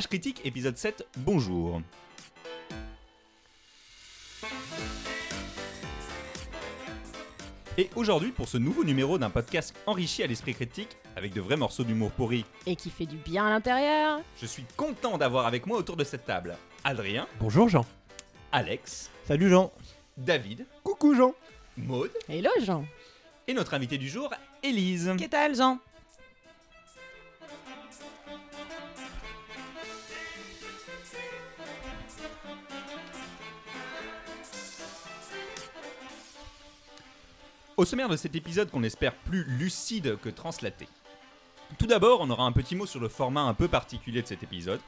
H Critique, épisode 7, bonjour. Et aujourd'hui, pour ce nouveau numéro d'un podcast enrichi à l'esprit critique, avec de vrais morceaux d'humour pourri, Et qui fait du bien à l'intérieur. je suis content d'avoir avec moi autour de cette table Adrien, Bonjour Jean. Alex, Salut Jean. David, Coucou Jean. Maude Hello Jean. et notre invité du jour, Élise. Qu'est-ce que Jean? Au sommaire de cet épisode qu'on espère plus lucide que translaté. Tout d'abord, on aura un petit mot sur le format un peu particulier de cet épisode.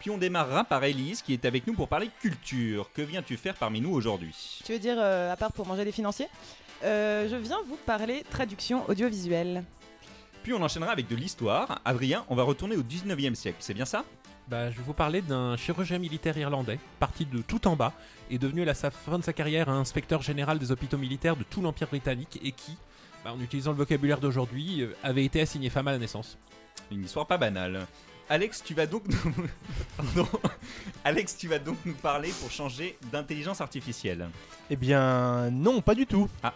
Puis on démarrera par Élise qui est avec nous pour parler culture. Que viens-tu faire parmi nous aujourd'hui? Tu veux dire, euh, à part pour manger des financiers? Euh, Je viens vous parler traduction audiovisuelle. Puis on enchaînera avec de l'histoire. Adrien, on va retourner au 19e siècle, c'est bien ça? Bah, je vais vous parler d'un chirurgien militaire irlandais, parti de tout en bas, et devenu à la sa- fin de sa carrière un inspecteur général des hôpitaux militaires de tout l'Empire britannique, et qui, bah, en utilisant le vocabulaire d'aujourd'hui, euh, avait été assigné femme à la naissance. Une histoire pas banale. Alex, tu vas donc nous... Pardon. Alex, tu vas donc nous parler pour changer d'intelligence artificielle. Eh bien non, pas du tout. Ah.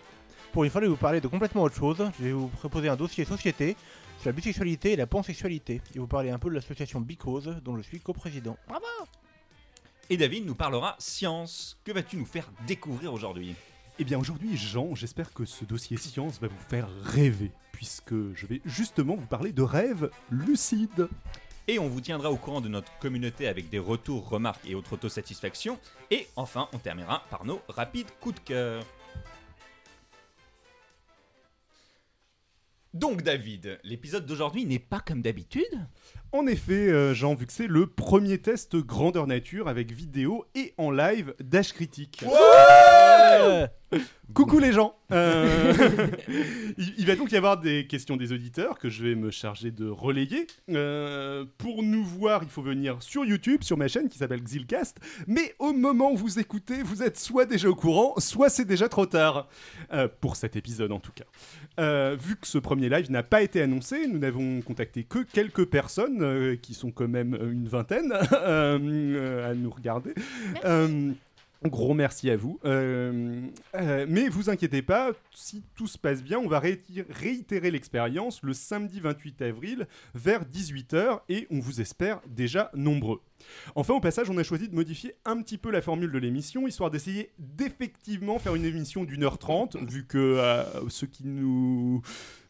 Pour une fois, je vais vous parler de complètement autre chose. Je vais vous proposer un dossier société sur la bisexualité et la pansexualité. Et vous parler un peu de l'association Bicose dont je suis coprésident. Et David nous parlera science. Que vas-tu nous faire découvrir aujourd'hui? Eh bien aujourd'hui, Jean, j'espère que ce dossier science va vous faire rêver, puisque je vais justement vous parler de rêves lucides. Et on vous tiendra au courant de notre communauté avec des retours, remarques et autres autosatisfactions. Et enfin, on terminera par nos rapides coups de cœur. Donc David, l'épisode d'aujourd'hui n'est pas comme d'habitude En effet, euh, Jean, vu que c'est le premier test grandeur nature avec vidéo et en live d'H Critique. Coucou les gens Euh, il, il va donc y avoir des questions des auditeurs que je vais me charger de relayer. Euh, pour nous voir, il faut venir sur YouTube, sur ma chaîne qui s'appelle Xilcast. Mais au moment où vous écoutez, vous êtes soit déjà au courant, soit c'est déjà trop tard. Euh, pour cet épisode en tout cas. Vu que ce premier live n'a pas été annoncé, nous n'avons contacté que quelques personnes, qui sont quand même une vingtaine, à nous regarder. Gros merci à vous. Euh, euh, mais vous inquiétez pas, si tout se passe bien, on va réitérer, l'expérience le samedi 28 avril vers 18h et on vous espère déjà nombreux. Enfin, au passage, on a choisi de modifier un petit peu la formule de l'émission, histoire d'essayer d'effectivement faire une émission d'une heure trente, vu que euh, ceux qui nous...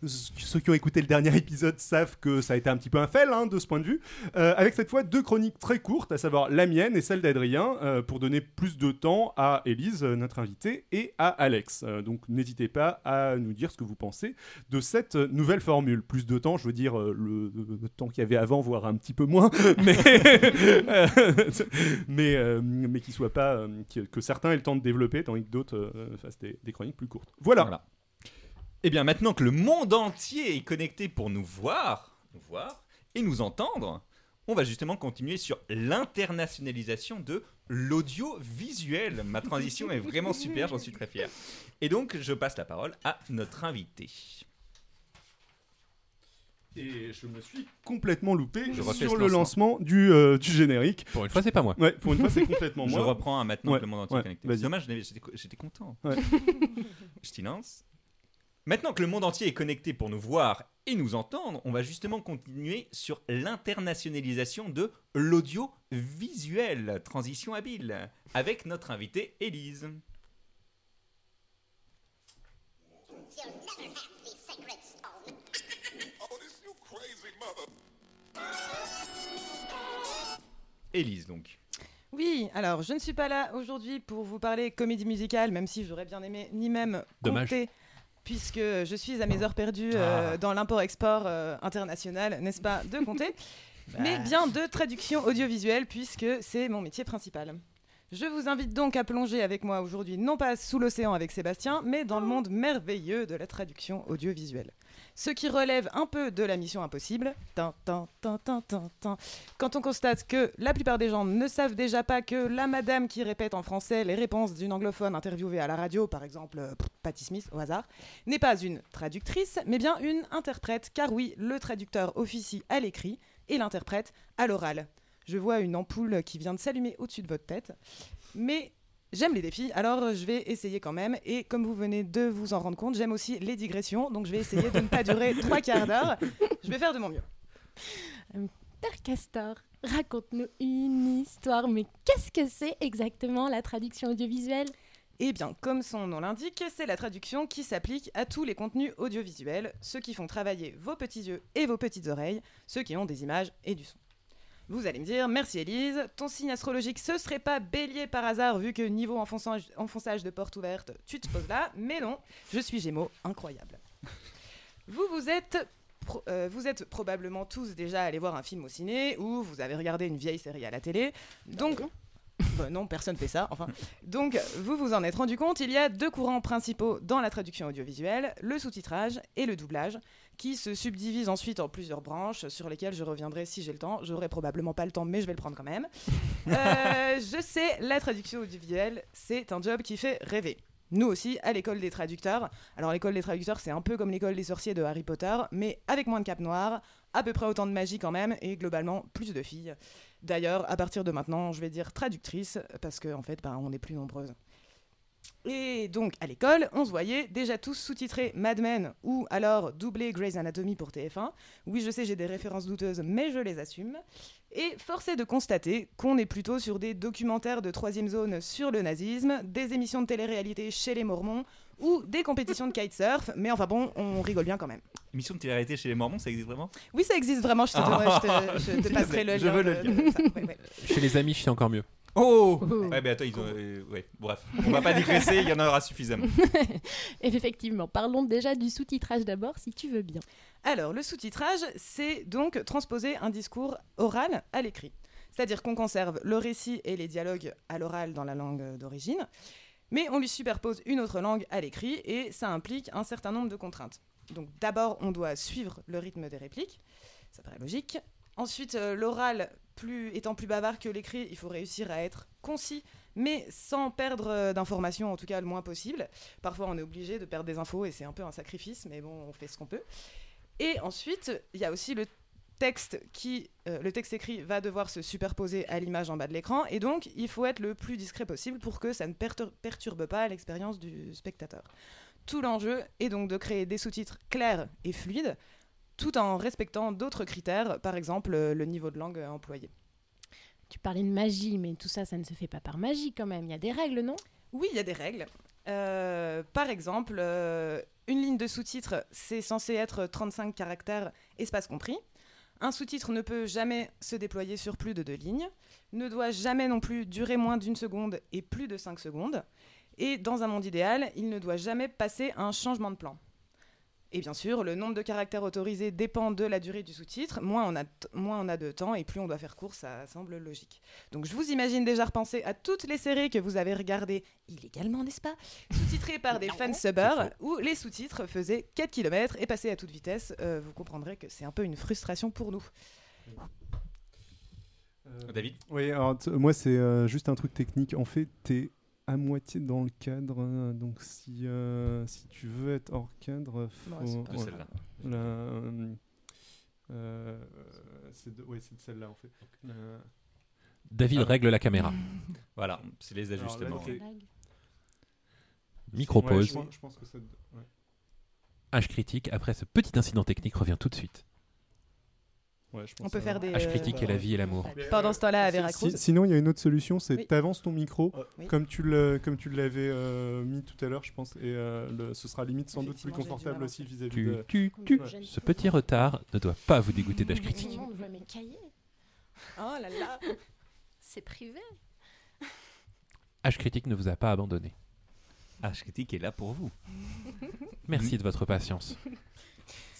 Ceux qui ont écouté le dernier épisode savent que ça a été un petit peu un fail hein, de ce point de vue. Euh, avec cette fois deux chroniques très courtes, à savoir la mienne et celle d'Adrien, euh, pour donner plus de temps à Élise, notre invitée, et à Alex. Donc n'hésitez pas à nous dire ce que vous pensez de cette nouvelle formule. Plus de temps, je veux dire le, le temps qu'il y avait avant, voire un petit peu moins, mais, mais, euh, mais qu'il soit pas, euh, que, certains aient le temps de développer, tandis que d'autres euh, fassent des, des chroniques plus courtes. Voilà. Voilà. Eh bien, maintenant que le monde entier est connecté pour nous voir, nous voir et nous entendre, on va justement continuer sur l'internationalisation de l'audiovisuel. Ma transition est vraiment super, j'en suis très fier. Et donc, je passe la parole à notre invité. Et je me suis complètement loupé Je sur le lancement. lancement du, euh, du générique. Pour une fois, c'est pas moi. Ouais, pour une fois, c'est complètement Je moi. reprends à maintenant Ouais, que le monde entier est ouais, connecté. vas-y. C'est dommage, j'étais- content. Ouais. je t'y lance. Maintenant que le monde entier est connecté pour nous voir et nous entendre, on va justement continuer sur l'internationalisation de l'audiovisuel. Transition habile. Avec notre invitée Élise. Élise donc. Oui, alors je ne suis pas là aujourd'hui pour vous parler comédie musicale, même si j'aurais bien aimé, ni même Dommage. compter, puisque je suis à mes heures perdues euh, Ah. dans l'import-export euh, international, n'est-ce pas, de compter, mais bien de traduction audiovisuelle, puisque c'est mon métier principal. Je vous invite donc à plonger avec moi aujourd'hui, non pas sous l'océan avec Sébastien, mais dans le monde merveilleux de la traduction audiovisuelle. Ce qui relève un peu de la mission impossible. Quand on constate que la plupart des gens ne savent déjà pas que la madame qui répète en français les réponses d'une anglophone interviewée à la radio, par exemple euh, pff, Patti Smith au hasard, n'est pas une traductrice, mais bien une interprète, car oui, le traducteur officie à l'écrit et l'interprète à l'oral. Je vois une ampoule qui vient de s'allumer au-dessus de votre tête. Mais j'aime les défis, alors je vais essayer quand même. Et comme vous venez de vous en rendre compte, j'aime aussi les digressions. Donc je vais essayer de ne pas durer trois quarts d'heure. Je vais faire de mon mieux. Père Castor, raconte-nous une histoire, mais qu'est-ce que c'est exactement la traduction audiovisuelle? Eh bien, comme son nom l'indique, c'est la traduction qui s'applique à tous les contenus audiovisuels, ceux qui font travailler vos petits yeux et vos petites oreilles, ceux qui ont des images et du son. Vous allez me dire, merci Élise, ton signe astrologique ce serait pas bélier par hasard vu que niveau enfonçage, enfonçage de porte ouverte, tu te poses là, mais non, je suis gémeaux, incroyable. Vous vous êtes, pro- euh, vous êtes probablement tous déjà allés voir un film au ciné ou vous avez regardé une vieille série à la télé, donc... Bah non, personne fait ça, enfin. Donc, vous vous en êtes rendu compte, il y a deux courants principaux dans la traduction audiovisuelle, le sous-titrage et le doublage, qui se subdivisent ensuite en plusieurs branches sur lesquelles je reviendrai si j'ai le temps. J'aurai probablement pas le temps, mais je vais le prendre quand même. Euh, je sais, la traduction audiovisuelle, c'est un job qui fait rêver. Nous aussi, à l'école des traducteurs. Alors, l'école des traducteurs, c'est un peu comme l'école des sorciers de Harry Potter, mais avec moins de cap noir, à peu près autant de magie quand même, et globalement, plus de filles. D'ailleurs, à partir de maintenant, je vais dire traductrice, parce qu'en en fait, bah, on est plus nombreuses. Et donc, à l'école, on se voyait déjà tous sous-titrés Mad Men ou alors doublés Grey's Anatomy pour TF1. Oui, je sais, j'ai des références douteuses, mais je les assume. Et force est de constater qu'on est plutôt sur des documentaires de troisième zone sur le nazisme, des émissions de télé-réalité chez les Mormons ou des compétitions de kitesurf, mais enfin bon, on rigole bien quand même. Émission de télé-réalité chez les Mormons, ça existe vraiment? Oui, ça existe vraiment, je te, Ah. je te- je te passerai le lien. Je veux le de- lien. de ça, ouais, ouais. Chez les amis, c'est encore mieux. Oh Oh. Ouais, mais attends, ils ont. euh, ouais, bref. On va pas digresser, il y en aura suffisamment. Effectivement, parlons déjà du sous-titrage d'abord, si tu veux bien. Alors, le sous-titrage, c'est donc transposer un discours oral à l'écrit. C'est-à-dire qu'on conserve le récit et les dialogues à l'oral dans la langue d'origine, mais on lui superpose une autre langue à l'écrit et ça implique un certain nombre de contraintes. Donc d'abord, on doit suivre le rythme des répliques, ça paraît logique. Ensuite, euh, l'oral plus, étant plus bavard que l'écrit, il faut réussir à être concis, mais sans perdre euh, d'informations, en tout cas le moins possible. Parfois, on est obligé de perdre des infos et c'est un peu un sacrifice, mais bon, on fait ce qu'on peut. Et ensuite, il y a aussi le texte qui, euh, le texte écrit va devoir se superposer à l'image en bas de l'écran, et donc il faut être le plus discret possible pour que ça ne pertur- perturbe pas l'expérience du spectateur. Tout l'enjeu est donc de créer des sous-titres clairs et fluides, tout en respectant d'autres critères, par exemple euh, le niveau de langue euh, employé. Tu parlais de magie, mais tout ça, ça ne se fait pas par magie quand même. Il y a des règles, non? Oui, il y a des règles. Euh, par exemple, euh, une ligne de sous-titre, c'est censé être 35 caractères, espace compris. Un sous-titre ne peut jamais se déployer sur plus de deux lignes, ne doit jamais non plus durer moins d'une seconde et plus de 5 secondes. Et dans un monde idéal, il ne doit jamais passer un changement de plan. Et bien sûr, le nombre de caractères autorisés dépend de la durée du sous-titre. Moins on, a moins on a de temps et plus on doit faire court, ça semble logique. Donc je vous imagine déjà repenser à toutes les séries que vous avez regardées illégalement, n'est-ce pas? Sous-titrées par des fansubbers où les sous-titres faisaient 4 km et passaient à toute vitesse. Euh, vous comprendrez que c'est un peu une frustration pour nous. David? Oui, alors moi c'est euh, juste un truc technique. En fait, t'es à moitié dans le cadre, euh, donc si, euh, si tu veux être hors cadre, faut... C'est De celle-là. euh, euh, c'est de, ouais, c'est de celle-là en fait. Euh, David Ah. règle la caméra. Voilà, c'est les Alors là, ajustements. Micro ouais, pause. je, pense- je pense que ça. ouais. H critique. Après ce petit incident technique revient tout de suite. Ouais, je pense On peut faire des... H euh, critique et la vie et l'amour. Pendant ce temps-là, à Veracruz. si- sinon, il y a une autre solution, c'est Oui. t'avances ton micro, Oui. comme tu le, comme tu l'avais euh, mis tout à l'heure, je pense, et euh, le- ce sera limite sans doute plus confortable aussi vis-à-vis de. tu, tu. Ouais. Ce petit retard ne doit pas vous dégoûter d'H critique. Oh là là C'est privé. H critique ne vous a pas abandonné. H critique est là pour vous. Merci de votre patience.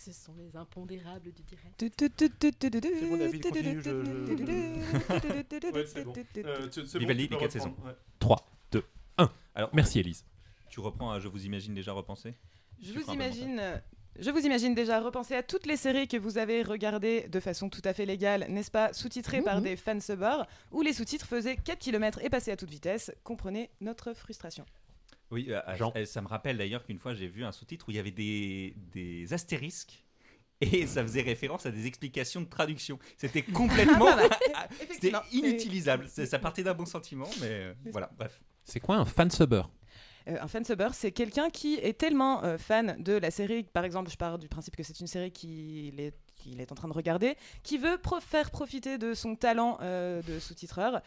Ce sont les impondérables du direct. C'est bon, David, continue, je- Ouais, c'est bon. Euh, tu- c'est Vivaldi, tu peux les quatre reprendre, saisons. ouais. 3, 2, 1. Alors, Merci Elise. Tu reprends, à je vous imagine déjà repensé Je Tu vous un imagine. euh, Je vous imagine déjà repenser à toutes les séries que vous avez regardées de façon tout à fait légale, n'est-ce pas, sous-titrées par Mhm. des fansubbers, où les sous-titres faisaient 4 km et passaient à toute vitesse. Comprenez notre frustration. Oui, euh, Jean. euh, ça me rappelle d'ailleurs qu'une fois j'ai vu un sous-titre où il y avait des, des astérisques et ça faisait référence à des explications de traduction. C'était complètement. Ah, bah, C'était effectivement. inutilisable. Ça partait d'un bon sentiment, mais euh, voilà, bref. C'est quoi un fansubber Euh, un fansubber, c'est quelqu'un qui est tellement euh, fan de la série, par exemple, je pars du principe que c'est une série qu'il est, en train de regarder, qui veut pro- faire profiter de son talent euh, de sous-titreur,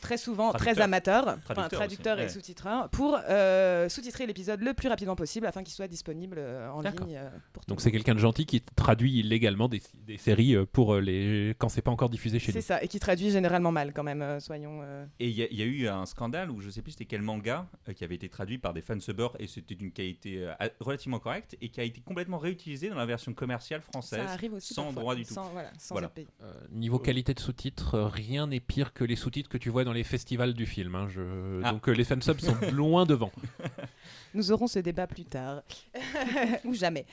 très souvent très Traducteur. amateur, enfin, Traducteur traducteur aussi, et ouais. sous-titreur, pour euh, sous-titrer l'épisode le plus rapidement possible afin qu'il soit disponible euh, en ligne euh, pour Donc c'est quelqu'un de gentil qui traduit illégalement des, des séries pour les quand c'est pas encore diffusé chez C'est nous. ça, et qui traduit généralement mal quand même, soyons... euh, Et il y, a- il y a eu un scandale où je sais plus c'était quel manga euh, qui avait été traduit par des fansubbers et c'était d'une qualité euh, relativement correcte et qui a été complètement réutilisé dans la version commerciale française. Ça arrive aussi sans parfois, droit du tout. Sans, voilà, sans Voilà. être payé. Euh, niveau qualité de sous-titres, rien n'est pire que les sous-titres que tu vois dans les festivals du film. hein, je- Ah. Donc euh, les fansubs sont loin devant. Nous aurons ce débat plus tard. Ou jamais.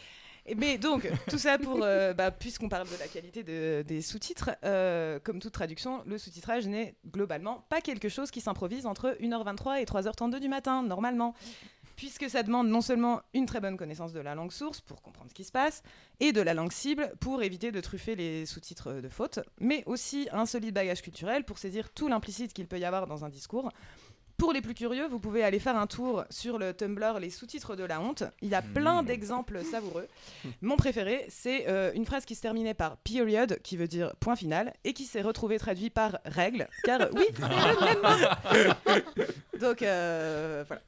Mais donc, tout ça pour, euh, bah, puisqu'on parle de la qualité de- des sous-titres, euh, comme toute traduction, le sous-titrage n'est globalement pas quelque chose qui s'improvise entre 1h23 et 3h32 du matin, normalement. Puisque ça demande non seulement une très bonne connaissance de la langue source pour comprendre ce qui se passe, et de la langue cible pour éviter de truffer les sous-titres de faute, mais aussi un solide bagage culturel pour saisir tout l'implicite qu'il peut y avoir dans un discours. Pour les plus curieux, vous pouvez aller faire un tour sur le Tumblr Les sous-titres de la honte. Il y a plein Mmh. d'exemples savoureux. Mon préféré, c'est euh, une phrase qui se terminait par period, qui veut dire point final, et qui s'est retrouvée traduite par règle, car oui, c'est le même mot. Donc euh, voilà.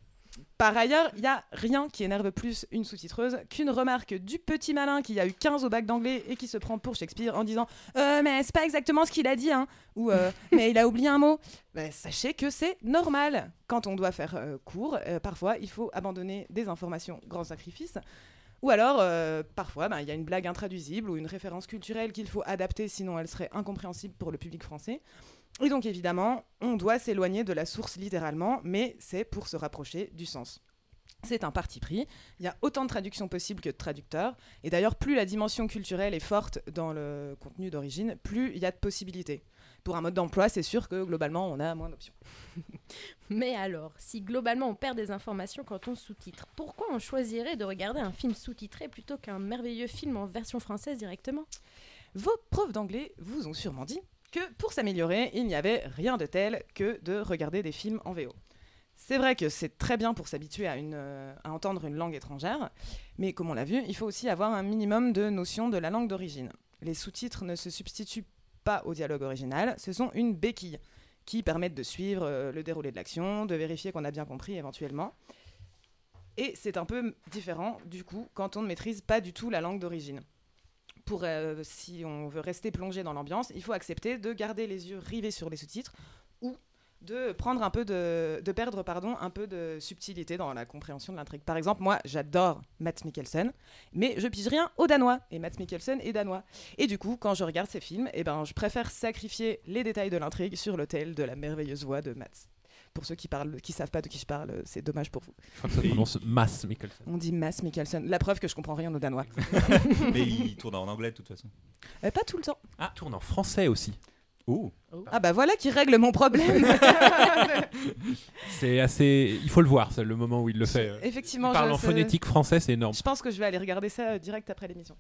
Par ailleurs, il n'y a rien qui énerve plus une sous-titreuse qu'une remarque du petit malin qui a eu 15 au bac d'anglais et qui se prend pour Shakespeare en disant euh, Mais c'est pas exactement ce qu'il a dit, hein ou euh, Mais il a oublié un mot. Ben, sachez que c'est normal. Quand on doit faire euh, court, parfois il faut abandonner des informations, grand sacrifice. Ou alors, parfois, ben, il y a une blague intraduisible ou une référence culturelle qu'il faut adapter, sinon elle serait incompréhensible pour le public français. Et donc, évidemment, on doit s'éloigner de la source littéralement, mais c'est pour se rapprocher du sens. C'est un parti pris. Il y a autant de traductions possibles que de traducteurs. Et d'ailleurs, plus la dimension culturelle est forte dans le contenu d'origine, plus il y a de possibilités. Pour un mode d'emploi, c'est sûr que globalement, on a moins d'options. Mais alors, si globalement on perd des informations quand on sous-titre, pourquoi on choisirait de regarder un film sous-titré plutôt qu'un merveilleux film en version française directement? Vos profs d'anglais vous ont sûrement dit que pour s'améliorer, il n'y avait rien de tel que de regarder des films en VO. C'est vrai que c'est très bien pour s'habituer euh, à entendre une langue étrangère, mais comme on l'a vu, il faut aussi avoir un minimum de notion de la langue d'origine. Les sous-titres ne se substituent pas au dialogue original, ce sont une béquille qui permettent de suivre euh, le déroulé de l'action, de vérifier qu'on a bien compris éventuellement. Et c'est un peu différent du coup quand on ne maîtrise pas du tout la langue d'origine pour euh, si on veut rester plongé dans l'ambiance, il faut accepter de garder les yeux rivés sur les sous-titres ou de prendre un peu de, perdre pardon un peu de subtilité dans la compréhension de l'intrigue. Par exemple, moi, j'adore Matt Mikkelsen, mais je pige rien au danois et Matt Mikkelsen est danois. Et du coup, quand je regarde ces films, eh ben, je préfère sacrifier les détails de l'intrigue sur l'autel de la merveilleuse voix de Matt. Pour ceux qui parlent, qui savent pas de qui je parle, c'est dommage pour vous. Je crois que ça se prononce Mass Mikkelsen. On dit Matt Mikkelsen. La preuve que je comprends rien au danois. Mais il tourne en anglais de toute façon. Euh, pas tout le temps. Ah, tourne en français aussi. Oh Ah bah voilà qui règle mon problème. C'est assez. Il faut le voir, c'est le moment où il le fait. Effectivement, Il parle je, en phonétique français, c'est énorme. Je pense que je vais aller regarder ça euh, direct après l'émission.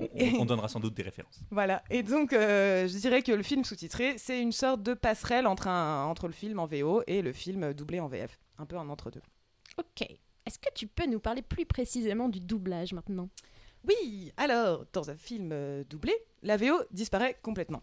on, on- on donnera sans doute des références. Voilà. Et donc, euh, je dirais que le film sous-titré, c'est une sorte de passerelle entre, un, entre le film en VO et le film doublé en VF. Un peu un entre-deux. Ok. Est-ce que tu peux nous parler plus précisément du doublage maintenant? Oui, alors, dans un film euh, doublé, la VO disparaît complètement.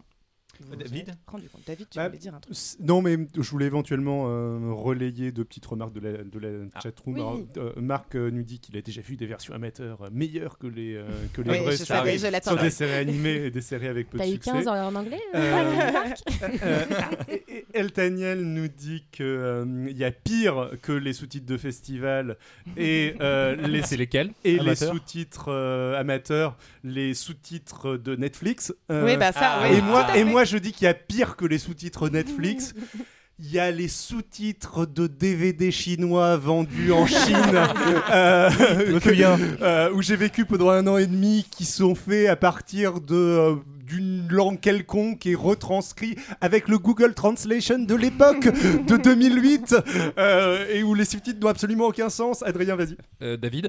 Vous vous David êtes rendu compte. David, tu Bah, voulais dire un truc Non, mais je voulais éventuellement euh, relayer deux petites remarques de la, de la Ah. chatroom. Oui. Euh, Marc euh, nous dit qu'il a déjà vu des versions amateurs euh, meilleures que les, euh, que les Oui, vraies sur, savais, des- je sur l'attendais. des séries animées et des séries avec peu de T'as eu succès. 15 ans en anglais euh, Euh, Euh, Eltaniel nous dit qu'il y a pire que les sous-titres de festival et euh, les, C'est lesquels et les Amateurs sous-titres euh, amateurs, les sous-titres de Netflix. Euh, Oui, bah ça, ah, oui, et, moi, et. Moi, je dis qu'il y a pire que les sous-titres Netflix. Il y a les sous-titres de DVD chinois vendus en Chine, euh, que- euh, où j'ai vécu pendant un an et demi, qui sont faits à partir de euh, d'une langue quelconque et retranscrits avec le Google Translation de l'époque de 2008, euh, et où les sous-titres n'ont absolument aucun sens. Adrien, vas-y. Euh, David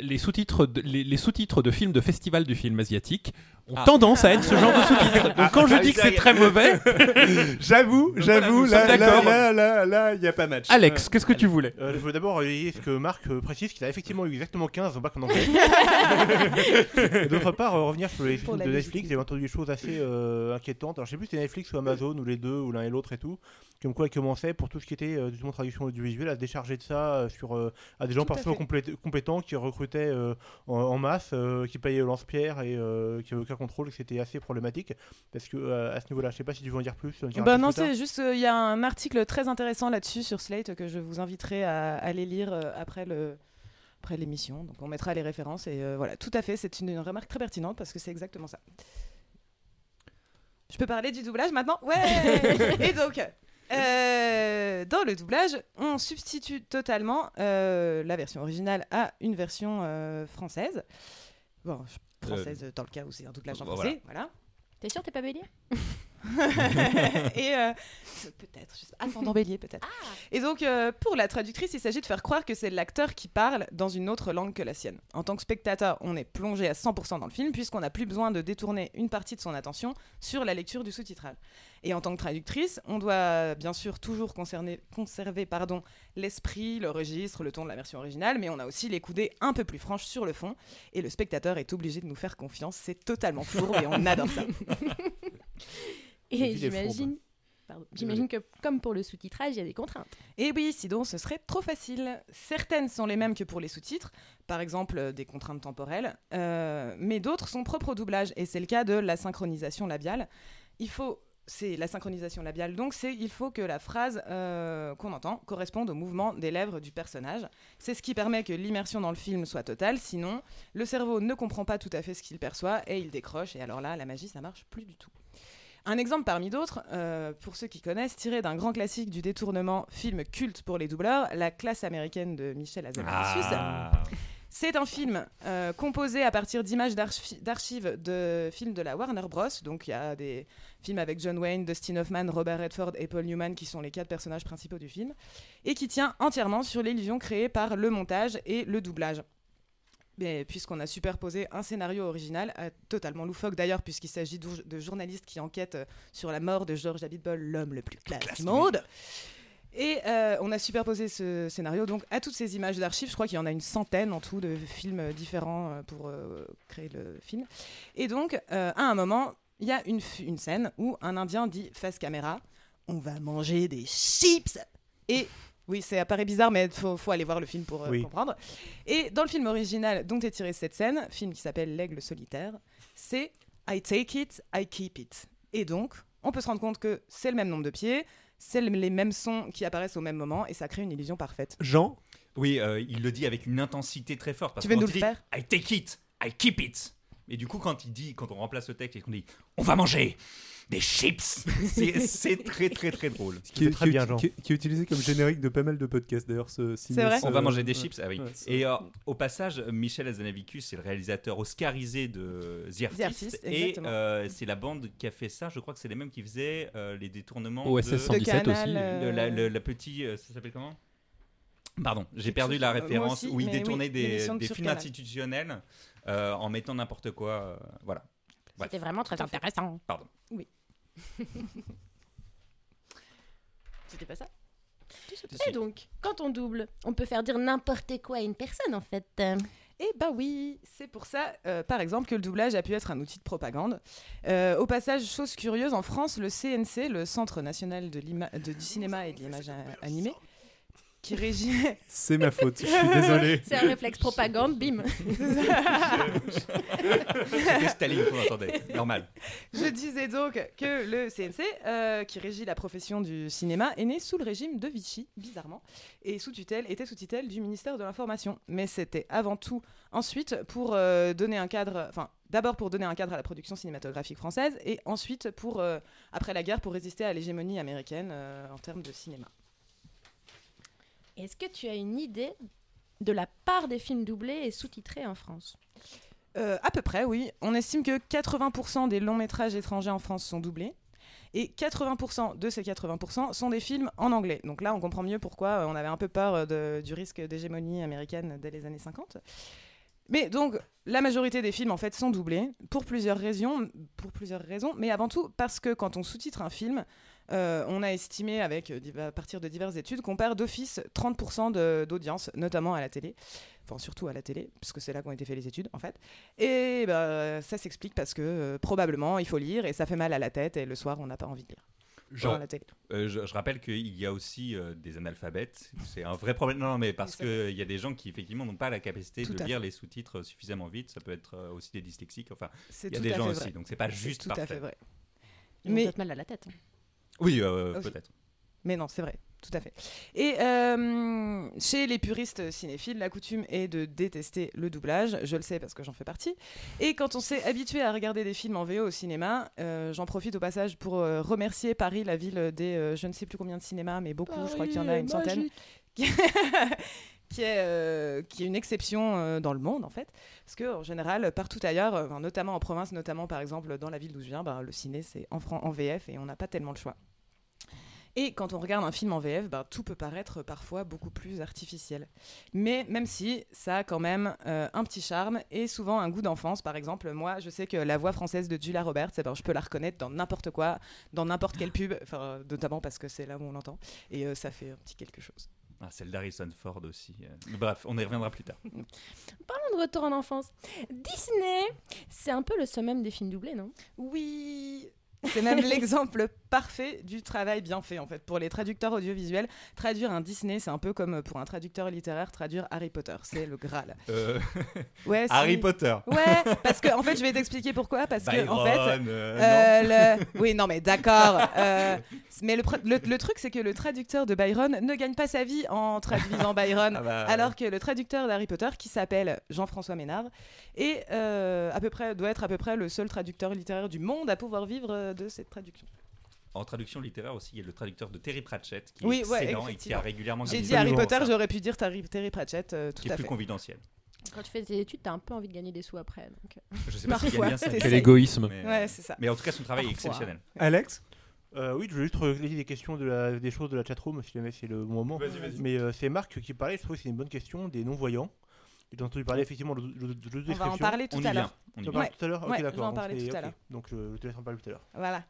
les sous-titres de, les, les sous-titres de films de festival du film asiatique ont Ah. tendance à être ce genre de sous-titres. Donc quand je Ah, dis que y c'est est. très mauvais, J'avoue, j'avoue, nous là, sommes là, d'accord. là, là, là, il y a pas match. Alex, qu'est-ce que tu voulais Euh, je veux d'abord relayer ce que Marc euh, précise qu'il a effectivement eu exactement 15 au bac en anglais. D'autre part, euh, revenir sur les films de. Netflix, j'ai entendu des choses assez euh, inquiétantes. Alors je sais plus si c'était Netflix ou Amazon ou les deux ou l'un et l'autre et tout. Comme quoi ils commençaient pour tout ce qui était euh, justement traduction audiovisuelle à se décharger de ça euh, sur euh, à des gens complét- compétents qui recrutaient euh, en, en masse, euh, qui payaient au lance-pierre et euh, qui n'avaient aucun contrôle, c'était assez problématique. Parce que à ce niveau-là, je sais pas si tu veux en dire plus. Bah non, c'est juste, il y a un article très intéressant là-dessus sur Slate que je vous inviterai à aller lire après le après l'émission. Donc on mettra les références et euh, voilà, tout à fait, c'est une, une remarque très pertinente parce que c'est exactement ça. Je peux parler du doublage maintenant? Ouais Et donc, euh, dans le doublage, on substitue totalement euh, la version originale à une version euh, française. Bon, française dans le cas où c'est un doublage en voilà. français, voilà. T'es sûr t'es pas bélier? et euh, peut-être, ascendant bélier peut-être. Et donc euh, pour la traductrice, il s'agit de faire croire que c'est l'acteur qui parle dans une autre langue que la sienne. En tant que spectateur, on est plongé à 100% dans le film puisqu'on n'a plus besoin de détourner une partie de son attention sur la lecture du sous-titral. Et en tant que traductrice, on doit bien sûr toujours concerner- conserver pardon, l'esprit, le registre, le ton de la version originale, mais on a aussi les coudées un peu plus franches sur le fond. Et le spectateur est obligé de nous faire confiance. C'est totalement fourbe et on adore ça. Et j'imagine. J'imagine que comme pour le sous-titrage, il y a des contraintes. Et oui, sinon ce serait trop facile. Certaines sont les mêmes que pour les sous-titres, par exemple euh, des contraintes temporelles, euh, mais d'autres sont propres au doublage, et c'est le cas de la synchronisation labiale. Il faut, c'est la synchronisation labiale, donc c'est il faut que la phrase euh, qu'on entend corresponde au mouvement des lèvres du personnage. C'est ce qui permet que l'immersion dans le film soit totale, sinon le cerveau ne comprend pas tout à fait ce qu'il perçoit et il décroche, et alors là, la magie, ça marche plus du tout. Un exemple parmi d'autres, euh, pour ceux qui connaissent, tiré d'un grand classique du détournement, film culte pour les doubleurs, La classe américaine de Michel Hazanavicius. Ah. C'est un film euh, composé à partir d'images d'archi- d'archives de films de la Warner Bros. Donc il y a des films avec John Wayne, Dustin Hoffman, Robert Redford et Paul Newman qui sont les quatre personnages principaux du film, et qui tient entièrement sur l'illusion créée par le montage et le doublage. Mais puisqu'on a superposé un scénario original, euh, totalement loufoque d'ailleurs, puisqu'il s'agit de journalistes qui enquêtent euh, sur la mort de George Abitbol, l'homme le plus classe, du monde. Et euh, on a superposé ce scénario donc à toutes ces images d'archives. Je crois qu'il y en a une centaine en tout de films euh, différents pour euh, créer le film. Et donc, à un moment, il y a une, une scène où un Indien dit face caméra On va manger des chips Et oui, ça paraît bizarre, mais il faut, faut aller voir le film pour euh, Oui. comprendre. Et dans le film original dont est tirée cette scène, film qui s'appelle L'aigle solitaire, c'est I take it, I keep it. Et donc, on peut se rendre compte que c'est le même nombre de pieds, c'est le- les mêmes sons qui apparaissent au même moment, et ça crée une illusion parfaite. Jean, Oui, euh, il le dit avec une intensité très forte. Parce Tu veux nous le dit, faire I take it, I keep it. Et du coup, quand il dit, quand on remplace le texte et qu'on dit, on va manger des chips, c'est très très très drôle. qui est, très qui bien, qui est- qui est utilisé comme générique de pas mal de podcasts d'ailleurs. Ce C'est vrai On va manger des ouais. chips, ah oui. Ouais, Et euh, au passage, Michel Azanavicius, c'est le réalisateur oscarisé de The Artist. The Artist, et euh, c'est la bande qui a fait ça. Je crois que c'est les mêmes qui faisaient euh, les détournements OSS de... 117 Canal, aussi. euh, Le- la, le- la petite, euh, ça s'appelle comment? Pardon, j'ai perdu la référence aussi, où il détournait oui, des, des films institutionnels euh, en mettant n'importe quoi. euh, voilà. C'était vraiment très intéressant. Pardon. C'était pas ça? Et donc, quand on double, on peut faire dire n'importe quoi à une personne en fait. Eh bah oui, c'est pour ça, euh, par exemple, que le doublage a pu être un outil de propagande. Euh, au passage, chose curieuse, en France, le CNC, le Centre national de du cinéma et de l'image animée, qui régit... C'est ma faute, je suis désolé. C'est un réflexe propagande, bim. C'était Staline qu'on entendait. Normal. Je disais donc que le CNC, euh, qui régit la profession du cinéma, est né sous le régime de Vichy, bizarrement, et sous tutelle, était sous tutelle du ministère de l'Information. Mais c'était avant tout ensuite pour euh, donner un cadre, enfin d'abord pour donner un cadre à la production cinématographique française, et ensuite pour euh, après la guerre pour résister à l'hégémonie américaine euh, en termes de cinéma. Est-ce que tu as une idée de la part des films doublés et sous-titrés en France? Euh, à peu près, oui. On estime que 80% des longs métrages étrangers en France sont doublés. Et 80% de ces 80% sont des films en anglais. Donc là, on comprend mieux pourquoi euh, on avait un peu peur euh, du risque d'hégémonie américaine dès les années 50. Mais donc, la majorité des films en fait sont doublés pour plusieurs raisons, pour plusieurs raisons, mais avant tout parce que quand on sous-titre un film, euh, on a estimé avec euh, à partir de diverses études qu'on perd d'office 30% de- d'audience, notamment à la télé, enfin surtout à la télé, puisque c'est là qu'ont été faites les études en fait. Et bah, ça s'explique parce que euh, probablement il faut lire et ça fait mal à la tête et le soir on n'a pas envie de lire. Genre, à la télé. Euh, je, je rappelle qu'il y a aussi euh, des analphabètes. C'est un vrai problème. Non, non, mais parce qu'il y a des gens qui, effectivement, n'ont pas la capacité Tout de lire les sous-titres suffisamment vite. Ça peut être euh, aussi des dyslexiques. Enfin, C'est il y a des gens aussi. vrai. Donc, c'est pas C'est juste tout à fait vrai. Ils ont Mais- peut-être mal à la tête. Oui, euh, Aussi. peut-être. Mais non, c'est vrai, tout à fait. Et euh, chez les puristes cinéphiles, la coutume est de détester le doublage. Je le sais parce que j'en fais partie. Et quand on s'est habitué à regarder des films en VO au cinéma, euh, j'en profite au passage pour euh, remercier Paris, la ville des euh, je ne sais plus combien de cinémas, mais beaucoup, je crois qu'il y en a une centaine. qui est, euh, qui est une exception euh, dans le monde en fait. Parce que en général, partout ailleurs, euh, enfin, notamment en province, notamment par exemple dans la ville d'où je viens, bah, le ciné c'est en, fran- en VF et on n'a pas tellement le choix. Et quand on regarde un film en VF, bah, tout peut paraître parfois beaucoup plus artificiel. Mais même si ça a quand même euh, un petit charme et souvent un goût d'enfance, par exemple, moi je sais que la voix française de Julia Roberts, eh ben, je peux la reconnaître dans n'importe quoi, dans n'importe quelle pub, enfin, notamment parce que c'est là où on l'entend, et euh, ça fait un petit quelque chose. Ah, celle d'Harrison Ford aussi. euh. Bref, on y reviendra plus tard. Parlons de retour en enfance. Disney, c'est un peu le summum des films doublés, non? Oui, c'est même l'exemple parfait du travail bien fait en fait. Pour les traducteurs audiovisuels, traduire un Disney, c'est un peu comme pour un traducteur littéraire traduire Harry Potter, c'est le Graal. Euh, Ouais. Harry Potter. Ouais, parce que en fait, je vais t'expliquer pourquoi. Parce que en fait, euh, euh, le- Oui, non, mais d'accord. euh, Mais le, le- le truc, c'est que le traducteur de Byron ne gagne pas sa vie en traduisant Byron. Ah bah, Alors que le traducteur d'Harry Potter, qui s'appelle Jean-François Ménard, est, euh, à peu près, doit être à peu près le seul traducteur littéraire du monde à pouvoir vivre euh, de cette traduction. En traduction littéraire aussi, il y a le traducteur de Terry Pratchett qui Oui, est ouais, excellent et qui a régulièrement J'ai gagné dit des Harry Potter, j'aurais pu dire Terry, Terry Pratchett, euh, tout qui est à plus fait. confidentiel. Quand tu fais tes études, t'as un peu envie de gagner des sous après. Donc... euh. Je sais pas s'il gagne bien quel égoïsme. mais, Ouais, c'est ça. mais en tout cas, son travail est exceptionnel. Alex Euh, oui, je voulais juste relayer des questions de la, des choses de la chatroom, si jamais c'est le bon moment. Vas-y, vas-y. Mais euh, c'est Marc qui parlait, je trouve que c'est une bonne question des non-voyants. J'ai entendu parler effectivement de, de, de- de On va en parler On tout y à l'heure. On y parles tout à l'heure Ouais, Ok, je vais en d'accord. donc parler tout à ok. l'heure. Donc je, je te laisse en parler tout à l'heure. Voilà.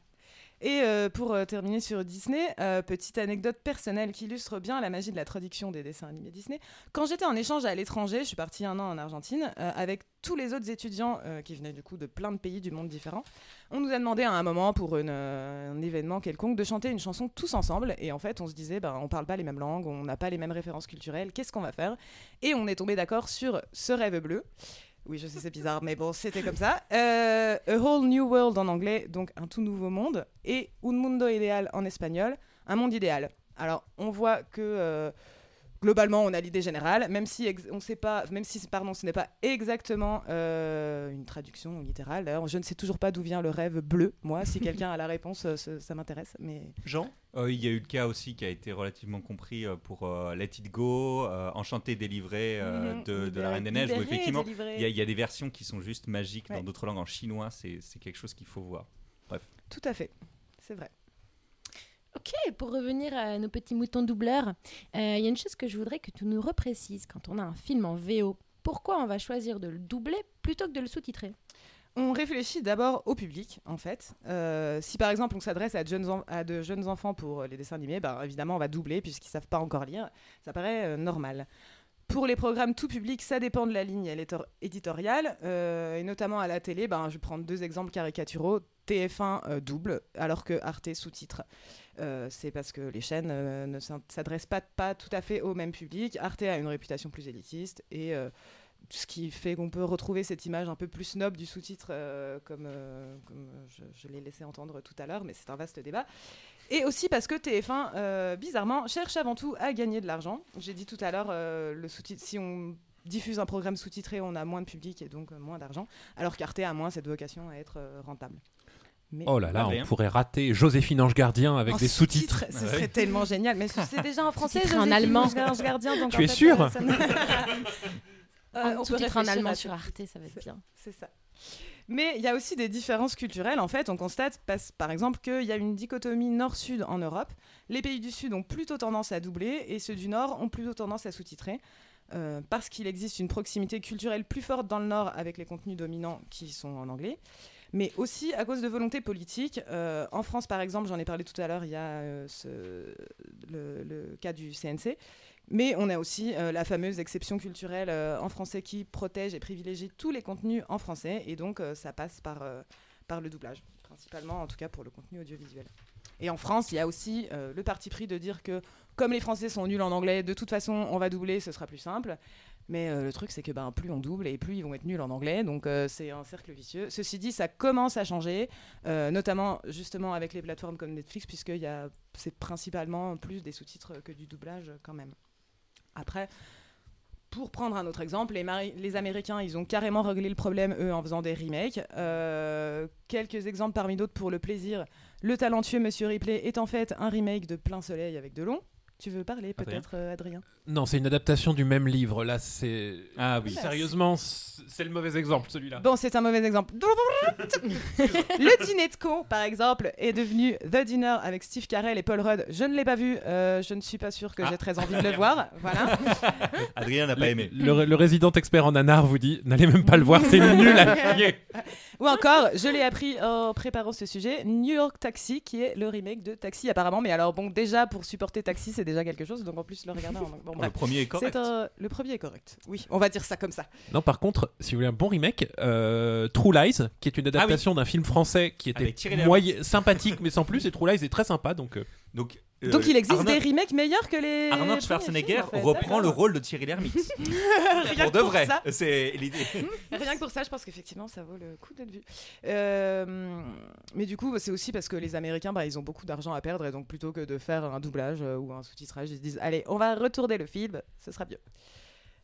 Et euh, pour euh, terminer sur Disney, euh, petite anecdote personnelle qui illustre bien la magie de la traduction des dessins animés Disney. Quand j'étais en échange à l'étranger, je suis partie un an en Argentine, avec tous les autres étudiants qui venaient du coup de plein de pays du monde différents, on nous a demandé à un moment pour un événement quelconque de chanter une chanson tous ensemble. Et en fait, on se disait, ben, on parle pas les mêmes langues, on n'a pas les mêmes références culturelles, qu'est-ce qu'on va faire? Et on est tombé d'accord sur Ce rêve bleu. Oui, je sais, c'est bizarre, mais bon, c'était comme ça. Euh, A Whole New World en anglais, donc un tout nouveau monde, et Un Mundo Ideal en espagnol, un monde idéal. Alors, on voit que euh, globalement, on a l'idée générale, même si on sait pas, même si pardon, ce n'est pas exactement euh, une traduction littérale. D'ailleurs, je ne sais toujours pas d'où vient le rêve bleu. Moi, si quelqu'un a la réponse, euh, ça m'intéresse. Mais Jean? Euh, il y a eu le cas aussi qui a été relativement compris pour euh, Let It Go, euh, Enchanté délivré euh, Mhm. de, de la Reine des Neiges, où effectivement délivré. il y, a- il y a des versions qui sont juste magiques dans d'autres langues. En chinois, c'est quelque chose qu'il faut voir. Tout à fait, c'est vrai. Ok, pour revenir à nos petits moutons doubleurs, euh, il y a une chose que je voudrais que tu nous reprécises quand on a un film en VO. Pourquoi on va choisir de le doubler plutôt que de le sous-titrer? On réfléchit d'abord au public, en fait. Euh, si par exemple on s'adresse à, de jeunes enfants pour les dessins animés, ben, évidemment on va doubler puisqu'ils savent pas encore lire. Ça paraît euh, normal. Pour les programmes tout public, ça dépend de la ligne éditor- éditoriale. et notamment à la télé, ben, je vais prendre deux exemples caricaturaux. TF1 euh, double, alors que Arte sous-titre. Euh, c'est parce que les chaînes euh, ne s'adressent pas, tout à fait au même public. Arte a une réputation plus élitiste et euh, ce qui fait qu'on peut retrouver cette image un peu plus snob du sous-titre, comme, je, l'ai laissé entendre tout à l'heure, mais c'est un vaste débat. Et aussi parce que TF1, euh, bizarrement, cherche avant tout à gagner de l'argent. J'ai dit tout à l'heure, si on diffuse un programme sous-titré, on a moins de public et donc moins d'argent, alors qu'Arte a moins cette vocation à être rentable. Mais Oh là là, on pourrait rater Joséphine Ange Gardien avec en des sous-titres. sous-titre, Ce Ouais. serait tellement génial. Mais c'est déjà en français, Sous-titré en Joséphine allemand. Ange Gardien, donc Tu en es fait, sûre euh, Euh, Un on peut sous-titre en allemand sur. Arte, ça va être bien. C'est ça. Mais il y a aussi des différences culturelles. En fait, on constate par exemple qu'il y a une dichotomie nord-sud en Europe. Les pays du sud ont plutôt tendance à doubler et ceux du nord ont plutôt tendance à sous-titrer. euh, parce qu'il existe une proximité culturelle plus forte dans le Nord avec les contenus dominants qui sont en anglais, mais aussi à cause de volonté politique. Euh, en France, par exemple, j'en ai parlé tout à l'heure, il y a euh, le, cas du CNC. Mais on a aussi euh, la fameuse exception culturelle en français qui protège et privilégie tous les contenus en français. Et donc, ça passe par, par le doublage, principalement, en tout cas pour le contenu audiovisuel. Et en France, il y a aussi le parti pris de dire que comme les Français sont nuls en anglais, de toute façon, on va doubler, ce sera plus simple. Mais euh, le truc, c'est que ben, plus on double et plus ils vont être nuls en anglais. Donc euh, c'est un cercle vicieux. Ceci dit, ça commence à changer, euh, notamment justement avec les plateformes comme Netflix, puisque c'est principalement plus des sous-titres que du doublage quand même. Après, pour prendre un autre exemple, les, Américains, ils ont carrément réglé le problème, eux, en faisant des remakes. Quelques exemples parmi d'autres pour le plaisir. Le talentueux Monsieur Ripley est en fait un remake de Plein Soleil avec Delon. Tu veux parler Adrien peut-être, euh, Adrien? Non, c'est une adaptation du même livre. Là, c'est. Ah oui. Sérieusement, c'est le mauvais exemple, celui-là. Bon, c'est un mauvais exemple. le dîner de con, par exemple, est devenu The Dinner avec Steve Carell et Paul Rudd. Je ne l'ai pas vu, euh, je ne suis pas sûre que Ah. j'ai très envie de le voir. Voilà. Adrien n'a pas aimé. Le, le résident expert en nanar vous dit n'allez même pas le voir, c'est nul à chier. Ou encore, je l'ai appris en préparant ce sujet, New York Taxi, qui est le remake de Taxi apparemment. Mais alors bon, déjà pour supporter Taxi, c'est déjà quelque chose. Donc en plus le regarder. En... Bon, Le premier est correct. Un- Le premier est correct. Oui, on va dire ça comme ça. Non, par contre, si vous voulez un bon remake, euh, True Lies, qui est une adaptation d'un film français qui était moyen, sympathique mais sans plus, et True Lies est très sympa, donc euh, Donc, Donc il existe Arnold- des remakes meilleurs que les. Arnold Schwarzenegger films, en fait. reprend le rôle de Thierry Lhermitte. Rien pour que de pour vrai. C'est l'idée. Rien que pour ça, je pense qu'effectivement, ça vaut le coup d'être vu. Euh, mais du coup, c'est aussi parce que les Américains, bah, ils ont beaucoup d'argent à perdre et donc plutôt que de faire un doublage euh, ou un sous-titrage, ils se disent allez, on va retourner le film, ce sera mieux.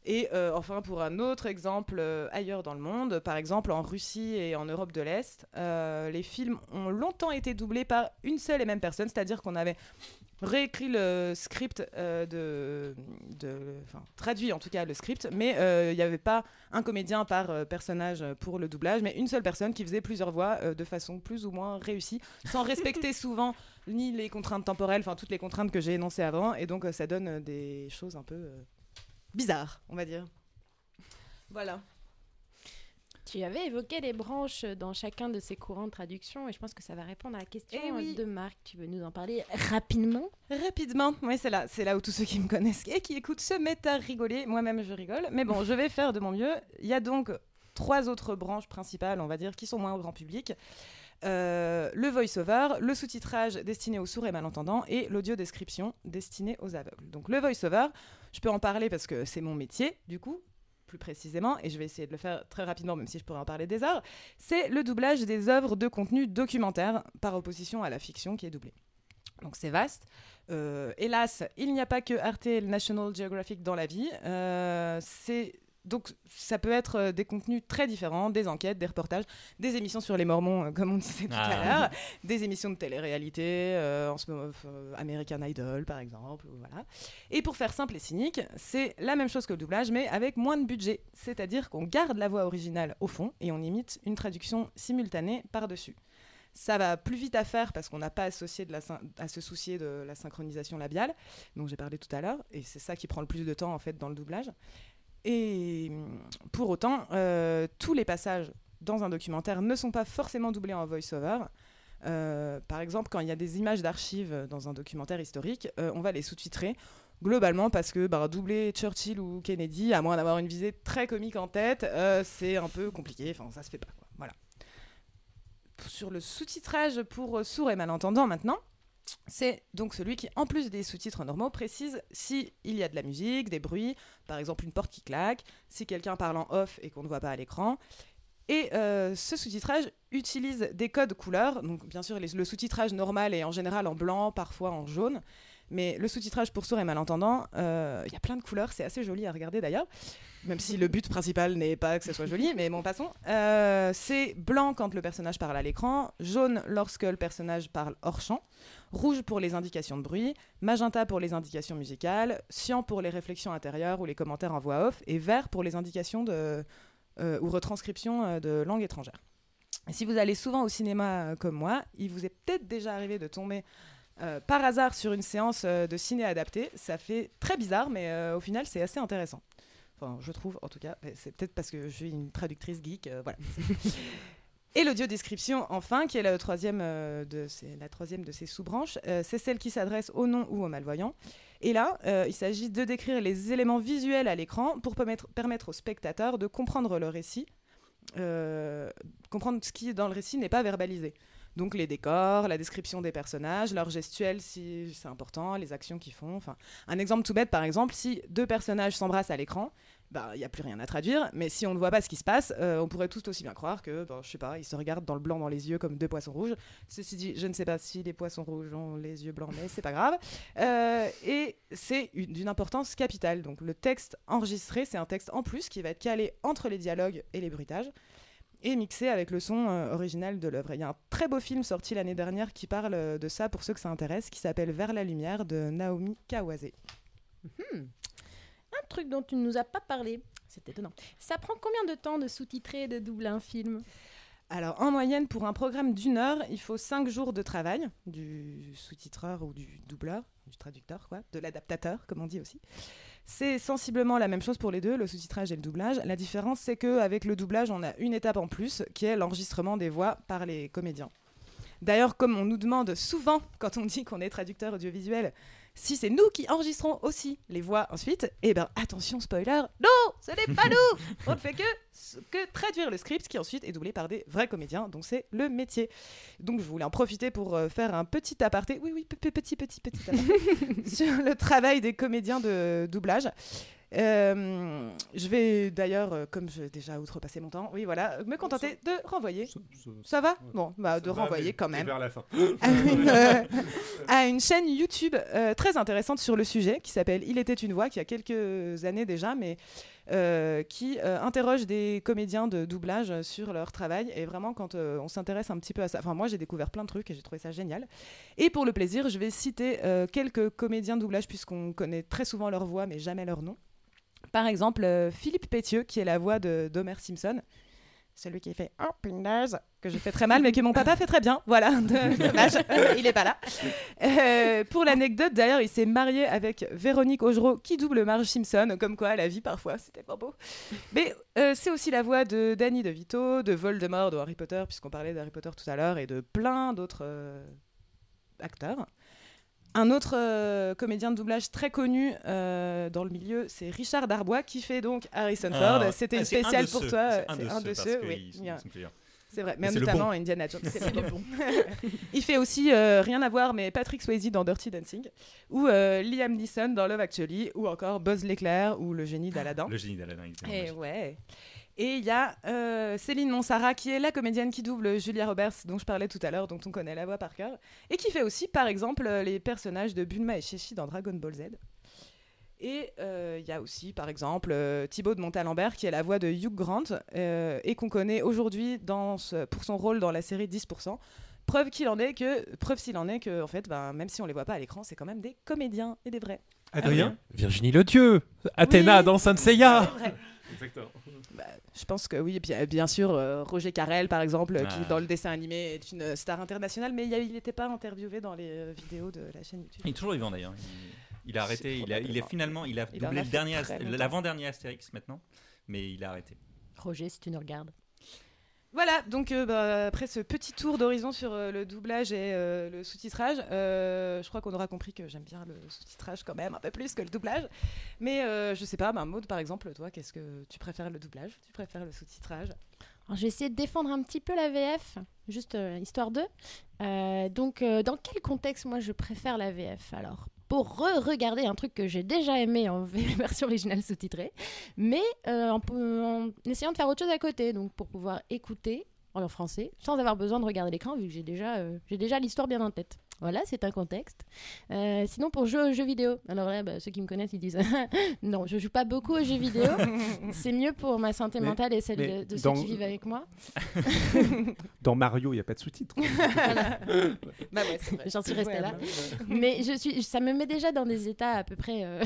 Et euh, enfin, pour un autre exemple euh, ailleurs dans le monde, par exemple en Russie et en Europe de l'Est, euh, les films ont longtemps été doublés par une seule et même personne, c'est-à-dire qu'on avait réécrit le script de, traduit en tout cas le script, mais il n'y avait pas un comédien par personnage pour le doublage, mais une seule personne qui faisait plusieurs voix de façon plus ou moins réussie, sans respecter souvent ni les contraintes temporelles, enfin toutes les contraintes que j'ai énoncées avant, et donc ça donne des choses un peu bizarres, on va dire. Voilà. Tu avais évoqué les branches dans chacun de ces courants de traduction et je pense que ça va répondre à la question Eh oui. de Marc. Tu veux nous en parler rapidement? Rapidement, oui, c'est là, c'est là où tous ceux qui me connaissent et qui écoutent se mettent à rigoler. Moi-même, je rigole, mais bon, je vais faire de mon mieux. Il y a donc trois autres branches principales, on va dire, qui sont moins au grand public. Euh, le voice-over, le sous-titrage destiné aux sourds et malentendants et l'audio-description destinée aux aveugles. Donc le voice-over, je peux en parler parce que c'est mon métier, du coup, plus précisément, et je vais essayer de le faire très rapidement, même si je pourrais en parler des heures, c'est le doublage des œuvres de contenu documentaire par opposition à la fiction qui est doublée. Donc c'est vaste. Euh, hélas, il n'y a pas que le National Geographic dans la vie. Euh, c'est donc ça peut être euh, des contenus très différents, des enquêtes, des reportages, des émissions sur les Mormons, euh, comme on disait tout Ah. à l'heure, des émissions de télé-réalité, euh, en ce moment euh, American Idol par exemple, voilà. Et pour faire simple et cynique, c'est la même chose que le doublage, mais avec moins de budget. C'est-à-dire qu'on garde la voix originale au fond et on imite une traduction simultanée par-dessus. Ça va plus vite à faire parce qu'on n'a pas associé de la syn- à se soucier de la synchronisation labiale, dont j'ai parlé tout à l'heure, et c'est ça qui prend le plus de temps en fait dans le doublage. Et pour autant, euh, tous les passages dans un documentaire ne sont pas forcément doublés en voice-over. Euh, par exemple, quand il y a des images d'archives dans un documentaire historique, euh, on va les sous-titrer globalement parce que bah, doubler Churchill ou Kennedy, à moins d'avoir une visée très comique en tête, c'est un peu compliqué. Enfin, ça se fait pas. Voilà. Sur le sous-titrage pour sourds et malentendants maintenant, c'est donc celui qui, en plus des sous-titres normaux, précise s'il y a de la musique, des bruits, par exemple une porte qui claque, si quelqu'un parle en off et qu'on ne voit pas à l'écran. Et euh, ce sous-titrage utilise des codes couleurs. Donc, bien sûr, le sous-titrage normal est en général en blanc, parfois en jaune. Mais le sous-titrage pour sourds et malentendants, euh, il y a plein de couleurs. C'est assez joli à regarder d'ailleurs. Même si le but principal n'est pas que ce soit joli, mais bon, passons. Euh, c'est blanc quand le personnage parle à l'écran, jaune lorsque le personnage parle hors champ, rouge pour les indications de bruit, magenta pour les indications musicales, cyan pour les réflexions intérieures ou les commentaires en voix off, et vert pour les indications de, euh, ou retranscriptions euh, de langue étrangère. Si vous allez souvent au cinéma euh, comme moi, il vous est peut-être déjà arrivé de tomber par hasard sur une séance de ciné adapté. Ça fait très bizarre, mais au final, c'est assez intéressant. Enfin, je trouve, en tout cas. C'est peut-être parce que je suis une traductrice geek. voilà. Et l'audio-description, enfin, qui est la troisième, euh, de, ces- la troisième de ces sous-branches, euh, c'est celle qui s'adresse aux non ou aux malvoyants. Et là, euh, il s'agit de décrire les éléments visuels à l'écran pour permettre, permettre aux spectateurs de comprendre le récit, comprendre ce qui, dans le récit, n'est pas verbalisé. Donc les décors, la description des personnages, leurs gestuels si c'est important, les actions qu'ils font. Un exemple tout bête, par exemple, si deux personnages s'embrassent à l'écran, bah, il n'y a plus rien à traduire. Mais si on ne voit pas ce qui se passe, euh, on pourrait tout aussi bien croire que, bah, je sais pas, ils se regardent dans le blanc dans les yeux comme deux poissons rouges. Ceci dit, je ne sais pas si les poissons rouges ont les yeux blancs, mais c'est pas grave. Euh, et c'est une- d'une importance capitale. Donc le texte enregistré, c'est un texte en plus qui va être calé entre les dialogues et les bruitages et mixé avec le son euh, original de l'œuvre. Il y a un très beau film sorti l'année dernière qui parle de ça pour ceux que ça intéresse, qui s'appelle Vers la lumière de Naomi Kawase. Un truc dont tu ne nous as pas parlé, c'est étonnant. Ça prend combien de temps de sous-titrer et de doubler un film? Alors, en moyenne, pour un programme d'une heure, il faut cinq jours de travail du sous-titreur ou du doubleur, du traducteur, quoi, de l'adaptateur, comme on dit aussi. C'est sensiblement la même chose pour les deux, le sous-titrage et le doublage. La différence, c'est qu'avec le doublage, on a une étape en plus, qui est l'enregistrement des voix par les comédiens. D'ailleurs, comme on nous demande souvent, quand on dit qu'on est traducteur audiovisuel, si c'est nous qui enregistrons aussi les voix ensuite, eh ben attention spoiler, non, ce n'est pas nous On ne fait que, que traduire le script qui ensuite est doublé par des vrais comédiens, donc c'est le métier. Donc je voulais en profiter pour euh, faire un petit aparté, oui oui, pe- pe- petit petit petit aparté, sur le travail des comédiens de doublage. Euh, je vais d'ailleurs, euh, comme j'ai déjà outrepassé mon temps, oui voilà, me contenter de renvoyer. Ça va Bon, bah, de renvoyer quand même Vers la fin. à une, euh, à une chaîne YouTube très intéressante sur le sujet qui s'appelle Il était une voix, qui a quelques années déjà, mais qui interroge des comédiens de doublage sur leur travail. Et vraiment, quand on s'intéresse un petit peu à ça, enfin moi j'ai découvert plein de trucs et j'ai trouvé ça génial. Et pour le plaisir, je vais citer quelques comédiens de doublage puisqu'on connaît très souvent leur voix mais jamais leur nom. Par exemple, euh, Philippe Pétieux, qui est la voix de d'Homer Simpson. Celui qui fait Oh, punaise que je fais très mal, mais que mon papa fait très bien. Voilà, dommage, il est pas là. Euh, pour l'anecdote, d'ailleurs, il s'est marié avec Véronique Augereau, qui double Marge Simpson, comme quoi la vie parfois, c'était pas beau. Mais euh, c'est aussi la voix de Danny DeVito, de Voldemort, de Harry Potter, puisqu'on parlait d'Harry Potter tout à l'heure, et de plein d'autres euh, acteurs. Un autre euh, comédien de doublage très connu euh, dans le milieu, c'est Richard Darbois, qui fait donc Harrison Ford. Ah, C'était ah, de pour ceux, toi. C'est un de un de ceux. oui. C'est vrai, Mais notamment bon. Indiana Jones. C'est bon. Il fait aussi euh, rien à voir, mais Patrick Swayze dans Dirty Dancing, ou euh, Liam Neeson dans Love Actually, ou encore Buzz l'éclair ou le génie d'Aladin. Le génie d'Aladin. Et magique. ouais. Et il y a euh, Céline Monsara, qui est la comédienne qui double Julia Roberts, dont je parlais tout à l'heure, dont on connaît la voix par cœur, et qui fait aussi, par exemple, euh, les personnages de Bulma et Sheshi dans Dragon Ball Z. Et euh, il y a aussi, par exemple, euh, Thibaut de Montalembert, qui est la voix de Hugh Grant, euh, et qu'on connaît aujourd'hui dans pour son rôle dans la série 10%. Preuve qu'il en est que, preuve s'il en est que, en fait, ben, même si on les voit pas à l'écran, c'est quand même des comédiens et des vrais. Adrien Virginie Le Dieu Athéna Oui. dans Saint Seiya C'est vrai. Exactement. Bah, je pense que oui, et puis euh, bien sûr euh, Roger Carrel par exemple, qui Ah. dans le dessin animé est une star internationale, mais il n'était pas interviewé dans les euh, vidéos de la chaîne YouTube. Il est toujours vivant d'ailleurs. Il, il a arrêté. Il, a, il est probablement. finalement, il a doublé l'avant-dernier Astérix maintenant, mais il a arrêté. Roger, si tu nous regardes. Voilà, donc euh, bah, après ce petit tour d'horizon sur euh, le doublage et euh, le sous-titrage, je crois qu'on aura compris que j'aime bien le sous-titrage quand même un peu plus que le doublage. Mais je sais pas, bah, par exemple, toi, qu'est-ce que tu préfères le doublage Tu préfères le sous-titrage? Alors, je vais essayer de défendre un petit peu la VF, juste histoire de. Donc, dans quel contexte, moi, je préfère la VF Alors, pour re-regarder un truc que j'ai déjà aimé en version originale sous-titrée, mais euh, en, essayant de faire autre chose à côté, donc pour pouvoir écouter en français, sans avoir besoin de regarder l'écran, vu que j'ai déjà, euh, j'ai déjà l'histoire bien en tête. Voilà, c'est un contexte. Euh, sinon, pour jouer aux jeux vidéo, alors là, bah, ceux qui me connaissent, ils disent non, je joue pas beaucoup aux jeux vidéo. c'est mieux pour ma santé Mais- mentale et celle de, ceux qui vivent avec moi. Dans Mario, il n'y a pas de sous-titres. Bah ouais. J'en suis restée Ouais, là. bah, ouais. Mais je suis, ça me met déjà dans des états à peu près euh,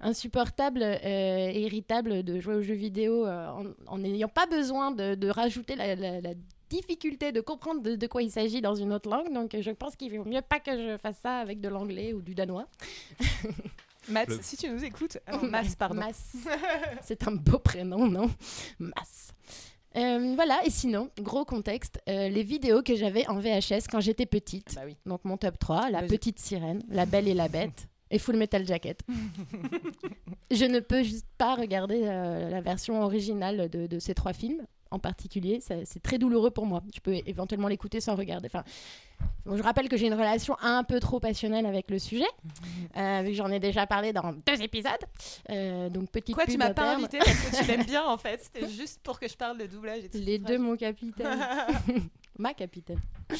insupportables euh, et irritables de jouer aux jeux vidéo euh, en- en n'ayant pas besoin de, de rajouter la, la- la difficulté de comprendre de, de quoi il s'agit dans une autre langue. Donc je pense qu'il vaut mieux pas que je fasse ça avec de l'anglais ou du danois. Matt, Le- si tu nous écoutes, alors, Mass, pardon. Mass. C'est un beau prénom, non? Mass. Euh, voilà, et sinon, gros contexte, euh, les vidéos que j'avais en VHS quand j'étais petite. Bah oui. Donc mon top 3, La. Petite Sirène, La Belle et la Bête et Full Metal Jacket. Je ne peux juste pas regarder euh, la version originale de, de ces trois films en particulier. C'est très douloureux pour moi. Je peux éventuellement l'écouter sans regarder. Enfin, bon, je rappelle que j'ai une relation un peu trop passionnelle avec le sujet, euh, vu que j'en ai déjà parlé dans deux épisodes. Euh, donc petite Quoi, tu m'as pas invité parce que tu l'aimes bien en fait? C'était juste pour que je parle de doublage et Les deux, mon capitaine. Ma capitaine.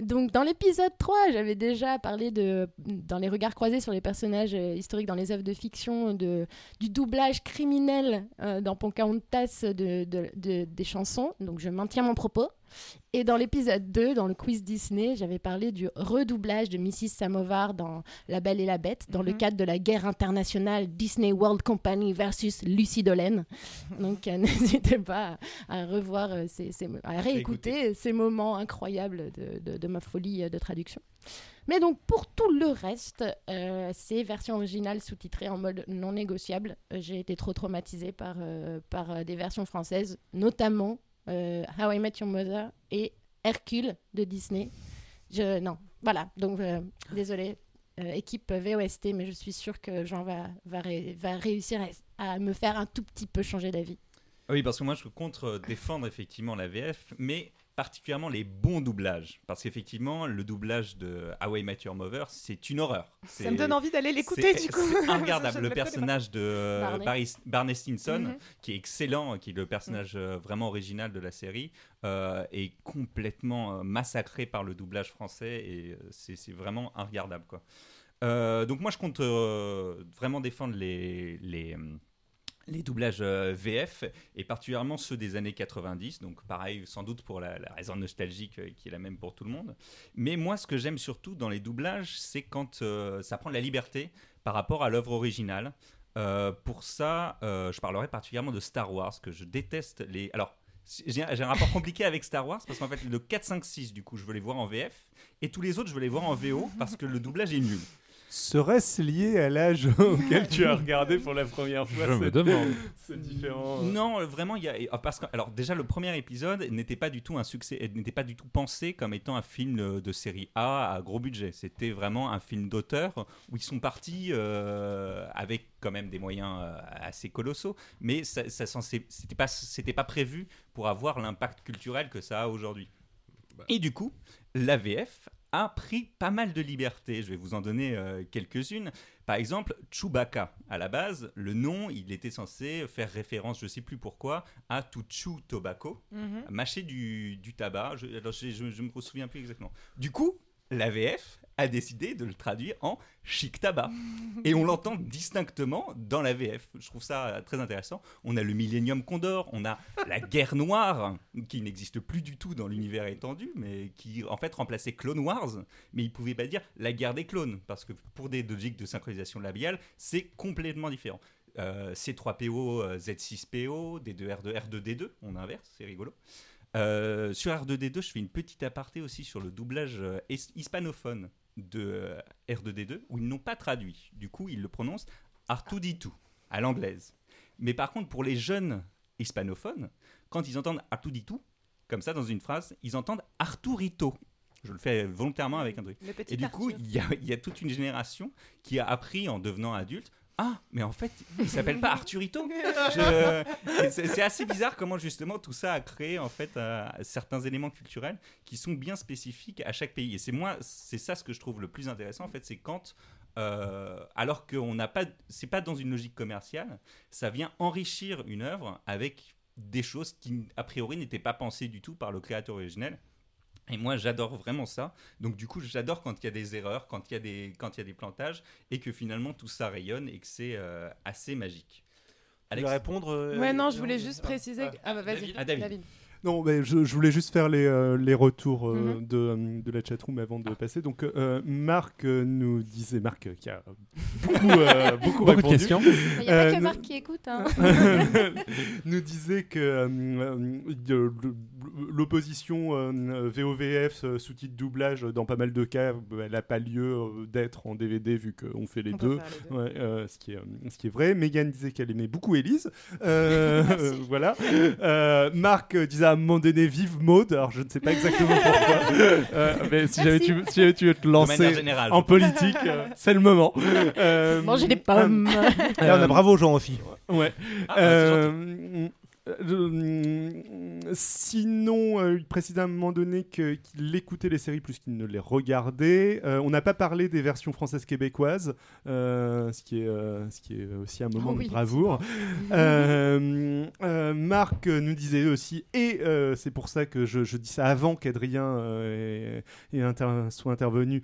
Donc, dans l'épisode 3, j'avais déjà parlé de, dans les regards croisés sur les personnages euh, historiques dans les œuvres de fiction, de, du doublage criminel euh, dans Pocahontas de, de- de- des chansons. Donc, je maintiens mon propos. Et dans l'épisode 2, dans le quiz Disney, j'avais parlé du redoublage de Mrs. Samovar dans La Belle et la Bête, dans le Mhm. cadre de la guerre internationale Disney World Company versus Lucie Dolène. Donc, euh, n'hésitez pas à, à revoir euh, ces, à réécouter ces moments incroyables de, de- de ma folie euh, de traduction. Mais donc pour tout le reste, euh, c'est version originale sous-titrée en mode non négociable. J'ai été trop traumatisée par, euh, par des versions françaises, notamment How I Met Your Mother et Hercule de Disney. Je, non, voilà, donc euh, désolé. équipe VOST, mais je suis sûre que Jean va, va, va réussir à, à me faire un tout petit peu changer d'avis. Oui, parce que moi je compte euh, défendre effectivement la VF, mais particulièrement les bons doublages. Parce qu'effectivement, le doublage de How I Met Your Mother, c'est une horreur. Ça me donne envie d'aller l'écouter du coup. C'est regardable. Le personnage de euh, Barney. Barry, Barney Stinson, Mhm. qui est excellent, qui est le personnage euh, vraiment original de la série, euh, est complètement massacré par le doublage français et c'est vraiment regardable. Quoi. Euh, donc moi, je compte euh, vraiment défendre les... les hum, les doublages euh, VF et particulièrement ceux des années 90 donc pareil sans doute pour la, raison nostalgique euh, qui est la même pour tout le monde. Mais moi ce que j'aime surtout dans les doublages c'est quand euh, ça prend la liberté par rapport à l'œuvre originale. Pour ça je parlerai particulièrement de Star Wars que je déteste les alors j'ai un rapport compliqué avec Star Wars parce qu'en fait le 4, 5, 6 du coup je veux les voir en VF et tous les autres je veux les voir en VO parce que le doublage est nul Serait-ce lié à l'âge auquel tu as regardé pour la première fois Je me demande. ce différent euh, Non, vraiment, il y a. ah, Parce que, alors, déjà, le premier épisode n'était pas du tout un succès, n'était pas du tout pensé comme étant un film euh, de série A à gros budget. C'était vraiment un film d'auteur où ils sont partis euh, avec quand même des moyens euh, assez colossaux, mais ça, ça c'était pas, c'était pas prévu pour avoir l'impact culturel que ça a aujourd'hui. Et du coup, l'AVF a pris pas mal de liberté. Je vais vous en donner euh, quelques-unes. Par exemple, Chewbacca, à la base, le nom, il était censé faire référence, je sais plus pourquoi, à to chew tobacco, Mhm. mâcher du, du tabac. Je, alors, je, je, je me souviens plus exactement. Du coup, l'AVF a décidé de le traduire en chic tabac. Et on l'entend distinctement dans la VF. Je trouve ça euh, très intéressant. On a le Millennium Condor, on a la guerre noire, qui n'existe plus du tout dans l'univers étendu, mais qui en fait remplaçait Clone Wars. Mais il pouvait pas dire la guerre des clones, parce que pour des logiques de synchronisation labiale, c'est complètement différent. Euh, C3PO, euh, Z6PO, D2R2, R2D2, on inverse, c'est rigolo. Euh, sur R2D2, je fais une petite aparté aussi sur le doublage euh, his- hispanophone de euh, R2D2, où ils n'ont pas traduit. Du coup, ils le prononcent R2D2 à l'anglaise. Mais par contre, pour les jeunes hispanophones, quand ils entendent R2D2, comme ça dans une phrase, ils entendent Arturito. Je le fais volontairement avec un truc. Et du coup, y, il y a toute une génération qui a appris en devenant adulte. Ah, mais en fait, il s'appelle pas Arturito. Je- c'est assez bizarre comment justement tout ça a créé en fait euh, certains éléments culturels qui sont bien spécifiques à chaque pays. Et c'est moi, c'est ça ce que je trouve le plus intéressant en fait, c'est quand euh, alors qu'on n'a pas, c'est pas dans une logique commerciale, ça vient enrichir une œuvre avec des choses qui a priori n'étaient pas pensées du tout par le créateur originel. Et moi, j'adore vraiment ça. Donc, du coup, j'adore quand il y a des erreurs, quand il y a des, quand il y a des plantages, et que finalement tout ça rayonne et que c'est euh, assez magique. Tu veux répondre euh, Ouais, non, je voulais juste ah, préciser. ah. que- Ah, bah vas-y, Ah, David. Non, mais je, je voulais juste faire les, euh, les retours euh, Mhm. de, de la chatroom avant de passer. Donc, euh, Marc nous disait, Marc qui a beaucoup, euh, beaucoup, Beaucoup de questions. Il n'y a Euh, pas que nous- Marc qui écoute. hein. nous disait que l'opposition euh, VOVF euh, sous-titre doublage dans pas mal de cas, euh, elle n'a pas lieu euh, d'être en DVD vu qu'on fait les On deux. faire les deux. Ouais, euh, ce, qui est, ce qui est vrai. Megan disait qu'elle aimait beaucoup Elise. Voilà. Euh, Marc disait à un moment donné Vive Maud. Alors je ne sais pas exactement pourquoi. Euh, mais si jamais, tu, si tu veux te lancer générale. en politique, euh, c'est le moment. Euh, Manger des pommes. Et on a bravo Jean aussi. Ouais. Ah, bah, Euh, euh, sinon, euh, il précisait à un moment donné qu'il écoutait les séries plus qu'il ne les regardait. Euh, on n'a pas parlé des versions françaises québécoises, ce, qui est, ce qui est aussi un moment Oh oui, de bravoure. Marc nous disait aussi, et c'est pour ça que je, je dis ça avant qu'Adrien inter- soit intervenu.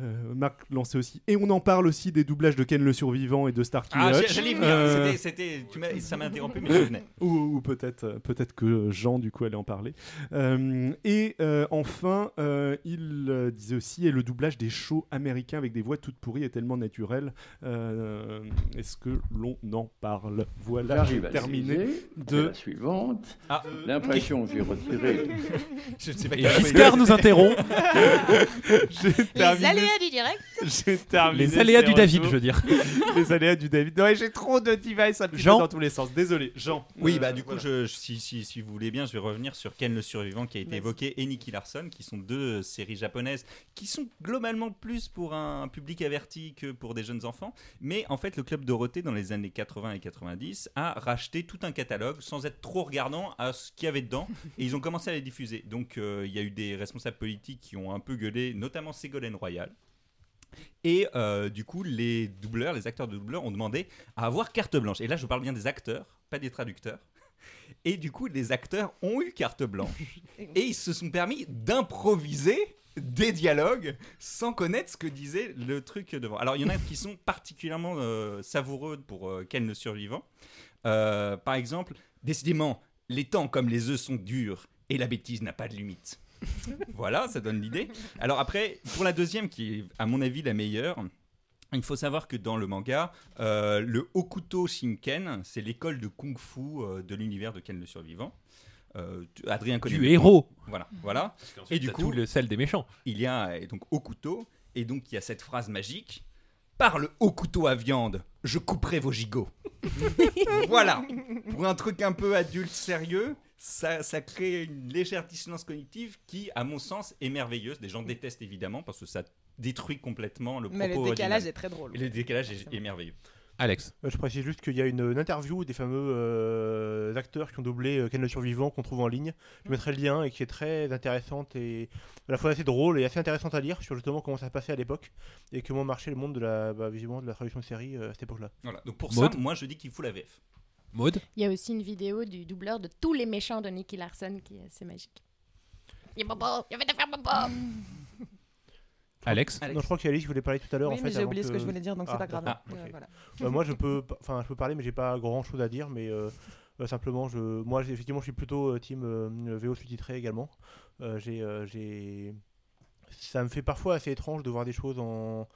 Euh, Marc lançait aussi, et on en parle aussi des doublages de Ken le Survivant et de Starkey Ah, Hutch. j'ai- j'allais venir. Euh, C'était- C'était, tu m'as- ça m'a interrompu, mais je venais. ou, ou peut-être euh, peut-être que Jean du coup allait en parler. Euh, et euh, enfin, euh, il disait aussi et le doublage des shows américains avec des voix toutes pourries est tellement naturel. Euh, Est-ce que l'on en parle? Voilà, j'ai J'arrive à terminé. de- la suivante. Ah. L'impression que j'ai retirée. Je ne sais pas Giscard nous interrompt. J'ai terminé. Aléas du direct. J'ai terminé. Les aléas du David, je veux dire. Les aléas du David. Ouais, j'ai trop de devices un petit peu Jean dans tous les sens. Désolé, Jean. Oui, Euh, bah du coup, voilà. je, je- si, si, si vous voulez bien, je vais revenir sur Ken le survivant qui a été évoqué et Nicky Larson, qui sont deux euh, séries japonaises qui sont globalement plus pour un public averti que pour des jeunes enfants. Mais en fait, le Club Dorothée, dans les années 80 et 90, a racheté tout un catalogue sans être trop regardant à ce qu'il y avait dedans et ils ont commencé à les diffuser. Donc euh, il y a eu des responsables politiques qui ont un peu gueulé, notamment Ségolène Royal. Et euh, du coup, les doubleurs, les acteurs de doubleurs ont demandé à avoir carte blanche. Et là, je parle bien des acteurs, pas des traducteurs. Et du coup, les acteurs ont eu carte blanche. Et ils se sont permis d'improviser des dialogues sans connaître ce que disait le truc devant. Alors, il y en a qui sont particulièrement euh, savoureux pour euh, Ken le survivant. Euh, par exemple, décidément, les temps comme les œufs sont durs et la bêtise n'a pas de limite. voilà, ça donne l'idée. Alors après, pour la deuxième, qui est à mon avis la meilleure, il faut savoir que dans le manga, euh, le Hokuto Shinken, c'est l'école de kung-fu euh, de l'univers de Ken le Survivant. Euh, Adrien connaît. Du héros. Voilà, voilà. Et du coup- le sel des méchants. Il y a donc Hokuto, et donc il y a cette phrase magique. Par le haut couteau à viande, je couperai vos gigots. voilà. Pour un truc un peu adulte sérieux, ça, ça crée une légère dissonance cognitive qui, à mon sens, est merveilleuse. Des gens détestent évidemment parce que ça détruit complètement le propos Mais le décalage original. est très drôle. Et le décalage est, est merveilleux. Alex. Je précise juste qu'il y a une, une interview des fameux euh, acteurs qui ont doublé euh, Ken le Survivant qu'on trouve en ligne. Je mettrai le lien et qui est très intéressante et à la fois assez drôle et assez intéressante à lire sur justement comment ça se passait à l'époque et comment marchait le monde de la, bah, visiblement de la traduction de série euh, à cette époque-là. Voilà. Donc pour Maud ça, moi je dis qu'il faut la VF. Maud? Il y a aussi une vidéo du doubleur de tous les méchants de Nicky Larson qui est assez magique. Il bobo, il va te faire bobo. Alex? Non, je crois qu'il y a Alice qui voulait parler tout à l'heure Oui, en fait. mais j'ai oublié ce que je voulais dire, donc Ah, c'est pas grave. d'accord. Euh, Ah, voilà. Bah, moi, je peux, enfin, je peux parler, mais j'ai pas grand chose à dire. Mais euh, euh, simplement, je, moi, effectivement, je suis plutôt team euh, VO sous-titré également. Euh, j'ai, euh, j'ai, ça me fait parfois assez étrange de voir des choses en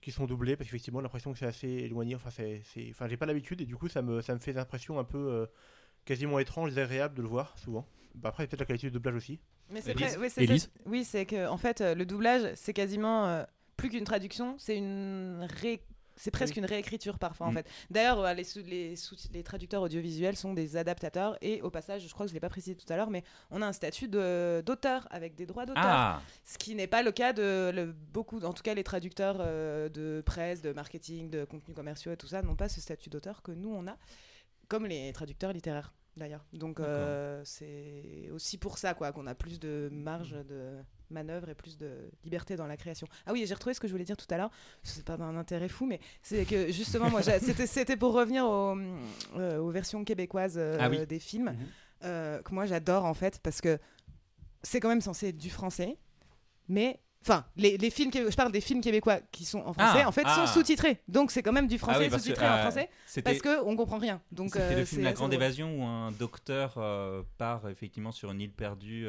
qui sont doublées parce qu'effectivement, j'ai l'impression que c'est assez éloigné. Enfin, c'est, c'est- enfin, j'ai pas l'habitude et du coup, ça me, ça me fait l'impression un peu euh, quasiment étrange, désagréable de le voir souvent. Bah, après, peut-être la qualité du doublage aussi. Mais c'est Élise très- oui, c'est Élise ça- Oui, c'est que en fait, euh, le doublage, c'est quasiment euh, plus qu'une traduction, c'est une ré- c'est presque une réécriture parfois en Mm. fait. D'ailleurs, euh, les, traducteurs audiovisuels sont des adaptateurs et au passage, je crois que je l'ai pas précisé tout à l'heure, mais on a un statut de- d'auteur avec des droits d'auteur. Ah Ce qui n'est pas le cas de le- beaucoup, en tout cas les traducteurs euh, de presse, de marketing, de contenus commerciaux et tout ça n'ont pas ce statut d'auteur que nous on a, comme les traducteurs littéraires d'ailleurs. Donc euh, c'est aussi pour ça quoi qu'on a plus de marge de manœuvre et plus de liberté dans la création. Ah oui, j'ai retrouvé ce que je voulais dire tout à l'heure. C'est pas d'un intérêt fou, mais c'est que justement moi c'était pour revenir au- euh, aux versions québécoises euh, Ah oui. des films Mhm. euh, que moi j'adore en fait parce que c'est quand même censé être du français, mais enfin les, les films je parle des films québécois qui sont en français Ah, en fait ah. sont sous-titrés, donc c'est quand même du Ah français oui, sous-titré en français parce que on comprend rien. Donc c'était euh, le film c'est La Grande. Évasion où un docteur euh, part effectivement sur une île perdue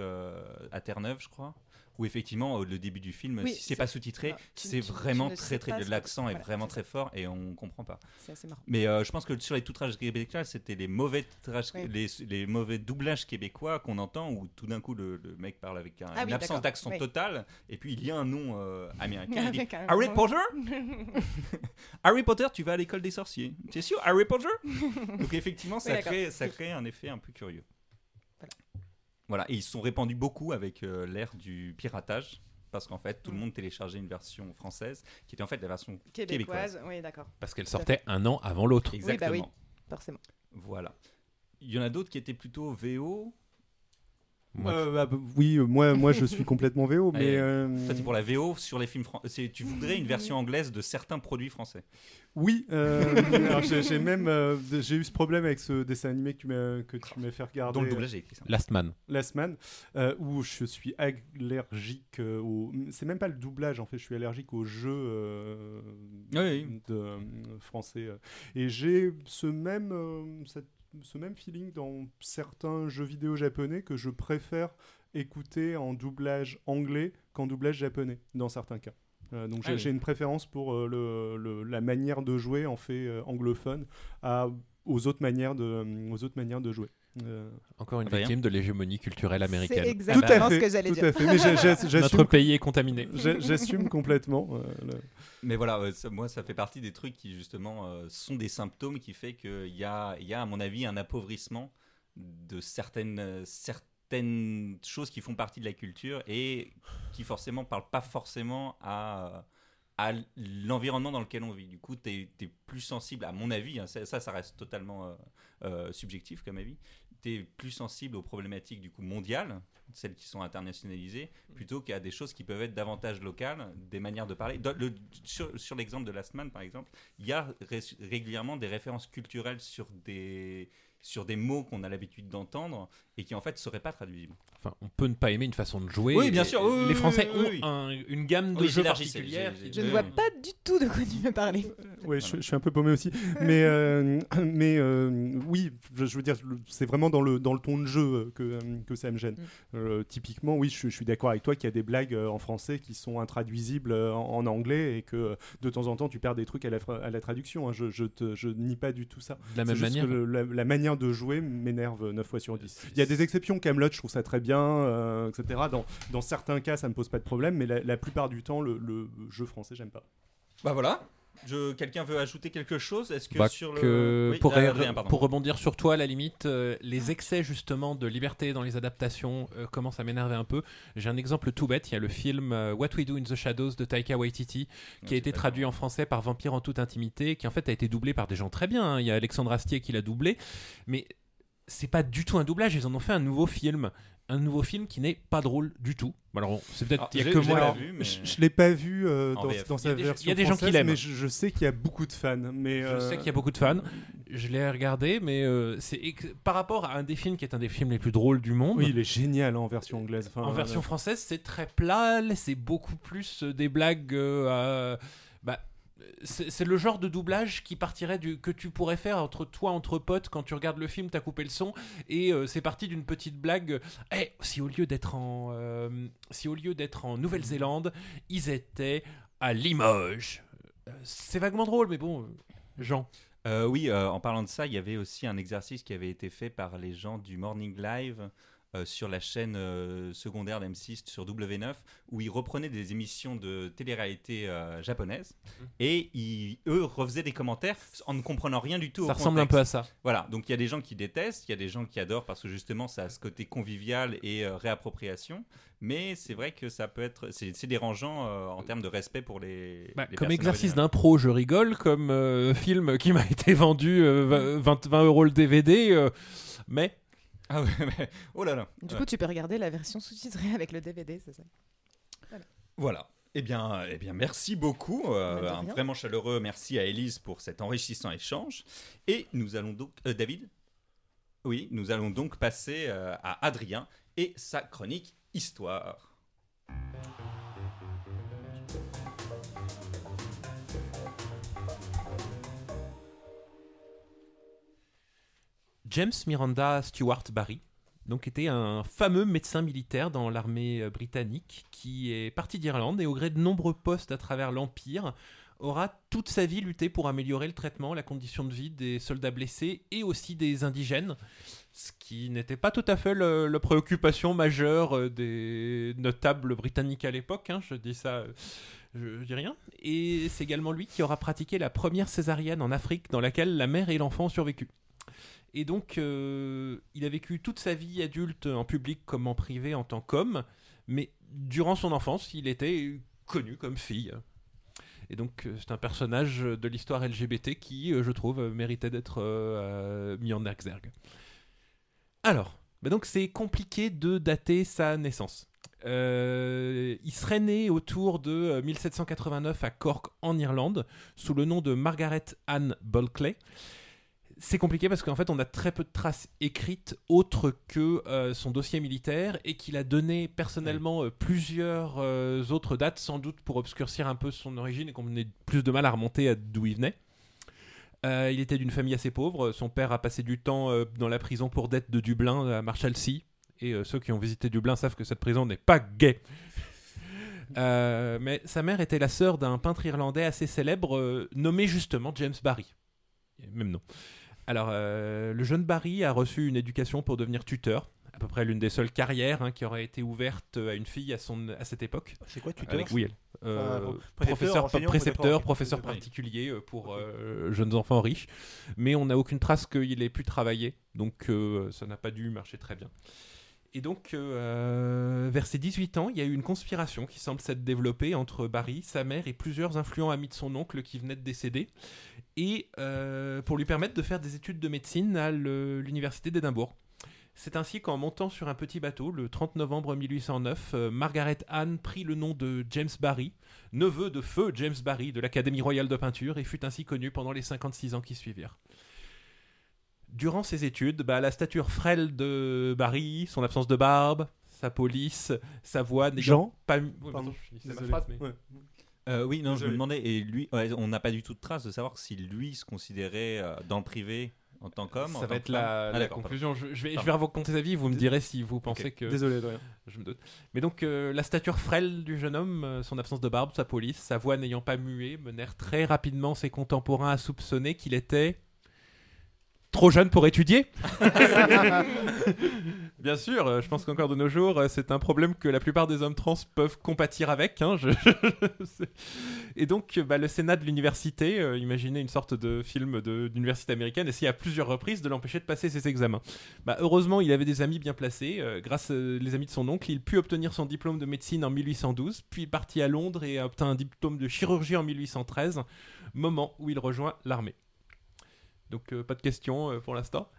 à Terre-Neuve, je crois. Où effectivement, au- le début du film, Oui, si c'est c'est- pas sous-titré, c'est tu vraiment très très. L'accent est voilà, vraiment c'est très fort et on comprend pas. C'est assez marrant. Mais euh, je pense que sur les toutrages québécois, c'était les mauvais toutrages- Oui. les, les mauvais doublages québécois qu'on entend où tout d'un coup le, le mec parle avec un- Ah une oui, absence d'accent oui. total et puis il y a un nom euh, américain. il dit, Avec un- Harry Potter? Harry Potter, tu vas à l'école des sorciers. T'es sûr, Harry Potter? Donc effectivement, ça, d'accord. crée, ça crée un effet un peu curieux. Voilà. Et ils se sont répandus beaucoup avec euh, l'ère du piratage. Parce qu'en fait, tout le Mm. monde téléchargeait une version française qui était en fait la version québécoise. Québécoise, oui, d'accord. Parce qu'elle sortait un an avant l'autre. Exactement. oui. Forcément. Voilà. Il y en a d'autres qui étaient plutôt VO. Moi, Euh, bah, bah, oui, euh, moi, moi je suis complètement VO, mais. Euh, Ça, c'est pour la VO sur les films français. Tu voudrais une version anglaise de certains produits français. Oui, euh, j'ai même euh, j'ai eu ce problème avec ce dessin animé que tu m'as que tu m'as fait regarder. Dont le doublage est écrit. ça. Last Man. Last Man, euh, où je suis allergique euh, au. C'est même pas le doublage en fait, je suis allergique au jeu euh, Oui, oui. de euh, français. Et j'ai ce même euh, cette- ce même feeling dans certains jeux vidéo japonais que je préfère écouter en doublage anglais qu'en doublage japonais dans certains cas. Euh, donc j'ai Ah oui. j'ai une préférence pour euh, le, le- la manière de jouer en fait euh, anglophone à, aux autres manières de aux autres manières de jouer. Euh, Encore une Rien. victime de l'hégémonie culturelle C'est américaine. tout exactement à ce fait, que j'allais tout dire. à fait. Mais Notre pays est contaminé. J'a- J'assume complètement. euh, le- Mais voilà, euh, ça- moi, ça fait partie des trucs qui, justement, euh, sont des symptômes qui fait qu'il y a, il y a, à mon avis, un appauvrissement de certaines, certaines choses qui font partie de la culture et qui, forcément, parlent pas forcément à, à l'environnement dans lequel on vit. Du coup, tu es, plus sensible, à mon avis, hein, ça, ça, ça reste totalement euh, euh, subjectif comme avis, tu es plus sensible aux problématiques du coup mondiales, celles qui sont internationalisées, plutôt qu'à des choses qui peuvent être davantage locales, des manières de parler. Dans le- sur sur l'exemple de Last Man, par exemple, il y a ré- régulièrement des références culturelles sur des, sur des mots qu'on a l'habitude d'entendre et qui en fait ne seraient pas traduisibles. Enfin, on peut ne pas aimer une façon de jouer. Oui, bien sûr, oui, oui, les oui, Français oui, oui. ont un- une gamme de Oui, jeux particulière. Je ne Oui. vois pas du tout de quoi tu veux parler. Ouais, je, je suis un peu paumé aussi. Mais, euh, mais euh, oui, je, je veux dire, c'est vraiment dans le, dans le ton de jeu euh, que, que ça me gêne. Mm. Euh, typiquement, oui, je, je suis d'accord avec toi qu'il y a des blagues en français qui sont intraduisibles en, en anglais et que de temps en temps tu perds des trucs à la, à la traduction. hein. Je, je, te- je nie pas du tout ça. De la même manière. que le- la, la manière de jouer m'énerve 9 fois sur 10. Il y a des exceptions, Camelot, je trouve ça très bien, euh, etc. Dans, dans certains cas, ça me pose pas de problème, mais la, la plupart du temps, le, le jeu français, j'aime pas. Bah voilà. Quelqu'un veut ajouter quelque chose? Est-ce que Bah, sur que le Oui, pour, ah, rien, pour rebondir sur toi, à la limite, euh, les excès justement de liberté dans les adaptations euh, commencent à m'énerver un peu. J'ai un exemple tout bête. Il y a le film euh, What We Do in the Shadows de Taika Waititi qui a été traduit en français par Vampire en toute intimité, qui en fait a été doublé par des gens très bien. hein. Il y a Alexandre Astier qui l'a doublé, mais c'est pas du tout un doublage. Ils en ont fait un nouveau film, un nouveau film qui n'est pas drôle du tout. Alors bon, c'est peut-être Alors, il y a que moi. alors, vu, mais- Je, je l'ai pas vu euh, dans, dans Il y sa a des- version il y a des gens qui française, l'aiment. mais je, je sais qu'il y a beaucoup de fans. Mais Je euh, sais qu'il y a beaucoup de fans. Je l'ai regardé, mais euh, c'est ex- par rapport à un des films qui est un des films les plus drôles du monde. Oui, il est génial en version anglaise. Enfin, En euh, version française, c'est très plat, c'est beaucoup plus des blagues. euh, à- c'est le genre de doublage qui partirait du que tu pourrais faire entre toi entre potes quand tu regardes le film, t'as coupé le son et euh, c'est parti d'une petite blague. Eh, si au lieu d'être en euh, si au lieu d'être en Nouvelle-Zélande, ils étaient à Limoges. Euh, C'est vaguement drôle, mais bon, Jean. Oui, en parlant de ça, il y avait aussi un exercice qui avait été fait par les gens du Morning Live euh, sur la chaîne euh, secondaire d'M6 sur W9, où ils reprenaient des émissions de télé-réalité euh, japonaises Mhm. et ils, eux refaisaient des commentaires en ne comprenant rien du tout. Ça au ressemble un peu à ça. Voilà, donc il y a des gens qui détestent, il y a des gens qui adorent parce que justement ça a ce côté convivial et euh, réappropriation, mais c'est vrai que ça peut être, c'est c'est dérangeant euh, en termes de respect pour les. Bah, les comme exercice d'impro, je rigole. Comme euh, film qui m'a été vendu euh, 20, 20 euros le DVD. euh, mais Ah ouais, mais- oh là là. Du Ouais. coup, tu peux regarder la version sous-titrée avec le DVD, c'est ça? Voilà. Eh bien, eh bien, merci beaucoup. euh, Bah, un vraiment chaleureux merci à Élise pour cet enrichissant échange. Et nous allons donc, euh, David? Oui, nous allons donc passer euh, à Adrien et sa chronique histoire. James Miranda Stewart Barry donc était un fameux médecin militaire dans l'armée euh, britannique qui est parti d'Irlande et au gré de nombreux postes à travers l'Empire aura toute sa vie lutté pour améliorer le traitement, la condition de vie des soldats blessés et aussi des indigènes, ce qui n'était pas tout à fait la préoccupation majeure euh, des notables britanniques à l'époque, hein, je dis ça, je dis rien. Et c'est également lui qui aura pratiqué la première césarienne en Afrique dans laquelle la mère et l'enfant ont survécu. Et donc, euh, il a vécu toute sa vie adulte en public comme en privé en tant qu'homme, mais durant son enfance, il était connu comme fille. Et donc, euh, c'est un personnage de l'histoire LGBT qui, euh, je trouve, méritait d'être mis en exergue. Alors, bah donc c'est compliqué de dater sa naissance. Il serait né autour de euh, 1789 à Cork en Irlande sous le nom de Margaret Anne Bulkley. C'est compliqué parce qu'en fait on a très peu de traces écrites autres que euh, son dossier militaire et qu'il a donné personnellement euh, plusieurs euh, autres dates sans doute pour obscurcir un peu son origine et qu'on ait plus de mal à remonter à d'où il venait. Il était d'une famille assez pauvre. Son père a passé du temps dans la prison pour dette de Dublin à Marshalsea. Et ceux qui ont visité Dublin savent que cette prison n'est pas gay. Mais sa mère était la sœur d'un peintre irlandais assez célèbre nommé justement James Barry. Même nom. Alors, euh, le jeune Barry a reçu une éducation pour devenir tuteur, à peu près l'une des seules carrières hein, qui aurait été ouverte à une fille à, son, à cette époque. C'est quoi tuteur Avec, oui, elle. Euh, Enfin, professeur, précepteur, professeur particulier euh, pour euh, jeunes enfants riches. Mais on n'a aucune trace qu'il ait pu travailler, donc euh, ça n'a pas dû marcher très bien. Et donc, euh, vers ses 18 ans, il y a eu une conspiration qui semble s'être développée entre Barry, sa mère et plusieurs influents amis de son oncle qui venaient de décéder, et euh, pour lui permettre de faire des études de médecine à l'université d'Édimbourg. C'est ainsi qu'en montant sur un petit bateau, le 30 novembre 1809, euh, Margaret Anne prit le nom de James Barry, neveu de feu James Barry de l'Académie royale de peinture, et fut ainsi connu pendant les 56 ans qui suivirent. Durant ses études, bah, la stature frêle de Barry, son absence de barbe, sa police, sa voix n'ayant Jean pas... Pardon. attends, je ma phrase, mais- Ouais. Euh, oui, non, je me demandais, et lui, ouais, on n'a pas du tout de trace de savoir si lui se considérait euh, dans le privé en tant qu'homme. Ça va être la, Ah, la conclusion. Je, je vais, je vais raconter sa vie, vous me direz si vous pensez que... Désolé, Adrien. Je me doute. Mais donc, euh, la stature frêle du jeune homme, euh, son absence de barbe, sa police, sa voix n'ayant pas mué, menèrent très rapidement ses contemporains à soupçonner qu'il était trop jeune pour étudier. Bien sûr, euh, je pense qu'encore de nos jours, euh, c'est un problème que la plupart des hommes trans peuvent compatir avec. hein, Et donc, euh, bah, le Sénat de l'université, imaginez une sorte de film d'université américaine, essayait à plusieurs reprises de l'empêcher de passer ses examens. Bah, heureusement, il avait des amis bien placés. grâce aux amis de son oncle, il put obtenir son diplôme de médecine en 1812, puis partit à Londres et obtint un diplôme de chirurgie en 1813, moment où il rejoint l'armée. Donc, pas de questions pour l'instant.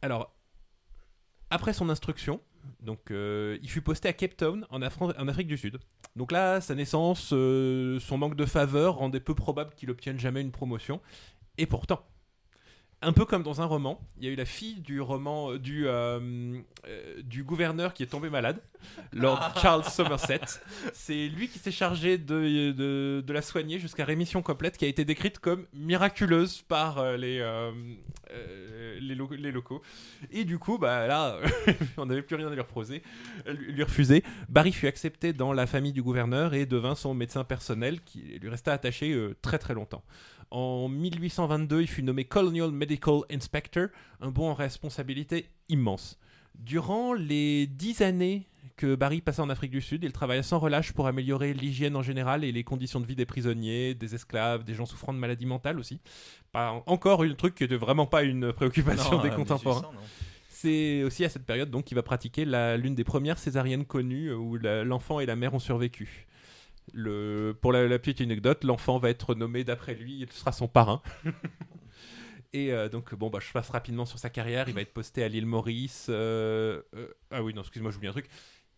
Alors, après son instruction, euh, il fut posté à Cape Town, en Afrique du Sud. Donc là, sa naissance, euh, son manque de faveur rendait peu probable qu'il obtienne jamais une promotion. Et pourtant, un peu comme dans un roman, il y a eu la fille du roman euh, du, euh, euh, du gouverneur qui est tombé malade, Lord Charles Somerset. C'est lui qui s'est chargé de, de, de la soigner jusqu'à rémission complète, qui a été décrite comme miraculeuse par euh, les, les, lo- les locaux. Et du coup, bah là, on n'avait plus rien à lui reposer, lui refuser. Barry fut accepté dans la famille du gouverneur et devint son médecin personnel, qui lui resta attaché très très longtemps. En 1822, il fut nommé Colonial Medical Inspector, un bond en responsabilité immense. Durant les dix années que Barry passa en Afrique du Sud, il travailla sans relâche pour améliorer l'hygiène en général et les conditions de vie des prisonniers, des esclaves, des gens souffrant de maladies mentales aussi. Pas, encore un truc qui n'était vraiment pas une préoccupation Non, des euh, contemporains. 1800, non. C'est aussi à cette période donc qu'il va pratiquer l'une des premières césariennes connues où l'enfant et la mère ont survécu. Le, pour la, la petite anecdote, l'enfant va être nommé d'après lui, il sera son parrain. Et euh, donc, bon, bah, je passe rapidement sur sa carrière. Il va être posté à l'île Maurice. euh, euh, ah oui, non, excuse-moi, j'oublie un truc.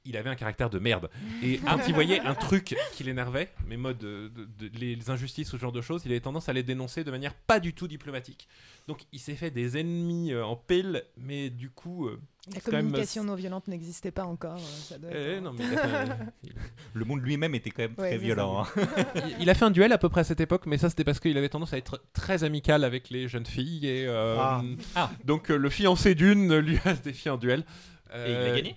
Il avait un caractère de merde. Et quand il voyait un truc qui l'énervait, mais mode de, de- de- les injustices ou ce genre de choses, il avait tendance à les dénoncer de manière pas du tout diplomatique. Donc il s'est fait des ennemis euh, en pile, mais du coup. euh, La même, communication non violente n'existait pas encore. euh, ça doit eh, non, mais Le monde lui-même était quand même Ouais, très violent. hein. il- il a fait un duel à peu près à cette époque, mais ça c'était parce qu'il avait tendance à être très amical avec les jeunes filles. Et, euh, Ah. Ah. Donc euh, le fiancé d'une lui a défié un duel. Et il a Euh, gagné?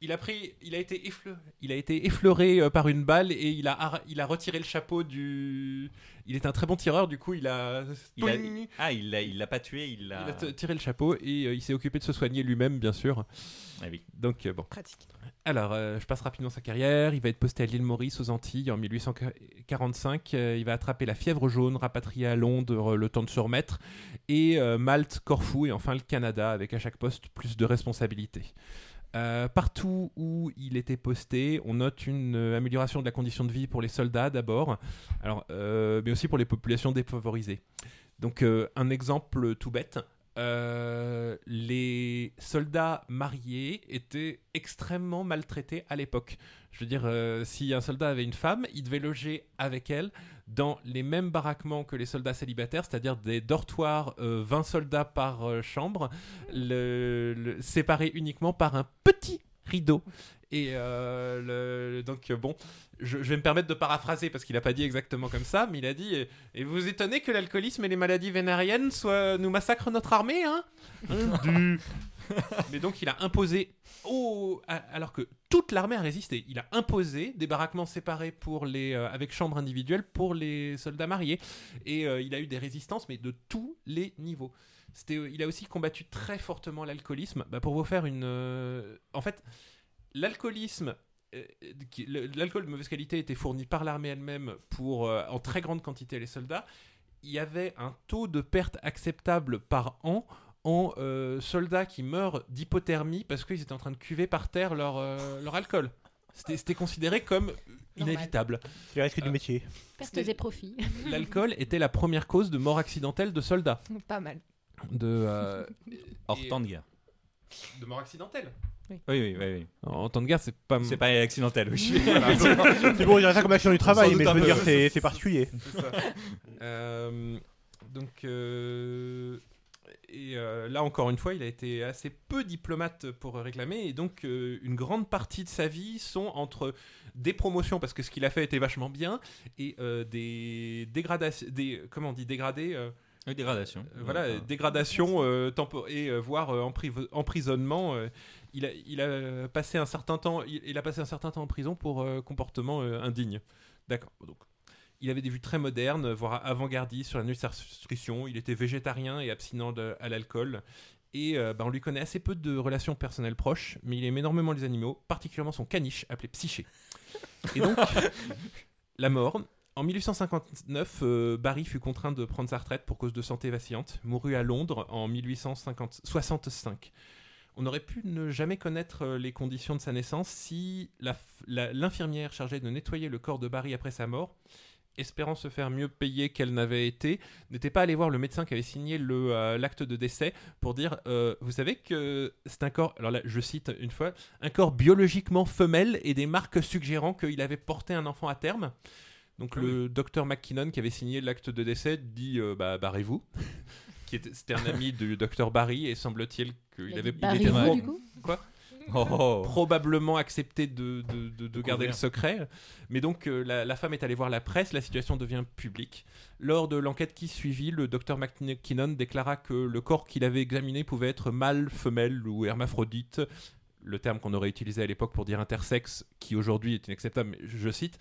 Il a pris, il a été effleuré, il a été effleuré euh, par une balle et il a, il a retiré le chapeau du. Il est un très bon tireur, du coup il a. Il a- Poing Ah, il l'a, il l'a pas tué, il a tiré le chapeau et euh, il s'est occupé de se soigner lui-même, bien sûr. Ah oui. Donc euh, bon. Pratique. Alors, euh, je passe rapidement sa carrière. Il va être posté à l'île Maurice aux Antilles en 1845. Euh, il va attraper la fièvre jaune, rapatrié à Londres, le temps de se remettre. Et euh, Malte, Corfou et enfin le Canada, avec à chaque poste plus de responsabilités. Euh, partout où il était posté, on note une euh, amélioration de la condition de vie pour les soldats d'abord, euh, mais aussi pour les populations défavorisées. Donc, un exemple tout bête. les soldats mariés étaient extrêmement maltraités à l'époque. Je veux dire, si un soldat avait une femme, il devait loger avec elle dans les mêmes baraquements que les soldats célibataires, c'est-à-dire des dortoirs, euh, 20 soldats par euh, chambre, séparés uniquement par un petit rideau. Et euh, donc, euh, bon, je, vais me permettre de paraphraser parce qu'il n'a pas dit exactement comme ça, mais il a dit Et vous étonnez que l'alcoolisme et les maladies vénériennes soient, nous massacrent notre armée, hein? Mais donc, il a imposé, alors que toute l'armée a résisté, il a imposé des baraquements séparés pour les, euh, avec chambre individuelle pour les soldats mariés. Et euh, il a eu des résistances, mais de tous les niveaux. C'était, euh, il a aussi combattu très fortement l'alcoolisme. Bah, pour vous faire une. en fait, l'alcoolisme. L'alcool de mauvaise qualité était fourni par l'armée elle-même pour en très grande quantité à les soldats. Il y avait un taux de perte acceptable par an en euh, soldats qui meurent d'hypothermie parce qu'ils étaient en train de cuver par terre leur, euh, leur alcool. C'était c'était considéré comme inévitable. C'est le risque du métier. Pertes et profits. L'alcool était la première cause de mort accidentelle de soldats. Pas mal. De, euh, Hors temps de guerre. de mort accidentelle. Oui, oui, oui. oui. En temps de guerre, c'est pas. C'est pas accidentel, oui. C'est bon, on dirait ça comme action du travail, mais je veux dire, c'est c'est particulier. C'est ça. Euh, donc euh, et euh, là encore une fois, il a été assez peu diplomate pour réclamer et donc euh, une grande partie de sa vie sont entre des promotions parce que ce qu'il a fait était vachement bien et euh, des dégradations, des comment on dit dégradés. Oui, dégradation. voilà, dégradation et voire empri- emprisonnement. il, a, il a passé un certain temps, il, il a passé un certain temps en prison pour comportement indigne. D'accord. Donc, il avait des vues très modernes, voire avant-gardistes sur la nutrition. Il était végétarien et abstinent de- à l'alcool. Et euh, bah, on lui connaît assez peu de relations personnelles proches, mais il aime énormément les animaux, particulièrement son caniche appelé Psyché. Et donc, la mort. En 1859, euh, Barry fut contraint de prendre sa retraite pour cause de santé vacillante, mourut à Londres en 1865. On aurait pu ne jamais connaître euh, les conditions de sa naissance si l'infirmière chargée de nettoyer le corps de Barry après sa mort, espérant se faire mieux payer qu'elle n'avait été, n'était pas allée voir le médecin qui avait signé le, euh, l'acte de décès pour dire euh, Vous savez que c'est un corps, alors là je cite une fois, un corps biologiquement femelle et des marques suggérant qu'il avait porté un enfant à terme. Donc Ah le docteur McKinnon qui avait signé l'acte de décès dit euh, bah, barrez-vous. qui était, c'était un ami du docteur Barry et semble-t-il qu'il avait il était du coup? Quoi? Oh, probablement accepté de, de- de- de garder le secret. Mais donc euh, la, la femme est allée voir la presse, la situation devient publique. Lors de l'enquête qui suivit, le docteur McKinnon déclara que le corps qu'il avait examiné pouvait être mâle, femelle ou hermaphrodite. Le terme qu'on aurait utilisé à l'époque pour dire intersexe, qui aujourd'hui est inacceptable, mais je cite,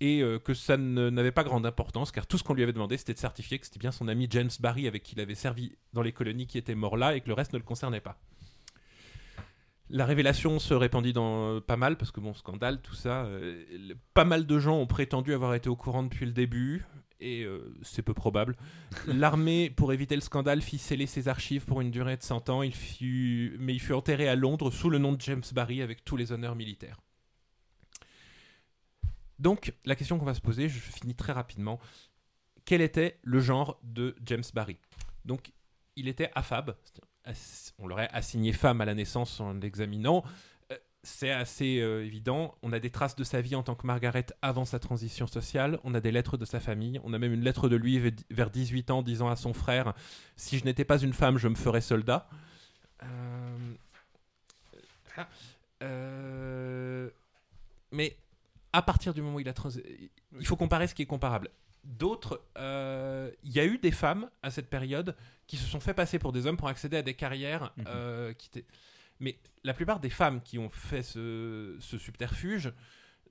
et euh, que ça n'avait pas grande importance, car tout ce qu'on lui avait demandé, c'était de certifier que c'était bien son ami James Barry, avec qui il avait servi dans les colonies, qui était mort là, et que le reste ne le concernait pas. La révélation se répandit dans euh, pas mal, parce que bon, scandale, tout ça. euh, pas mal de gens ont prétendu avoir été au courant depuis le début, et euh, c'est peu probable. L'armée, pour éviter le scandale, fit sceller ses archives pour une durée de 100 ans, mais il fut enterré à Londres sous le nom de James Barry avec tous les honneurs militaires. Donc, la question qu'on va se poser, je finis très rapidement. Quel était le genre de James Barry? Donc, il était affable, on l'aurait assigné femme à la naissance en l'examinant. Euh, C'est assez euh, évident. On a des traces de sa vie en tant que Margaret avant sa transition sociale. On a des lettres de sa famille. On a même une lettre de lui ve- vers 18 ans disant à son frère Si je n'étais pas une femme, je me ferais soldat. Euh, mais à partir du moment où il a il faut comparer ce qui est comparable. D'autres, euh, il y a eu des femmes à cette période qui se sont fait passer pour des hommes pour accéder à des carrières Mhm. euh, qui Mais la plupart des femmes qui ont fait ce, ce subterfuge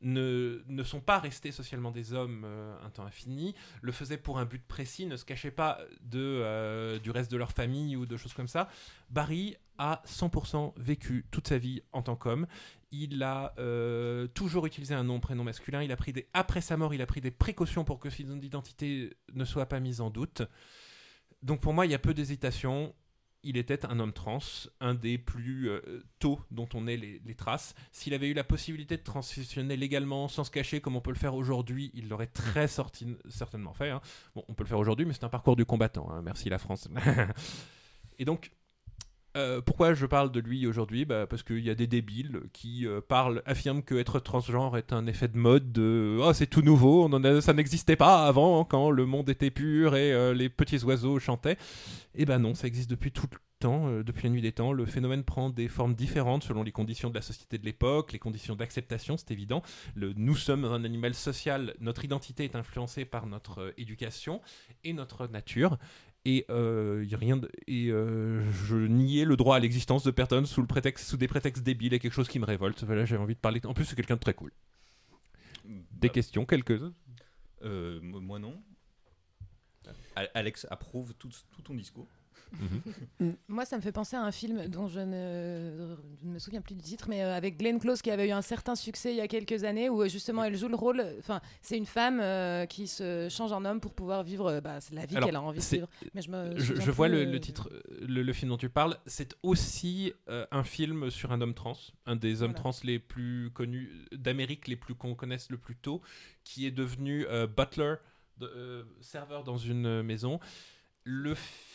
ne, ne sont pas restées socialement des hommes euh, un temps infini, le faisaient pour un but précis, ne se cachaient pas de, du reste de leur famille ou de choses comme ça. Barry a 100% vécu toute sa vie en tant qu'homme. Il a euh, toujours utilisé un nom, prénom masculin. Il a pris des, après sa mort, il a pris des précautions pour que son identité ne soit pas mise en doute. Donc pour moi, il y a peu d'hésitation. Il était un homme trans, un des plus euh, tôt dont on ait les, traces. S'il avait eu la possibilité de transitionner légalement, sans se cacher, comme on peut le faire aujourd'hui, il l'aurait très certainement fait. hein. Bon, on peut le faire aujourd'hui, mais c'est un parcours du combattant. hein. Merci la France. Et donc, euh, pourquoi je parle de lui aujourd'hui? Bah, Parce qu'il y a des débiles qui euh, parlent, affirment que être transgenre est un effet de mode, de oh c'est tout nouveau, ça n'existait pas avant quand le monde était pur et euh, les petits oiseaux chantaient. Eh ben non, ça existe depuis tout le temps, depuis la nuit des temps. Le phénomène prend des formes différentes selon les conditions de la société de l'époque, les conditions d'acceptation, c'est évident. Nous sommes un animal social, notre identité est influencée par notre éducation et notre nature. Et, euh, y a rien de- et euh, je niais le droit à l'existence de personnes sous, le prétexte, sous des prétextes débiles et quelque chose qui me révolte. Voilà, j'avais envie de parler. En plus, c'est quelqu'un de très cool. Des Bah, questions, quelques euh, moi non. Al- Alex approuve tout, tout ton discours. Moi, ça me fait penser à un film dont je ne, je ne me souviens plus du titre, mais euh, avec Glenn Close qui avait eu un certain succès il y a quelques années, où euh, justement elle joue le rôle. Enfin, c'est une femme euh, qui se change en homme pour pouvoir vivre euh, bah, la vie qu'elle a envie de vivre. Mais je me Je, vois le, le titre, le, le film dont tu parles. C'est aussi un film sur un homme trans, un des hommes Voilà. trans les plus connus d'Amérique, les plus qu'on connaisse le plus tôt, qui est devenu butler, de- serveur dans une maison. Le film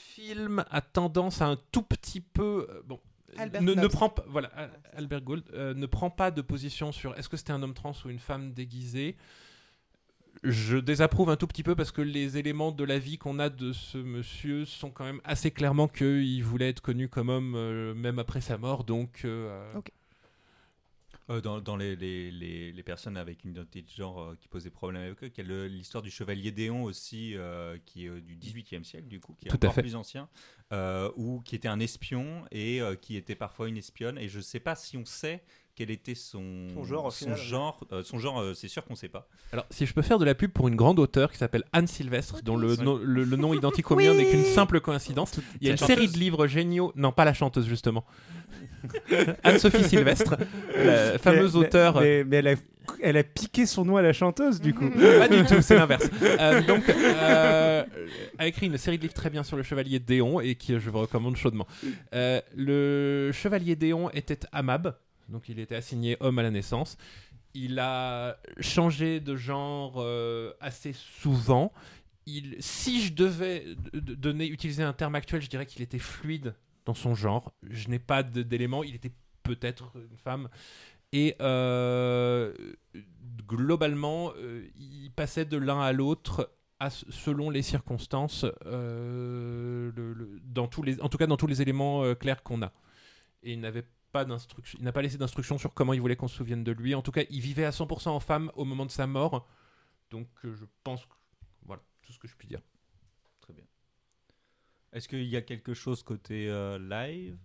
a tendance à un tout petit peu, euh, bon. Albert ne, prend pas, voilà, ça. Albert Gould euh, ne prend pas de position sur est-ce que c'était un homme trans ou une femme déguisée. Je désapprouve un tout petit peu parce que les éléments de la vie qu'on a de ce monsieur sont quand même assez clairement qu'il voulait être connu comme homme euh, même après sa mort. Donc, euh. Euh, dans dans les, les, les, les personnes avec une identité de genre euh, qui posent des problèmes avec eux, qu'il y a le- l'histoire du chevalier Déon aussi, euh, qui est du 18e siècle, du coup, qui est Tout à encore fait. plus ancien, ou qui était un espion et qui était parfois une espionne. Et je sais pas si on sait quel était son, Son genre, son final. genre, euh, son genre, euh, c'est sûr qu'on sait pas. Alors, si je peux faire de la pub pour une grande auteure qui s'appelle Anne Sylvestre, dont le, nom- le, le nom identique au mien n'est qu'une simple coïncidence. Il y a une série chanteuse. de livres géniaux. Non, pas la chanteuse, justement. Anne-Sophie Sylvestre, la fameuse Mais- auteure. Mais, mais elle, a, elle a piqué son nom à la chanteuse, du coup. Pas du tout, c'est l'inverse. Euh, donc, euh, a écrit une série de livres très bien sur le chevalier Déon et qui je vous recommande chaudement. Euh, le chevalier Déon était Amab, donc il était assigné homme à la naissance. Il a changé de genre euh, assez souvent. Si je devais donner, utiliser un terme actuel, je dirais qu'il était fluide dans son genre. Je n'ai pas d'éléments. Il était peut-être une femme. Et euh, globalement, euh, il passait de l'un à l'autre selon les circonstances, dans tous les, en tout cas dans tous les éléments clairs qu'on a. Et il n'avait pas d'instruction, il n'a pas laissé d'instruction sur comment il voulait qu'on se souvienne de lui. En tout cas, il vivait à 100% en femme au moment de sa mort. Donc euh, je pense que voilà tout ce que je puis dire. Très bien. Est-ce qu'il y a quelque chose côté euh, live?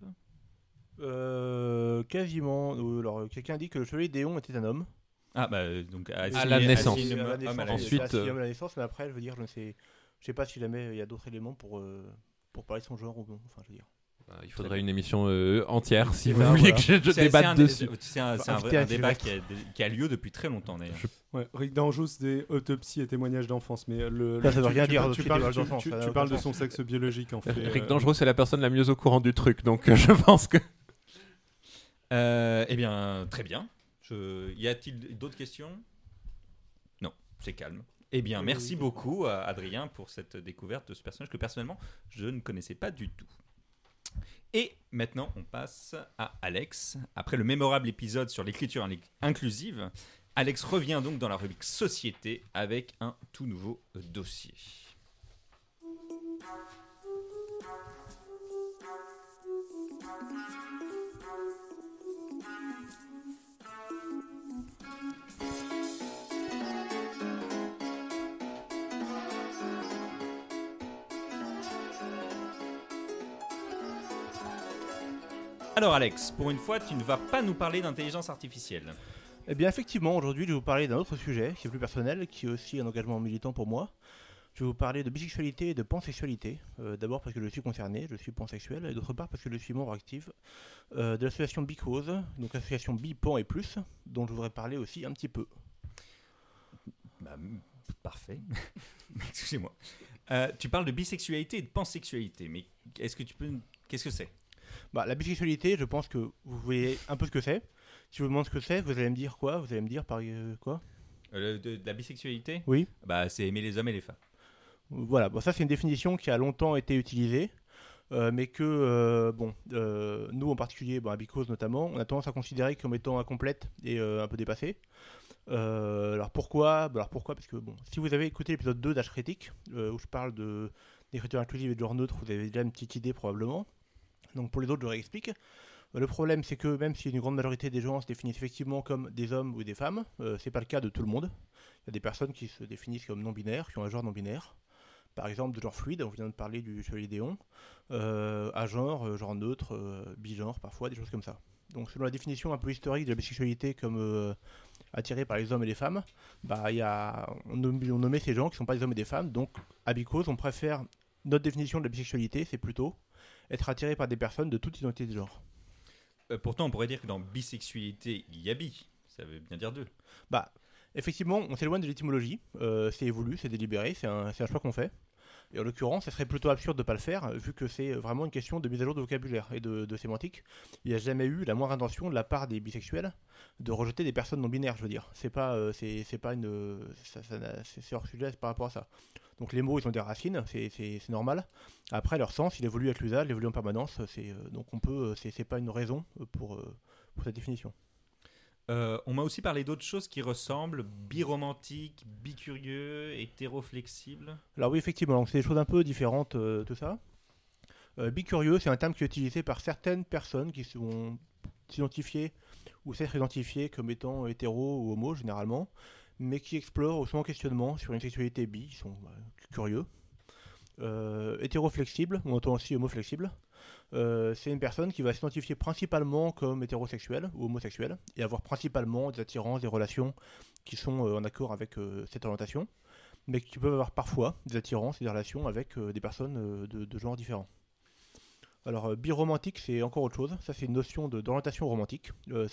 Euh, quasiment. Euh, Alors, quelqu'un dit que le chevalier Déon était un homme. Ah bah euh, donc À la naissance. À la naissance, Ensuite, euh, à la naissance, mais après, je veux dire, je ne sais, je sais pas si jamais il y a d'autres éléments pour, euh, pour parler de son genre ou non. Enfin, je veux dire. Euh, il faudrait une émission euh, entière si vous voulez que je, je débatte un- dessus. C'est un, c'est un vrai- débat qui a, qui a lieu depuis très longtemps d'ailleurs. Ouais, Rick Danjous, des autopsies et témoignages d'enfance. Mais le, Ça, ça veut tu- rien tu, dire, tu parles, tu- tu- de son sexe biologique en fait. Rick euh, Dangereux, c'est la personne la mieux au courant du truc, donc euh, je pense que. Euh, eh bien, très bien. Je... Y a-t-il d'autres questions? Non, c'est calme. Eh bien, merci beaucoup à Adrien pour cette découverte de ce personnage que personnellement je ne connaissais pas du tout. Et maintenant, on passe à Alex. Après le mémorable épisode sur l'écriture in- inclusive, Alex revient donc dans la rubrique Société avec un tout nouveau dossier. Alors Alex, pour une fois, tu ne vas pas nous parler d'intelligence artificielle. Eh bien, effectivement, aujourd'hui, je vais vous parler d'un autre sujet qui est plus personnel, qui est aussi un engagement militant pour moi. Je vais vous parler de bisexualité et de pansexualité. Euh, D'abord parce que je suis concerné, je suis pansexuel, et d'autre part parce que je suis membre actif euh, de l'association Bicose, donc l'association Bipan et plus, dont je voudrais parler aussi un petit peu. Bah, parfait. Excusez-moi. Euh, tu parles de bisexualité et de pansexualité, mais est-ce que tu peux... Qu'est-ce que c'est? Bah, la bisexualité, je pense que vous voyez un peu ce que c'est. Si je vous demande ce que c'est, vous allez me dire quoi? Vous allez me dire par euh, quoi? Euh, de, de la bisexualité? Oui. Bah, c'est aimer les hommes et les femmes. Voilà, bon, ça c'est une définition qui a longtemps été utilisée, euh, mais que, bon, nous en particulier, bon, à Bicose notamment, on a tendance à considérer comme étant incomplète et un peu dépassée. Alors pourquoi? Bah, Alors pourquoi? Parce que, bon, si vous avez écouté l'épisode 2 d'H Critique, où je parle de d'écriture inclusive et de genre neutre, vous avez déjà une petite idée probablement. Donc pour les autres, je réexplique. Le problème, c'est que même si une grande majorité des gens se définissent effectivement comme des hommes ou des femmes, euh, c'est pas le cas de tout le monde. Il y a des personnes qui se définissent comme non-binaires, qui ont un genre non-binaire par exemple de genre fluide, on vient de parler du chevalier Déon, euh, à genre, euh, genre neutre, euh, bigenre parfois, des choses comme ça. Donc selon la définition un peu historique de la bisexualité comme euh, attirée par les hommes et les femmes, bah, y a, on nommait ces gens qui ne sont pas des hommes et des femmes, donc à Bicose on préfère, notre définition de la bisexualité c'est plutôt être attiré par des personnes de toute identité de genre. Euh, pourtant, on pourrait dire que dans bisexualité, il y a bi. Ça veut bien dire deux. Bah, effectivement, on s'éloigne de l'étymologie, euh, c'est évolué, c'est délibéré, c'est un, c'est un choix qu'on fait. Et en l'occurrence, ce serait plutôt absurde de ne pas le faire, vu que c'est vraiment une question de mise à jour de vocabulaire et de, sémantique. Il n'y a jamais eu la moindre intention de la part des bisexuels de rejeter des personnes non binaires, je veux dire. C'est pas, euh, c'est, pas une, ça- ça c'est hors sujet par rapport à ça. Donc les mots, ils ont des racines, c'est, normal. Après, leur sens, il évolue avec l'usage, il évolue en permanence. C'est, euh, donc on peut, euh, c'est, pas une raison pour, pour cette définition. Euh, on m'a aussi parlé d'autres choses qui ressemblent biromantique, bicurieux, hétéroflexible. Alors oui, effectivement, c'est des choses un peu différentes, euh, tout ça. Euh, bicurieux, c'est un terme qui est utilisé par certaines personnes qui sont identifiées ou s'être identifiées comme étant hétéro ou homo généralement, mais qui explorent en questionnement sur une sexualité bi, ils sont bah, curieux. Euh, hétéroflexible, on entend aussi homoflexible. Euh, c'est une personne qui va s'identifier principalement comme hétérosexuelle ou homosexuelle et avoir principalement des attirances, des relations qui sont euh, en accord avec euh, cette orientation mais qui peuvent avoir parfois des attirances et des relations avec des personnes de, genres différents. Alors, biromantique, c'est encore autre chose. Ça, c'est une notion d'orientation romantique. Alors,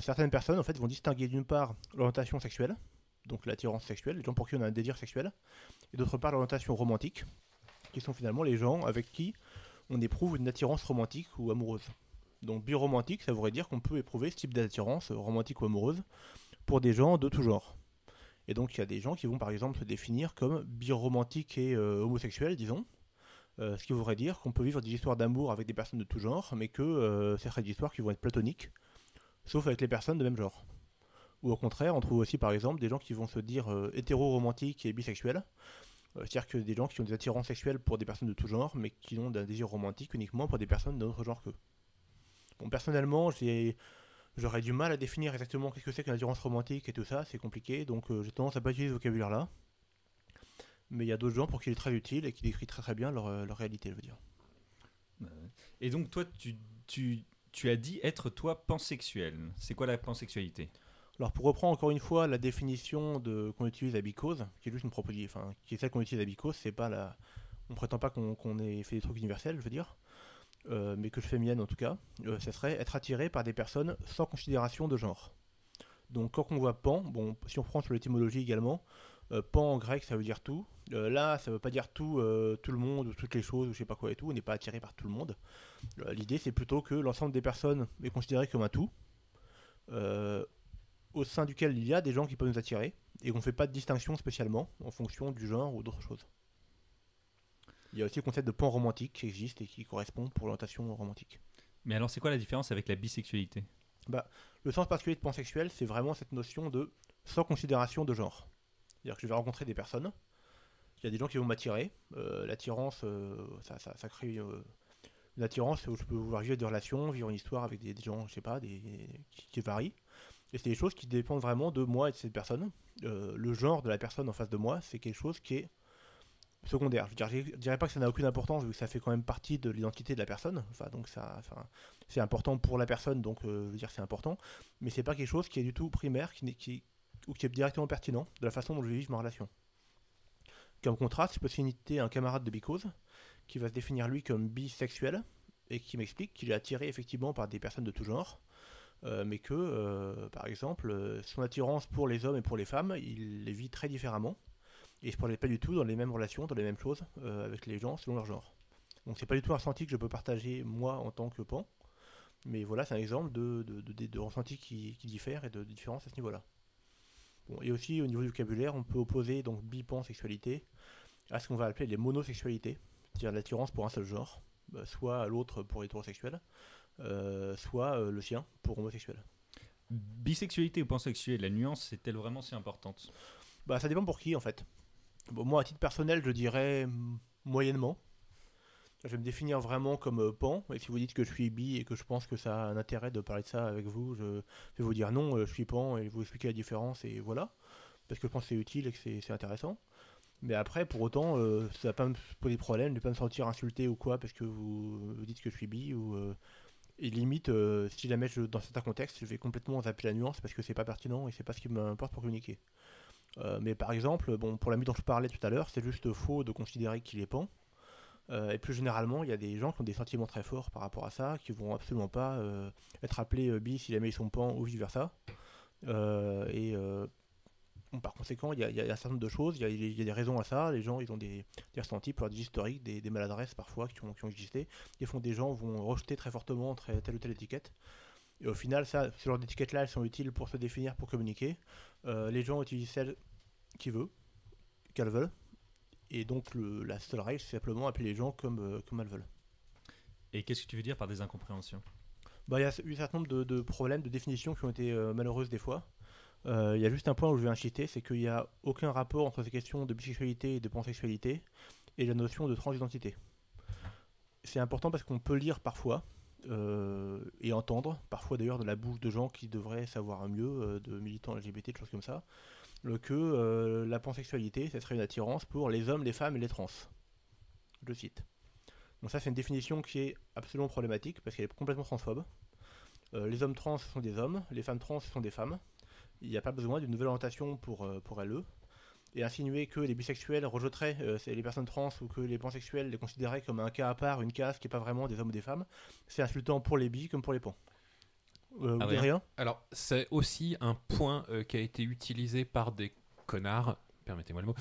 certaines personnes, en fait, vont distinguer d'une part l'orientation sexuelle, donc l'attirance sexuelle, les gens pour qui on a un désir sexuel, et d'autre part l'orientation romantique, qui sont finalement les gens avec qui on éprouve une attirance romantique ou amoureuse. Donc, biromantique, ça voudrait dire qu'on peut éprouver ce type d'attirance euh, romantique ou amoureuse pour des gens de tout genre. Et donc il y a des gens qui vont par exemple se définir comme biromantiques et euh, homosexuels, disons. Euh, ce qui voudrait dire qu'on peut vivre des histoires d'amour avec des personnes de tout genre, mais que ce seraient des histoires qui vont être platoniques, sauf avec les personnes de même genre. Ou au contraire, on trouve aussi par exemple des gens qui vont se dire hétéro-romantiques et bisexuels. Euh, C'est-à-dire que des gens qui ont des attirances sexuelles pour des personnes de tout genre, mais qui ont un désir romantique uniquement pour des personnes d'un autre genre qu'eux. Bon, personnellement, j'ai J'aurais du mal à définir exactement qu'est-ce que c'est qu'une attirance romantique et tout ça, c'est compliqué, donc euh, j'ai tendance à pas utiliser ce vocabulaire-là. Mais il y a d'autres gens pour qui il est très utile et qui décrit très très bien leur, euh, leur réalité, je veux dire. Et donc, toi, tu, tu, tu as dit être toi pansexuel. C'est quoi la pansexualité? Alors pour reprendre encore une fois la définition qu'on utilise à Bicose, qui est juste une proposition, enfin qui est celle qu'on utilise à Bicose, c'est pas la, on prétend pas qu'on ait fait des trucs universels, je veux dire, euh, mais que je fais mienne en tout cas. Euh, ça serait être attiré par des personnes sans considération de genre. Donc quand on voit pan, bon si on prend sur l'étymologie également, euh, pan en grec ça veut dire tout. Euh, là ça veut pas dire tout, tout le monde ou toutes les choses ou je sais pas quoi et tout. On n'est pas attiré par tout le monde. L'idée c'est plutôt que l'ensemble des personnes est considéré comme un tout. Au sein duquel il y a des gens qui peuvent nous attirer et qu'on ne fait pas de distinction spécialement en fonction du genre ou d'autres choses. Il y a aussi le concept de pan romantique qui existe et qui correspond pour l'orientation romantique. Mais alors, c'est quoi la différence avec la bisexualité? Le sens particulier de pansexuel, c'est vraiment cette notion de sans considération de genre. C'est-à-dire que je vais rencontrer des personnes, il y a des gens qui vont m'attirer, euh, l'attirance, euh, ça, ça, ça crée euh, une attirance où je peux vouloir vivre des relations, vivre une histoire avec des, des gens, je sais pas, des, qui, qui varient. Et c'est des choses qui dépendent vraiment de moi et de cette personne. Euh, le genre de la personne en face de moi, c'est quelque chose qui est secondaire. Je je dirais pas que ça n'a aucune importance vu que ça fait quand même partie de l'identité de la personne. Enfin, donc ça, c'est important pour la personne, donc euh, je veux dire c'est important. Mais c'est pas quelque chose qui est du tout primaire, qui, qui, ou qui est directement pertinent de la façon dont je vivre ma relation. Comme contraste, je peux citer un camarade de Bicose qui va se définir lui comme bisexuel et qui m'explique qu'il est attiré effectivement par des personnes de tout genre, euh, mais que, euh, par exemple, euh, son attirance pour les hommes et pour les femmes, il les vit très différemment et il ne se projette pas du tout dans les mêmes relations, dans les mêmes choses avec les gens selon leur genre. Donc c'est pas du tout un ressenti que je peux partager moi en tant que pan, mais voilà, c'est un exemple de, de, ressentis qui, diffèrent et de, différences à ce niveau-là. Bon, et aussi au niveau du vocabulaire, on peut opposer donc bipansexualité à ce qu'on va appeler les monosexualités, c'est-à-dire l'attirance pour un seul genre, bah, soit à l'autre pour hétérosexuel, euh, soit euh, le sien pour homosexuel. Bisexualité ou pansexuelle, la nuance est-elle vraiment si importante? Bah, ça dépend pour qui en fait. Bon, moi, à titre personnel, je dirais moyennement. Je vais me définir vraiment comme euh, pan. Et si vous dites que je suis bi et que je pense que ça a un intérêt de parler de ça avec vous, je vais vous dire non, euh, je suis pan et vous expliquer la différence et voilà. Parce que je pense que c'est utile et que c'est c'est intéressant. Mais après, pour autant, euh, ça va pas me poser de problème, je vais pas me sentir insulté ou quoi parce que vous, vous dites que je suis bi ou. euh, et limite, euh, si jamais je, dans certains contextes, je vais complètement zapper la nuance parce que c'est pas pertinent et c'est pas ce qui m'importe pour communiquer. Euh, mais par exemple, bon, pour l'ami dont je parlais tout à l'heure, c'est juste faux de considérer qu'il est pan. Euh, et plus généralement, il y a des gens qui ont des sentiments très forts par rapport à ça, qui vont absolument pas euh, être appelés bi si jamais ils sont pan ou vice versa. Et bon, par conséquent, il y, a- il y a un certain nombre de choses, il y a, il y a des raisons à ça. Les gens, ils ont des, des ressentis, pour des historiques, des, des maladresses parfois qui ont, qui ont existé. Des fois, des gens vont rejeter très fortement très- telle ou telle étiquette. Et au final, ça, ce genre d'étiquettes-là, elles sont utiles pour se définir, pour communiquer. Euh, les gens utilisent celles qu'ils veulent, qu'elles veulent. Et donc le- la seule règle, c'est simplement appeler les gens comme, euh, comme elles veulent. Et qu'est-ce que tu veux dire par des incompréhensions? Bah, Il y a eu un certain nombre de, de problèmes, de définitions qui ont été euh, malheureuses des fois. Euh, Il y a juste un point où je vais inciter, c'est qu'il n'y a aucun rapport entre ces questions de bisexualité et de pansexualité et la notion de transidentité. C'est important parce qu'on peut lire parfois euh, et entendre, parfois d'ailleurs de la bouche de gens qui devraient savoir mieux, euh, de militants LGBT, de choses comme ça, que euh, la pansexualité, ce serait une attirance pour les hommes, les femmes et les trans. Je cite. Donc ça, c'est une définition qui est absolument problématique parce qu'elle est complètement transphobe. Euh, les hommes trans, sont des hommes, les femmes trans, ce sont des femmes. Il n'y a pas besoin d'une nouvelle orientation pour, euh, pour elles. Et insinuer que les bisexuels rejetteraient euh, les personnes trans ou que les pansexuels les considéraient comme un cas à part, une case qui n'est pas vraiment des hommes ou des femmes, c'est insultant pour les bis comme pour les pans. Euh, dites rien? Alors, c'est aussi un point euh, qui a été utilisé par des connards, permettez-moi le mot,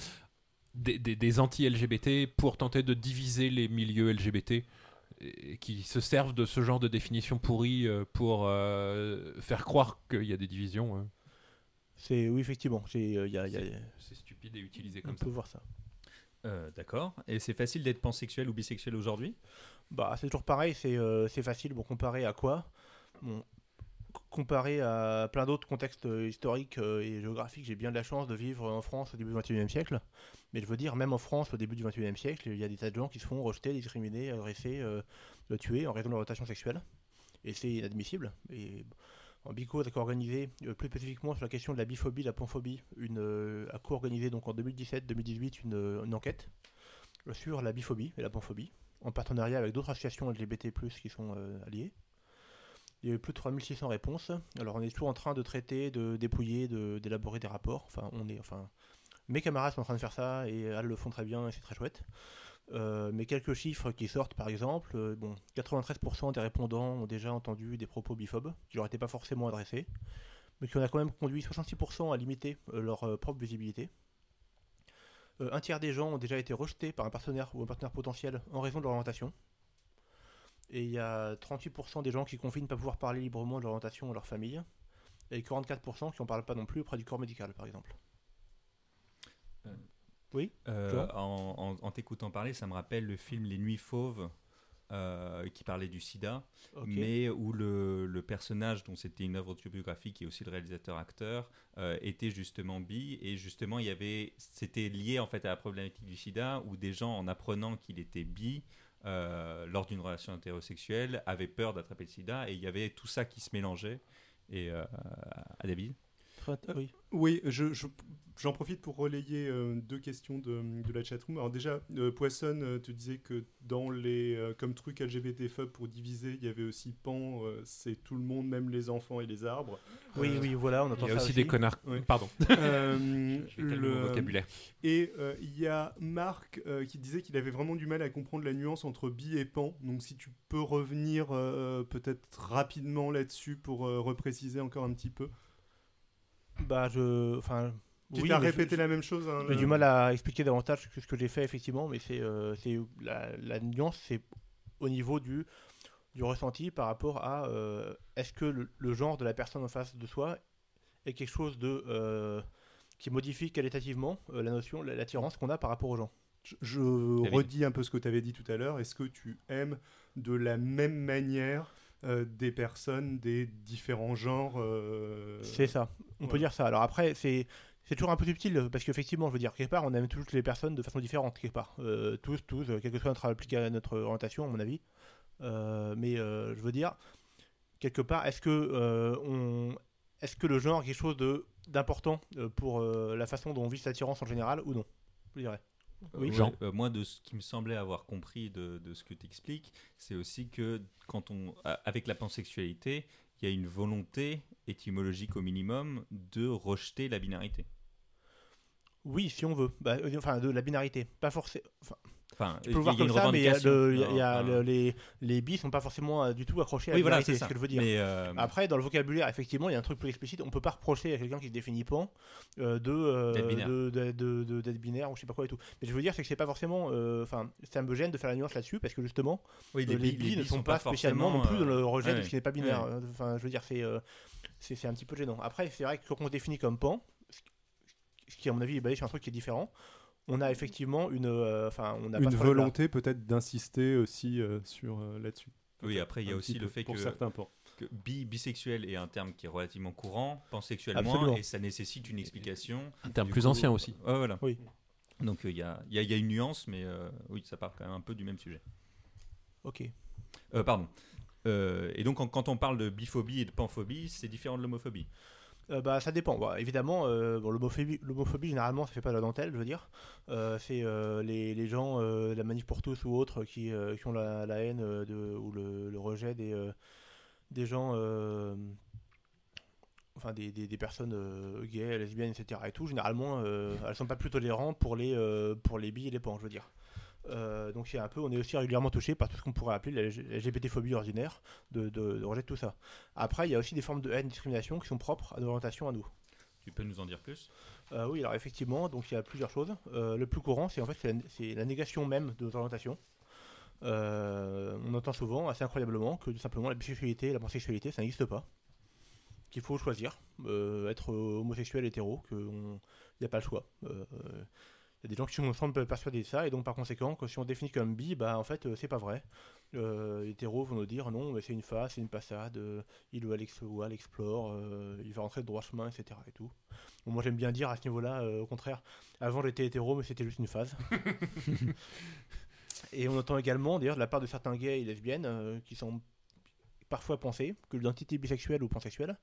des, des- des anti-LGBT pour tenter de diviser les milieux LGBT et qui se servent de ce genre de définition pourrie euh, pour euh, faire croire qu'il y a des divisions. C'est oui effectivement, c'est euh, il y a, il y a- C'est stupide et utilisé on comme ça. peut voir ça. Euh, D'accord. Et c'est facile d'être pansexuel ou bisexuel aujourd'hui? Bah, c'est toujours pareil, c'est euh, c'est facile. Bon, comparé à quoi? Bon, comparé à plein d'autres contextes historiques et géographiques, j'ai bien de la chance de vivre en France au début du XXIe siècle. Mais je veux dire, même en France, au début du XXIe siècle, il y a des tas de gens qui se font rejeter, discriminer, agresser, tuer en raison de leur orientation sexuelle. Et c'est inadmissible. Et en Bico a co-organisé, euh, plus spécifiquement sur la question de la biphobie, la panphobie, une, euh, a co-organisé donc en 2017-2018 une, euh, une enquête sur la biphobie et la panphobie en partenariat avec d'autres associations LGBT+, qui sont alliées. Il y a eu plus de 3600 réponses. Alors on est toujours en train de traiter, de dépouiller, d'élaborer des rapports. Enfin, mes camarades sont en train de faire ça et elles le font très bien et c'est très chouette. Euh, mais quelques chiffres qui sortent, par exemple, euh, bon, 93% des répondants ont déjà entendu des propos biphobes qui leur étaient pas forcément adressés, mais qui a quand même conduit 66% à limiter euh, leur propre visibilité. Un tiers des gens ont déjà été rejetés par un partenaire ou un partenaire potentiel en raison de leur orientation. Et il y a 38% des gens qui confient ne pas pouvoir parler librement de leur orientation à leur famille. Et 44% qui n'en parlent pas non plus auprès du corps médical, par exemple. Oui Euh, en en- en t'écoutant parler, ça me rappelle le film Les Nuits Fauves euh, qui parlait du sida, mais où le, le personnage, dont c'était une œuvre autobiographique et aussi le réalisateur-acteur, euh, était justement bi. Et justement il y avait, c'était lié en fait à la problématique du sida où des gens en apprenant qu'il était bi euh, lors d'une relation hétérosexuelle avaient peur d'attraper le sida. Et il y avait tout ça qui se mélangeait. Et à David oui. Oui, je, je- j'en profite pour relayer euh, deux questions de, de la chatroom. Alors déjà, euh, Poisson euh, te disait que dans les euh, comme truc LGBT pour diviser, il y avait aussi pan, euh, c'est tout le monde, même les enfants et les arbres. Oui, Euh, oui, voilà, on entend Il y a ça aussi des connards. Oui. Pardon. euh, le- vocabulaire. Et euh, il y a Marc euh, qui disait qu'il avait vraiment du mal à comprendre la nuance entre bi et pan. Donc si tu peux revenir euh, peut-être rapidement là-dessus pour euh, repréciser encore un petit peu. Bah, je. Enfin. Tu oui, t'as je- répété la même chose. hein, J'ai le- du mal à expliquer davantage que ce que j'ai fait effectivement, mais c'est euh, c'est la, la nuance, c'est au niveau du, du ressenti par rapport à euh, est-ce que le, le genre de la personne en face de soi est quelque chose de euh, qui modifie qualitativement euh, la notion, la- l'attirance qu'on a par rapport aux gens. Je, je redis un peu ce que tu avais dit tout à l'heure. Est-ce que tu aimes de la même manière euh, des personnes des différents genres euh, C'est ça, on peut dire ça. Alors après, c'est c'est toujours un peu subtil parce qu'effectivement, je veux dire, quelque part, on aime toutes les personnes de façon différente, quelque part. Euh, tous, tous, quelle que soit notre, notre orientation, à mon avis. Mais je veux dire, quelque part, est-ce que, on, est-ce que le genre est quelque chose de, d'important pour la façon dont on vit cette attirance en général ou non? Je dirais. Oui, Euh, Jean. ouais, euh, moi, de ce qui me semblait avoir compris de, de ce que tu expliques, c'est aussi que quand on, avec la pansexualité, il y a une volonté étymologique au minimum de rejeter la binarité. Oui, si on veut. Bah, euh, enfin, de la binarité. Pas forcément. Enfin, Tu il peux le voir comme ça, mais y a le- y a- il y a Enfin, le- les, les bis sont pas forcément euh, du tout accrochés à Oui, la voilà, binarité, c'est c'est ce que je veux dire. Mais, euh, Après, dans le vocabulaire, effectivement, il y a un truc plus explicite. On peut pas reprocher à quelqu'un qui se définit euh, de, D'être binaire. de- de- de- de- d'être binaire ou je sais pas quoi et tout. Mais je veux dire, c'est que c'est pas forcément. Enfin, ça me gêne de faire la nuance là-dessus parce que justement, oui, les, bi- bis ne sont pas spécialement non plus dans le rejet de ce qui n'est pas binaire. Enfin, je veux dire, c'est c'est un petit peu gênant. Après, c'est vrai que quand on se définit comme pan, qui à mon avis est basé sur un truc qui est différent, on a effectivement une. euh, Enfin, on pas une volonté peut-être d'insister aussi euh, sur euh, là-dessus. Oui, après, il y a aussi le fait pour que, certains bi, bisexuel est un terme qui est relativement courant, pansexuel Absolument. moins, et ça nécessite une explication. Un terme plus coup, ancien aussi. voilà. Oui. Donc, euh, il y, a, il y a- y a une nuance, mais euh, oui, ça part quand même un peu du même sujet. Ok. Euh, pardon. Euh, et donc, quand- quand on parle de biphobie et de panphobie, c'est différent de l'homophobie. Euh, bah, ça dépend. Bah, évidemment, euh, bon, l'homophobie, généralement, ça fait pas la dentelle, je veux dire. Euh, c'est euh, les, les gens, euh, la manif pour tous ou autres, qui, qui ont la, haine de, ou le, rejet des, des gens, enfin des, des, personnes gays, lesbiennes, etc. Et tout. Généralement, elles sont pas plus tolérantes pour les, pour les billes et les pans, je veux dire. Euh, donc c'est un peu, on est aussi régulièrement touché par tout ce qu'on pourrait appeler la LGBT-phobie ordinaire, de, de, de rejet de tout ça. Après, il y a aussi des formes de haine, discrimination qui sont propres à nos orientations à nous. Tu peux nous en dire plus? Euh, oui, alors effectivement, donc il y a plusieurs choses. Euh, le plus courant, c'est en fait c'est la, c'est la négation même de nos orientations. On entend souvent, assez incroyablement, que tout simplement la bisexualité et la pansexualité, ça n'existe pas. Qu'il faut choisir, être homosexuel, hétéro, qu'il n'y a pas le choix. Il y a des gens qui sont semblent persuadés de ça, et donc par conséquent, que si on définit comme bi, bah en fait, euh, c'est pas vrai. Euh, les hétéros vont nous dire non, mais c'est une phase, c'est une passade, euh, il ou elle, ex- ou elle explore, euh, il va rentrer de droit chemin, etc. Et tout. Bon, moi j'aime bien dire à ce niveau-là, au contraire, avant j'étais hétéro, mais c'était juste une phase. et on entend également, d'ailleurs, de la part de certains gays et lesbiennes, qui sont parfois penser que l'identité bisexuelle ou pansexuelle,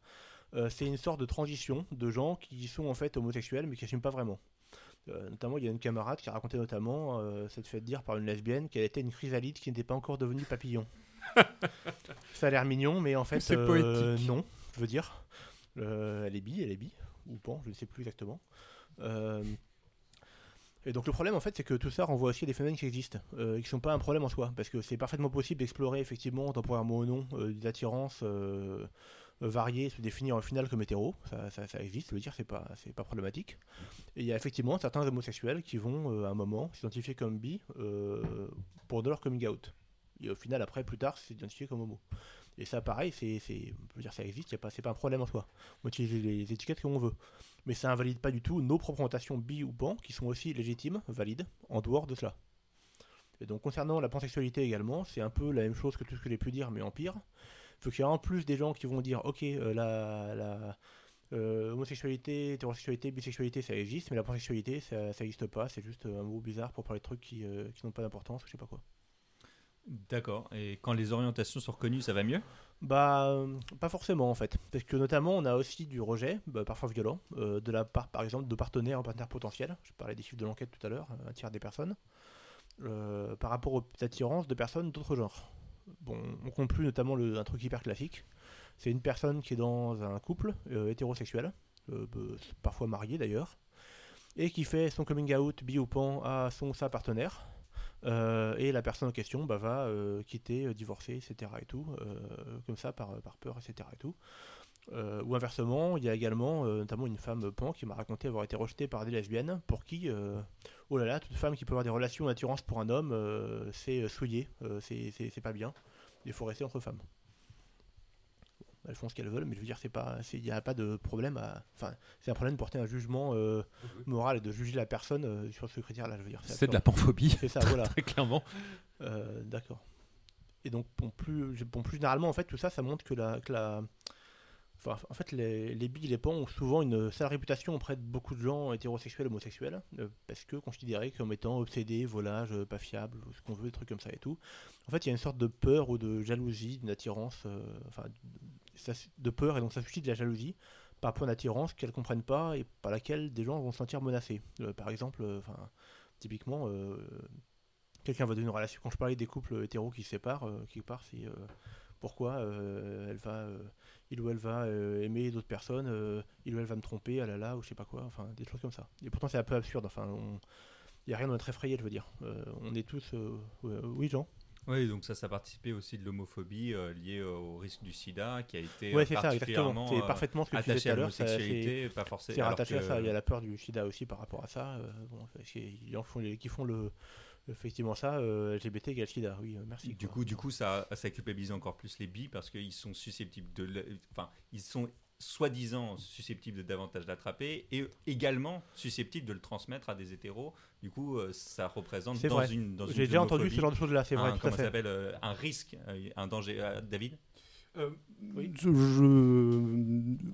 euh, c'est une sorte de transition de gens qui sont en fait homosexuels mais qui n'assument pas vraiment. Euh, notamment, il y a une camarade qui a raconté notamment euh, cette fait dire par une lesbienne qu'elle était une chrysalide qui n'était pas encore devenue papillon. Ça a l'air mignon, mais en fait, C'est euh, poétique. non, je veux dire. Euh, elle est bi, elle est bi, ou pan, je ne sais plus exactement. Euh, et donc le problème en fait c'est que tout ça renvoie aussi à des phénomènes qui existent, et qui sont pas un problème en soi, parce que c'est parfaitement possible d'explorer effectivement, temporairement ou non, des attirances variées, se définir en final comme hétéro, ça, ça, ça existe, je veux dire c'est pas, c'est pas problématique. Et il y a effectivement certains homosexuels qui vont euh, à un moment s'identifier comme bi euh, pour de leur coming out. Et au final après plus tard s'identifier comme homo. Et ça pareil, c'est, dire ça existe, y pas, c'est pas un problème en soi. On utilise les étiquettes comme on veut mais ça invalide pas du tout nos propres orientations bi ou pan qui sont aussi légitimes, valides, en dehors de cela. Et donc concernant la pansexualité également, c'est un peu la même chose que tout ce que j'ai pu dire, mais en pire. Il faut qu'il y ait en plus des gens qui vont dire, ok, euh, la, la euh, homosexualité, hétérosexualité, bisexualité, ça existe, mais la pansexualité, ça n'existe pas, c'est juste un mot bizarre pour parler de trucs qui, euh, qui n'ont pas d'importance, je sais pas quoi. D'accord. Et quand les orientations sont reconnues, ça va mieux? Bah, euh, pas forcément en fait. Parce que notamment, on a aussi du rejet, bah, parfois violent, de la part, par exemple, de partenaires, partenaires potentiels. Je parlais des chiffres de l'enquête tout à l'heure, un tiers des personnes. par rapport aux attirances de personnes d'autres genres. Bon, on plus notamment le, un truc hyper classique. C'est une personne qui est dans un couple euh, hétérosexuel, euh, parfois marié d'ailleurs, et qui fait son coming out bi ou pan à son sa partenaire. Euh, et la personne en question bah, va quitter, divorcer, etc. Comme ça, par, par peur, etc. Et tout. Euh, ou inversement, il y a également euh, notamment une femme pan qui m'a raconté avoir été rejetée par des lesbiennes pour qui, euh, oh là là, toute femme qui peut avoir des relations d'attirance pour un homme, c'est souillé, c'est- pas bien. Il faut rester entre femmes. Elles font ce qu'elles veulent, mais je veux dire, c'est pas, il n'y a pas de problème à, enfin, c'est un problème de porter un jugement moral et de juger la personne sur ce critère-là. Je veux dire, C'est de la panphobie. C'est ça, voilà. Très clairement. D'accord. Et donc, plus, bon, plus généralement, en fait, tout ça, ça montre que la. que la- en fait, les, les et les pans ont souvent une sale réputation auprès de beaucoup de gens hétérosexuels, homosexuels, euh, parce que considérés comme étant obsédés, volages, euh, pas fiables, ce qu'on veut, des trucs comme ça et tout. En fait, il y a une sorte de peur ou de jalousie, d'une attirance, euh, enfin, de peur, et donc ça suscite de la jalousie par rapport à une attirance qu'elles comprennent pas et par laquelle des gens vont se sentir menacés. Euh, par exemple, enfin, typiquement, quelqu'un va donner une relation. Quand je parlais des couples hétéros qui se séparent, euh, quelque part, c'est pourquoi euh, elle va, euh, il ou elle va euh, aimer d'autres personnes, il ou elle va me tromper, ah là là, ou je sais pas quoi, enfin des choses comme ça. Et pourtant, c'est un peu absurde. Enfin, il y a rien de très effrayé, je veux dire. Euh, on est tous, euh, oui, Jean. Oui, donc ça, ça a participé aussi de l'homophobie liée au risque du sida qui a été Ouais, c'est ça, particulièrement C'est parfaitement ce que tu disais attaché tout à l'homosexualité, pas forcément. C'est rattaché à ça. Il y a la peur du sida aussi par rapport à ça. bon, qui font le effectivement ça, euh, LGBT égale sida. Oui, euh, merci. Du quoi. coup, du coup, ça, ça culpabilise encore plus les bi parce qu'ils sont susceptibles de, le- enfin, ils sont soi-disant susceptibles de davantage l'attraper et également susceptibles de le transmettre à des hétéros. Du coup, euh, ça représente C'est dans vrai. une, dans J'ai déjà entendu ce genre de choses là, c'est vrai, un- tout à comment ça s'appelle euh, un risque, un danger. Euh, David? Euh, Je, je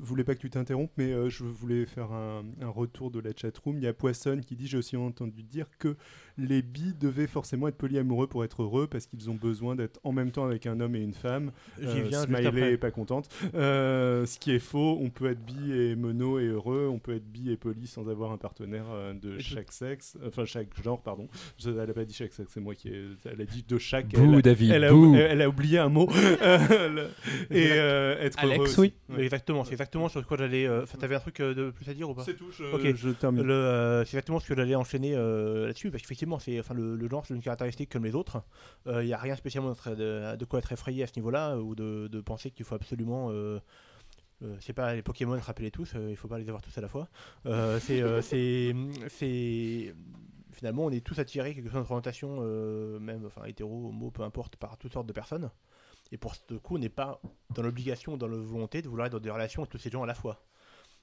voulais pas que tu t'interrompes, mais euh, je voulais faire un, un retour de la chatroom. Il y a Poisson qui dit J'ai aussi entendu dire que les bi devaient forcément être polyamoureux pour être heureux parce qu'ils ont besoin d'être en même temps avec un homme et une femme. J'y Euh, viens Smiley est pas contente. Euh, ce qui est faux, on peut être bi et mono et heureux, on peut être bi et poli sans avoir un partenaire euh, de chaque sexe, enfin chaque genre, pardon. Je- elle a pas dit chaque sexe, c'est moi qui ai, elle a dit de chaque. Bouh, elle, a- David, elle a, bouh. elle a oublié un mot. Et euh, être Alex, heureux oui. Exactement, c'est exactement sur quoi j'allais. euh, Enfin, t'avais un truc de plus à dire ou pas? C'est tout, je- Ok. je termine. Le, euh, c'est exactement ce que j'allais enchaîner euh, là-dessus, parce qu'effectivement, c'est, enfin, le, le genre, c'est une caractéristique comme les autres. Il n'y a rien spécialement de, de quoi être effrayé à ce niveau-là, ou de, de penser qu'il faut absolument. Euh, euh, c'est pas les Pokémon, rappelez tous, euh, il faut pas les avoir tous à la fois. Euh, c'est, euh, c'est, c'est- finalement, on est tous attirés, quelque chose notre orientation, euh, même, enfin, hétéro, homo, peu importe, par toutes sortes de personnes. Et pour ce coup, on n'est pas dans l'obligation, dans la volonté de vouloir être dans des relations avec tous ces gens à la fois.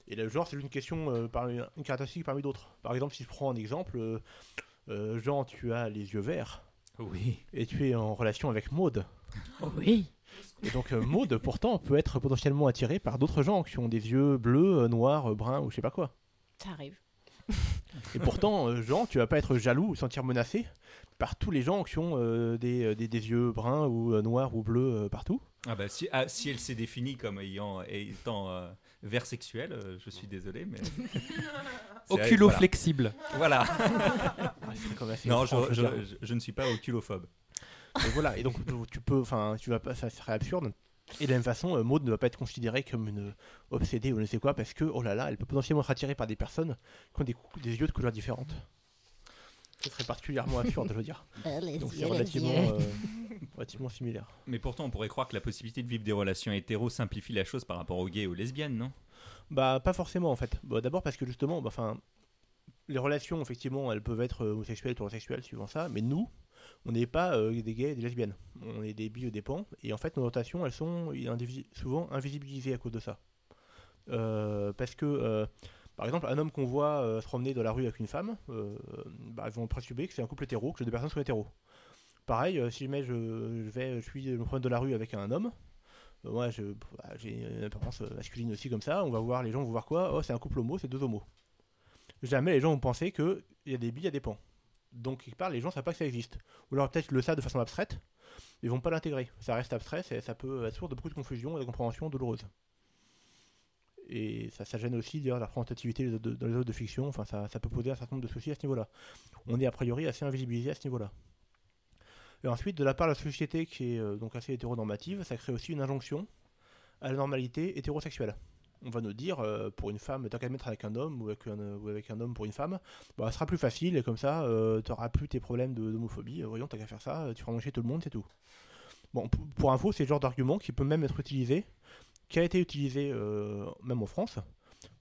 Et le genre, c'est une question, euh, parmi, une caractéristique parmi d'autres. Par exemple, si je prends un exemple, euh, Jean, tu as les yeux verts. Oui. Et tu es en relation avec Maude. Oui. Et donc euh, Maude, pourtant, peut être potentiellement attirée par d'autres gens qui ont des yeux bleus, euh, noirs, bruns ou je sais pas quoi. Ça arrive. Et pourtant, euh, Jean, tu vas pas être jaloux ou sentir menacé par tous les gens qui ont euh, des, des- des yeux bruns ou euh, noirs ou bleus euh, partout. Ah bah si, ah, si elle s'est définie comme ayant, étant vert sexuel, euh, je suis désolé, mais. Oculo voilà. flexible. Voilà. non, je, ne suis pas oculophobe. Et voilà, et donc tu- peux, enfin, tu vas pas, ça serait absurde. Et de la même façon, euh, Maud ne va pas être considérée comme une obsédée ou ne sais quoi, parce que, oh là là, elle peut potentiellement être attirée par des personnes qui ont des, des yeux de couleurs différentes. Ce serait particulièrement absurde, je veux dire. Donc c'est relativement, euh, relativement similaire. Mais pourtant, on pourrait croire que la possibilité de vivre des relations hétéro simplifie la chose par rapport aux gays et aux lesbiennes, non? Bah, pas forcément en fait. Bah, D'abord parce que justement, bah, enfin, les relations, effectivement, elles peuvent être homosexuelles, hétérosexuelles, suivant ça, mais nous, on n'est pas euh, des gays et des lesbiennes. On est des bi ou des pans, et en fait, nos rotations, elles sont souvent invisibilisées à cause de ça. Euh, parce que, euh, par exemple, un homme qu'on voit euh, se promener dans la rue avec une femme, euh, bah, ils vont présumer que c'est un couple hétéro, que les deux personnes sont hétéros. Pareil, euh, si jamais je, vais, je suis, me promène dans la rue avec un homme, moi, bah, j'ai une apparence masculine aussi comme ça. On va voir, les gens vont voir quoi Oh, c'est un couple homo, c'est deux homos. Jamais les gens vont penser qu'il y a des billes, il y a des pans. Donc, quelque part, les gens ne savent pas que ça existe. Ou alors, peut-être le savent de façon abstraite, ils vont pas l'intégrer. Ça reste abstrait, ça peut être source de beaucoup de confusion et de compréhension douloureuse. Et ça, ça gêne aussi d'ailleurs la représentativité dans les œuvres de fiction. Enfin, ça, ça peut poser un certain nombre de soucis à ce niveau-là. On est a priori assez invisibilisé à ce niveau-là. Et ensuite, de la part de la société qui est euh, donc assez hétéronormative, ça crée aussi une injonction à la normalité hétérosexuelle. On va nous dire, euh, pour une femme, t'as qu'à mettre avec un homme ou avec un, homme pour une femme, bah, ce sera plus facile et comme ça, euh, t'auras plus tes problèmes d'homophobie. Euh, voyons, t'as qu'à faire ça, tu feras manger tout le monde, c'est tout. Bon, pour info, c'est le genre d'argument qui peut même être utilisé, qui a été utilisé euh, même en France,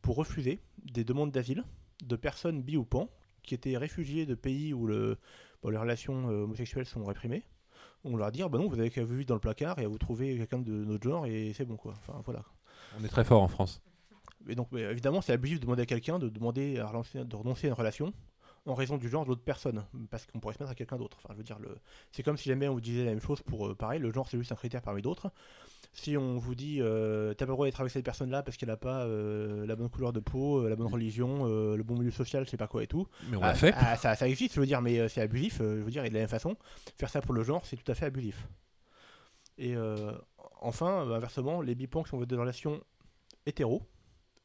pour refuser des demandes d'asile de personnes bi ou pan qui étaient réfugiées de pays où le, les relations euh, homosexuelles sont réprimées. On leur dit, ah bah non, vous avez qu'à vous vivre dans le placard et à vous trouver quelqu'un de notre genre et c'est bon quoi. Enfin voilà. On est très fort en France. Et donc, mais évidemment, c'est abusif de demander à quelqu'un de demander à de renoncer à une relation en raison du genre de l'autre personne, parce qu'on pourrait se mettre à quelqu'un d'autre. Enfin, je veux dire, le... c'est comme si jamais on vous disait la même chose pour euh, pareil, le genre c'est juste un critère parmi d'autres. Si on vous dit euh, t'as pas le droit d'être avec cette personne-là parce qu'elle a pas euh, la bonne couleur de peau, la bonne religion, euh, le bon milieu social, je sais pas quoi et tout. Mais on ah, l'a fait. ah, ça, ça existe, je veux dire, mais c'est abusif. je veux dire, et de la même façon, faire ça pour le genre, c'est tout à fait abusif. Et enfin, inversement, les bipans qui sont des relations hétéros,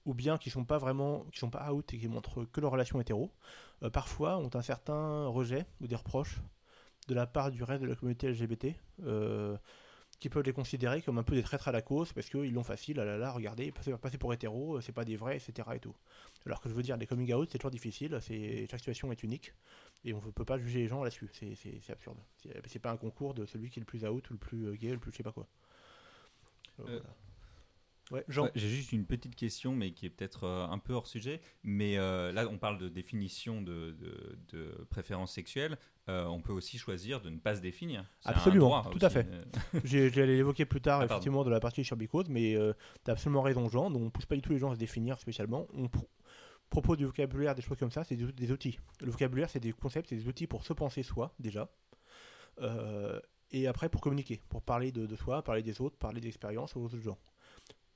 ou bien qui sont pas vraiment, qui sont pas out et qui montrent que leur relation hétéro, euh, parfois ont un certain rejet ou des reproches de la part du reste de la communauté LGBT, euh, qui peuvent les considérer comme un peu des traîtres à la cause parce qu'ils l'ont facile, ah là là, regardez, passer, passer pour hétéro, euh, c'est pas des vrais, etc. et tout. Alors que je veux dire, les coming out, c'est toujours difficile, c'est, chaque situation est unique et on ne peut pas juger les gens là-dessus, c'est, absurde. C'est, pas un concours de celui qui est le plus out ou le plus gay, le plus je sais pas quoi. Euh, voilà. Ouais, Jean. Ouais, J'ai juste une petite question, mais qui est peut-être euh, un peu hors sujet. Mais euh, là, on parle de définition de, de, de préférence sexuelle. Euh, on peut aussi choisir de ne pas se définir. Absolument, tout à fait. J'allais l'évoquer plus tard, Ah, effectivement, de la partie sur Bicode, mais tu as absolument raison, Jean. Donc, on ne pousse pas du tout les gens à se définir spécialement. On pro- propose du vocabulaire, des choses comme ça, c'est des, des outils. Le vocabulaire, c'est des concepts, c'est des outils pour se penser soi, déjà. Et après, pour communiquer, pour parler de, de soi, parler des autres, parler d'expériences aux autres gens.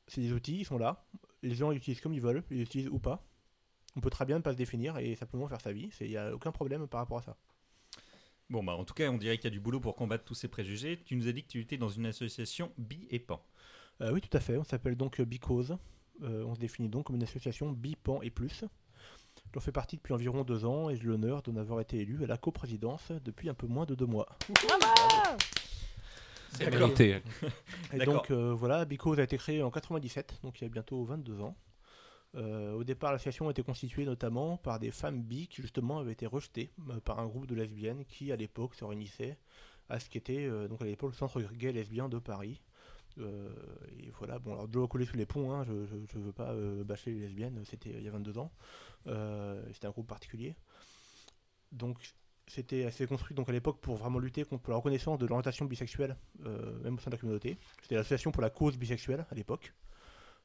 C'est des outils, ils sont là. Les gens les utilisent comme ils veulent, ils les utilisent ou pas. On peut très bien ne pas se définir et simplement faire sa vie. Il n'y a aucun problème par rapport à ça. Bon, bah, en tout cas, on dirait qu'il y a du boulot pour combattre tous ces préjugés. Tu nous as dit que tu étais dans une association bi et pan. Euh, oui, tout à fait. On s'appelle donc euh, Bicause. Euh, on se définit donc comme une association bi, pan et plus. J'en fais partie depuis environ deux ans et j'ai l'honneur d'en avoir été élu à la coprésidence depuis un peu moins de deux mois. C'est mérité. Et donc euh, voilà, Bicause a été créé en 97, donc il y a bientôt 22 ans. Euh, au départ, l'association a été constituée notamment par des femmes bi qui justement avaient été rejetées euh, par un groupe de lesbiennes qui à l'époque se réunissaient à ce qui était euh, donc à l'époque le centre gay lesbien de Paris. Euh, et voilà, bon alors de l'eau coller sous les ponts, hein, je, je veux pas euh, bâcher les lesbiennes, c'était il y a 22 ans. Euh, c'était un groupe particulier. Donc c'était assez construit donc à l'époque pour vraiment lutter contre la reconnaissance de l'orientation bisexuelle, euh, même au sein de la communauté. C'était l'association pour la cause bisexuelle à l'époque.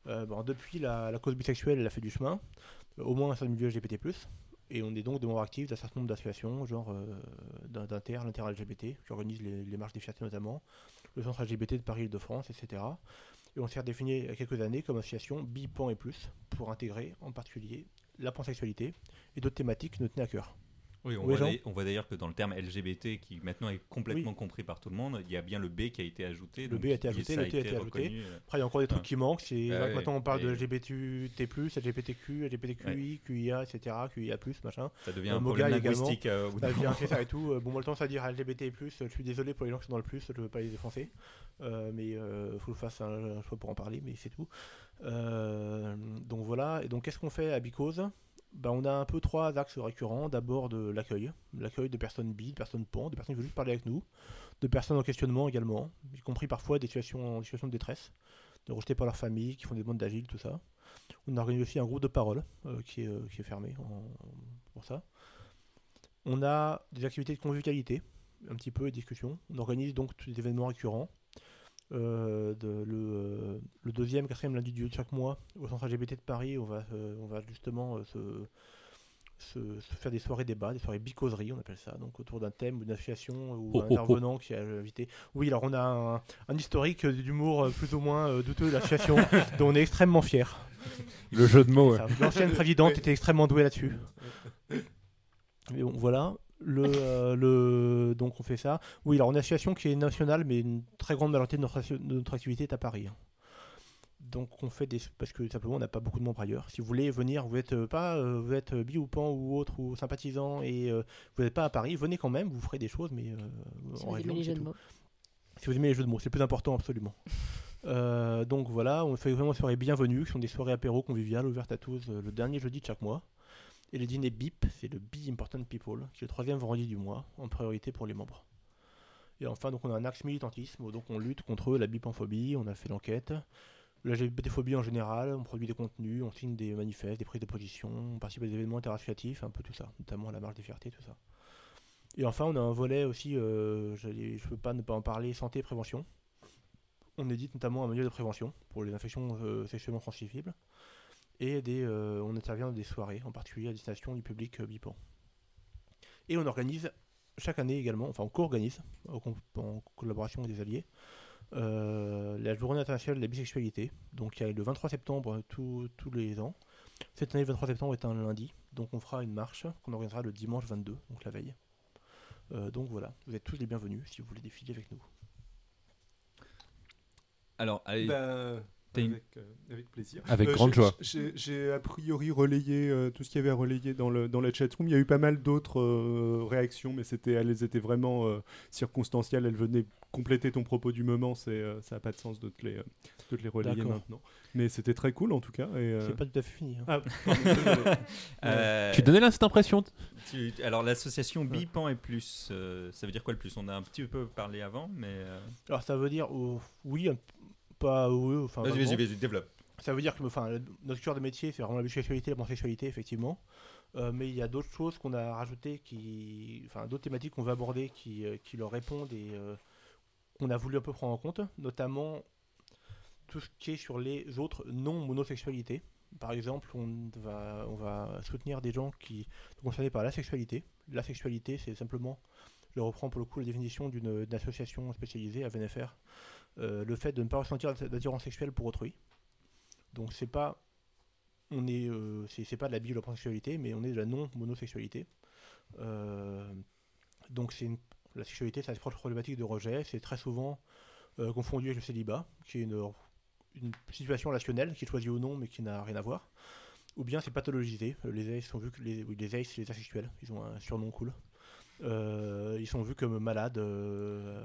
Euh, depuis, la, cause bisexuelle, elle a fait du chemin, euh, au moins un certain milieu LGBT+. Et on est donc des membres actifs d'un certain nombre d'associations, genre d'In- d'Inter, l'Inter-LGBT, qui organise les, marches des fiertés notamment, le centre LGBT de Paris-Île-de-France, etc. Et on s'est redéfini il y a quelques années comme association bi, pan et plus, pour intégrer en particulier la pansexualité et d'autres thématiques nous tenaient à cœur. Oui, on voit, d'ailleurs- on voit d'ailleurs que dans le terme LGBT, qui maintenant est complètement compris par tout le monde, il y a bien le B qui a été ajouté. Le B a été ajouté, le T a été ajouté. reconnu, euh. Après, il y a encore des trucs Ouais. qui manquent. C'est vrai que ouais, maintenant on parle de LGBTT+, LGBTQ, LGBTQI, QIA, etc., QIA+, machin. Ça devient Euh, un Moga problème linguistique. euh, Ça devient c'est ça et tout. Bon, moi, le temps, ça dire LGBT+, je suis désolé pour les gens qui sont dans le plus, je veux pas les défoncer. Mais il faut que je fasse un, choix pour en parler, mais c'est tout. Donc voilà, et donc qu'est-ce qu'on fait à Bicose? Bah, On a un peu trois axes récurrents. D'abord l'accueil, l'accueil de personnes bi, de personnes pan, de personnes qui veulent juste parler avec nous, de personnes en questionnement également, y compris parfois des situations, de détresse, de rejetés par leur famille, qui font des demandes d'agile, tout ça. On organise aussi un groupe de parole euh, qui, est, euh, qui est fermé pour ça. On a des activités de convivialité, un petit peu, et discussions. On organise donc les événements récurrents. Euh, de- le, euh, le deuxième, quatrième lundi de chaque mois, au centre LGBT de Paris, on va, euh, on va justement euh, se, se- se faire des soirées débats, des soirées bicoseries, on appelle ça, donc autour d'un thème ou d'une association ou Oh, un oh, oh. intervenant qui a invité. Oui, alors on a un, un historique d'humour plus ou moins douteux de l'association, dont on est extrêmement fier. Le jeu de mots. L'ancienne présidente était extrêmement douée là-dessus. Mais bon, voilà. Le, euh, le, donc on fait ça. Oui, alors on a une association qui est nationale, mais une très grande majorité de notre, asso- de notre activité est à Paris. hein. Donc on fait des parce que simplement on n'a pas beaucoup de membres ailleurs. Si vous voulez venir, vous êtes euh, pas, euh, vous êtes bi ou pan ou autre ou sympathisant et euh, vous n'êtes pas à Paris, venez quand même. Vous ferez des choses, mais Si en vous région, aimez les jeux de mots. Si vous aimez les jeux de mots, c'est le plus important absolument. Donc voilà, on fait vraiment des soirées bienvenues, qui sont des soirées apéro conviviales ouvertes à tous le dernier jeudi de chaque mois. Et le dîner BIP, c'est le Be Important People, qui est le troisième vendredi du mois, en priorité pour les membres. Et enfin, donc on a un axe militantisme, donc on lutte contre la bipanphobie, on a fait l'enquête, la LGBTphobie en général, on produit des contenus, on signe des manifestes, des prises de position, on participe à des événements interassociatifs, un peu tout ça, notamment à la marche des fiertés, tout ça. Et enfin, on a un volet aussi, euh, je ne peux pas ne pas en parler, santé et prévention. On édite notamment un manuel de prévention pour les infections euh, sexuellement transmissibles. Et des, euh, on intervient dans des soirées, en particulier à destination du public euh, bipan. Et on organise chaque année également, enfin on co-organise, en, collaboration avec des alliés, euh, la journée internationale de la bisexualité. Donc il y a le 23 septembre tous- tous les ans. Cette année, le 23 septembre est un lundi, donc on fera une marche qu'on organisera le dimanche 22, donc la veille. Euh, donc voilà, vous êtes tous les bienvenus si vous voulez défiler avec nous. Alors, allez, Bah, une- avec, euh, avec plaisir. Avec Euh, grande j'ai- joie. J'ai j'ai a priori relayé euh, tout ce qu'il y avait à relayer dans, le, dans la chatroom. Il y a eu pas mal d'autres euh, réactions, mais c'était, elles étaient vraiment euh, circonstancielles. Elles venaient compléter ton propos du moment. C'est, euh, ça n'a pas de sens de te les, de te les relayer maintenant. Mais c'était très cool en tout cas. Et, euh, C'est pas tout à fait fini. hein. Ah, euh, Tu donnais là cette impression tu- alors l'association Bipan et plus, euh, ça veut dire quoi le plus? On a un petit peu parlé avant, mais euh, Alors ça veut dire euh, oui, un- pas oui, enfin. vas-y, vraiment. vas-y, vas-y, développe. Ça veut dire que enfin, notre cœur de métier, c'est vraiment la bisexualité, la pansexualité, effectivement. Euh, mais il y a d'autres choses qu'on a rajoutées, qui, enfin, d'autres thématiques qu'on va aborder qui, euh, qui leur répondent et euh, qu'on a voulu un peu prendre en compte, notamment tout ce qui est sur les autres non-monosexualités. Par exemple, on va, on va soutenir des gens qui sont concernés par la sexualité. La sexualité, c'est simplement, je reprends pour le coup la définition d'une d'une association spécialisée, AVNFR, euh, le fait de ne pas ressentir d'attirance sexuelle pour autrui. Donc c'est pas on est euh, c'est pas de la bi ou de la pansexualité, mais on est de la non monosexualité. Euh, donc c'est la sexualité, ça approche problématique de rejet. C'est très souvent euh, confondu avec le célibat, qui est une, situation relationnelle qui est choisie ou non, mais qui n'a rien à voir. Ou bien c'est pathologisé. Les aces sont vus que les, oui, les c'est les asexuels. Ils ont un surnom cool. Euh, ils sont vus comme malades euh,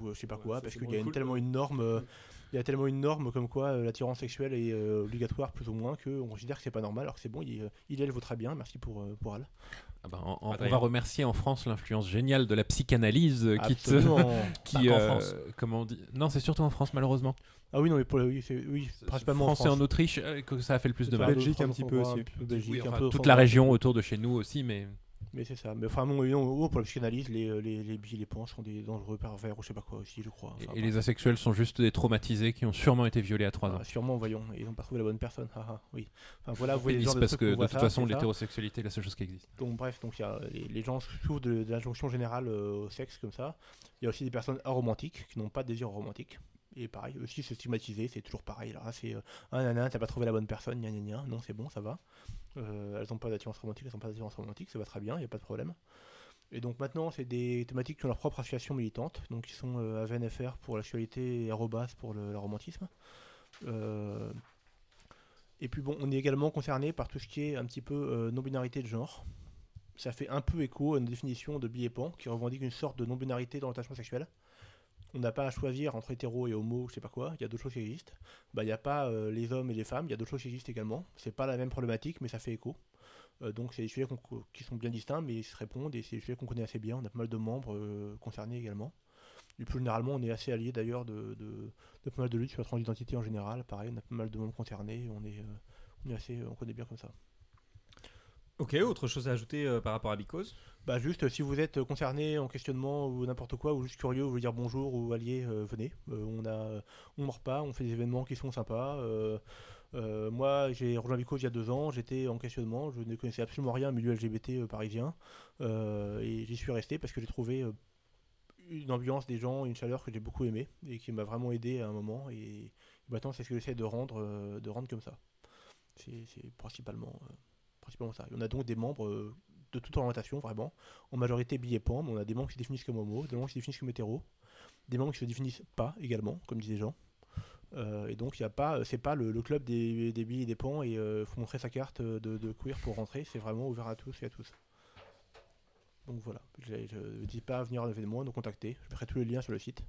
ou je sais pas ouais, quoi parce qu'il y a cool, tellement ouais. une norme euh, il y a tellement une norme comme quoi euh, l'attirance sexuelle est euh, obligatoire plus ou moins qu'on considère que c'est pas normal alors que c'est bon il, euh, il elle vaut très bien merci pour, euh, pour elle Ah bah, en- en- on va remercier en France l'influence géniale de la psychanalyse euh, qui te. Qui, euh, France. comment on dit Non, c'est surtout en France, malheureusement. ah oui non mais pour le- oui, c'est- oui principalement France, en et en France. Autriche euh, que ça a fait le plus de mal. Belgique, un petit peu aussi. Belgique, Oui, un peu toute la région autour de chez nous aussi, mais mais c'est ça mais enfin bon, non, pour la psychanalyse les, euh, les, les bi les pans sont des dangereux pervers ou je sais pas quoi aussi je crois et, Enfin, et bon. les asexuels sont juste des traumatisés qui ont sûrement été violés à 3 ans. Ah, sûrement voyons ils n'ont pas trouvé la bonne personne haha, oui enfin voilà vous voyez genre de parce que de toute ça, façon, l'hétérosexualité est la seule chose qui existe. Donc bref, donc il y a les, les gens souffrent de, de l'injonction générale euh, au sexe comme ça. Il y a aussi des personnes aromantiques qui n'ont pas de désir romantique. Et pareil, aussi se stigmatiser, c'est toujours pareil. Là, c'est euh, ah nana, t'as pas trouvé la bonne personne, gna gna gna. Non, c'est bon, ça va. Euh, elles n'ont pas d'attirance romantique, elles n'ont pas d'attirance romantique, ça va très bien, n'y a pas de problème. Et donc maintenant, c'est des thématiques qui ont leur propre association militante, donc ils sont euh, AVNFR pour la sexualité et Arrobas pour le, romantisme. Euh, et puis bon, on est également concerné par tout ce qui est un petit peu euh, non-binarité de genre. Ça fait un peu écho à une définition de Biepan qui revendique une sorte de non-binarité dans l'attachement sexuel. On n'a pas à choisir entre hétéro et homo, je sais pas quoi, il y a d'autres choses qui existent. Bah, il n'y a pas euh, les hommes et les femmes, il y a d'autres choses qui existent également. C'est pas la même problématique, mais ça fait écho. Euh, donc c'est des sujets qui sont bien distincts, mais ils se répondent et c'est des sujets qu'on connaît assez bien. On a pas mal de membres euh, concernés également. Et plus généralement, on est assez alliés d'ailleurs de, pas mal de luttes sur la transidentité en général. Pareil, on a pas mal de membres concernés. On est, on est assez, on connaît bien comme ça. Ok, autre chose à ajouter euh, par rapport à Bicose Bah juste, si vous êtes concerné en questionnement ou n'importe quoi, ou juste curieux, vous voulez dire bonjour ou allié, euh, venez. Euh, on a, on mord on fait des événements qui sont sympas. Moi, j'ai rejoint Bicose il y a deux ans, j'étais en questionnement, je ne connaissais absolument rien au milieu LGBT parisien, et j'y suis resté parce que j'ai trouvé une ambiance des gens, une chaleur que j'ai beaucoup aimé et qui m'a vraiment aidé à un moment. Et maintenant, c'est ce que j'essaie de rendre, de rendre comme ça. C'est principalement, on a donc des membres euh, de toute orientation, vraiment. En majorité billets mais on a des membres qui se définissent comme homo, des membres qui se définissent comme hétéro, des membres qui se définissent pas également, comme disaient gens. Euh, et donc il a pas, c'est pas le, club des, billes et des pans et il faut montrer sa carte de, de queer pour rentrer, c'est vraiment ouvert à tous et à tous. Donc voilà, je ne dis pas à venir à l'événement, nous contacter, je mettrai tous les liens sur le site.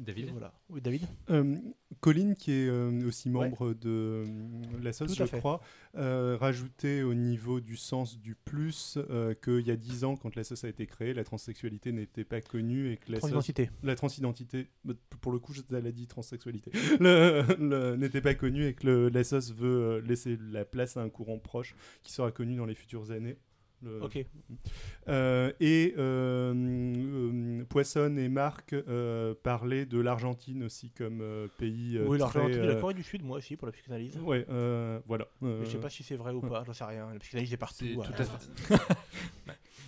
David Et voilà. Oui, David Euh, Colin, qui est euh, aussi Ouais. membre de euh, la je fait. crois, euh, rajoutait au niveau du sens du plus euh, qu'il y a 10 ans, quand la SOS a été créée, la transsexualité n'était pas connue et que la Transidentité. la transidentité, bah, pour le coup, je- a dit transsexualité, le- le- n'était pas connue et que le, la SOS veut euh, laisser la place à un courant proche qui sera connu dans les futures années. Le- Ok. Euh, et euh, euh, Poisson et Marc euh, parlaient de l'Argentine aussi comme euh, pays. euh, oui, l'Argentine et la Corée du Sud, moi aussi, pour la psychanalyse. Ouais, euh, voilà. Mais je sais pas si c'est vrai ou pas, j'en sais rien. La psychanalyse est partout.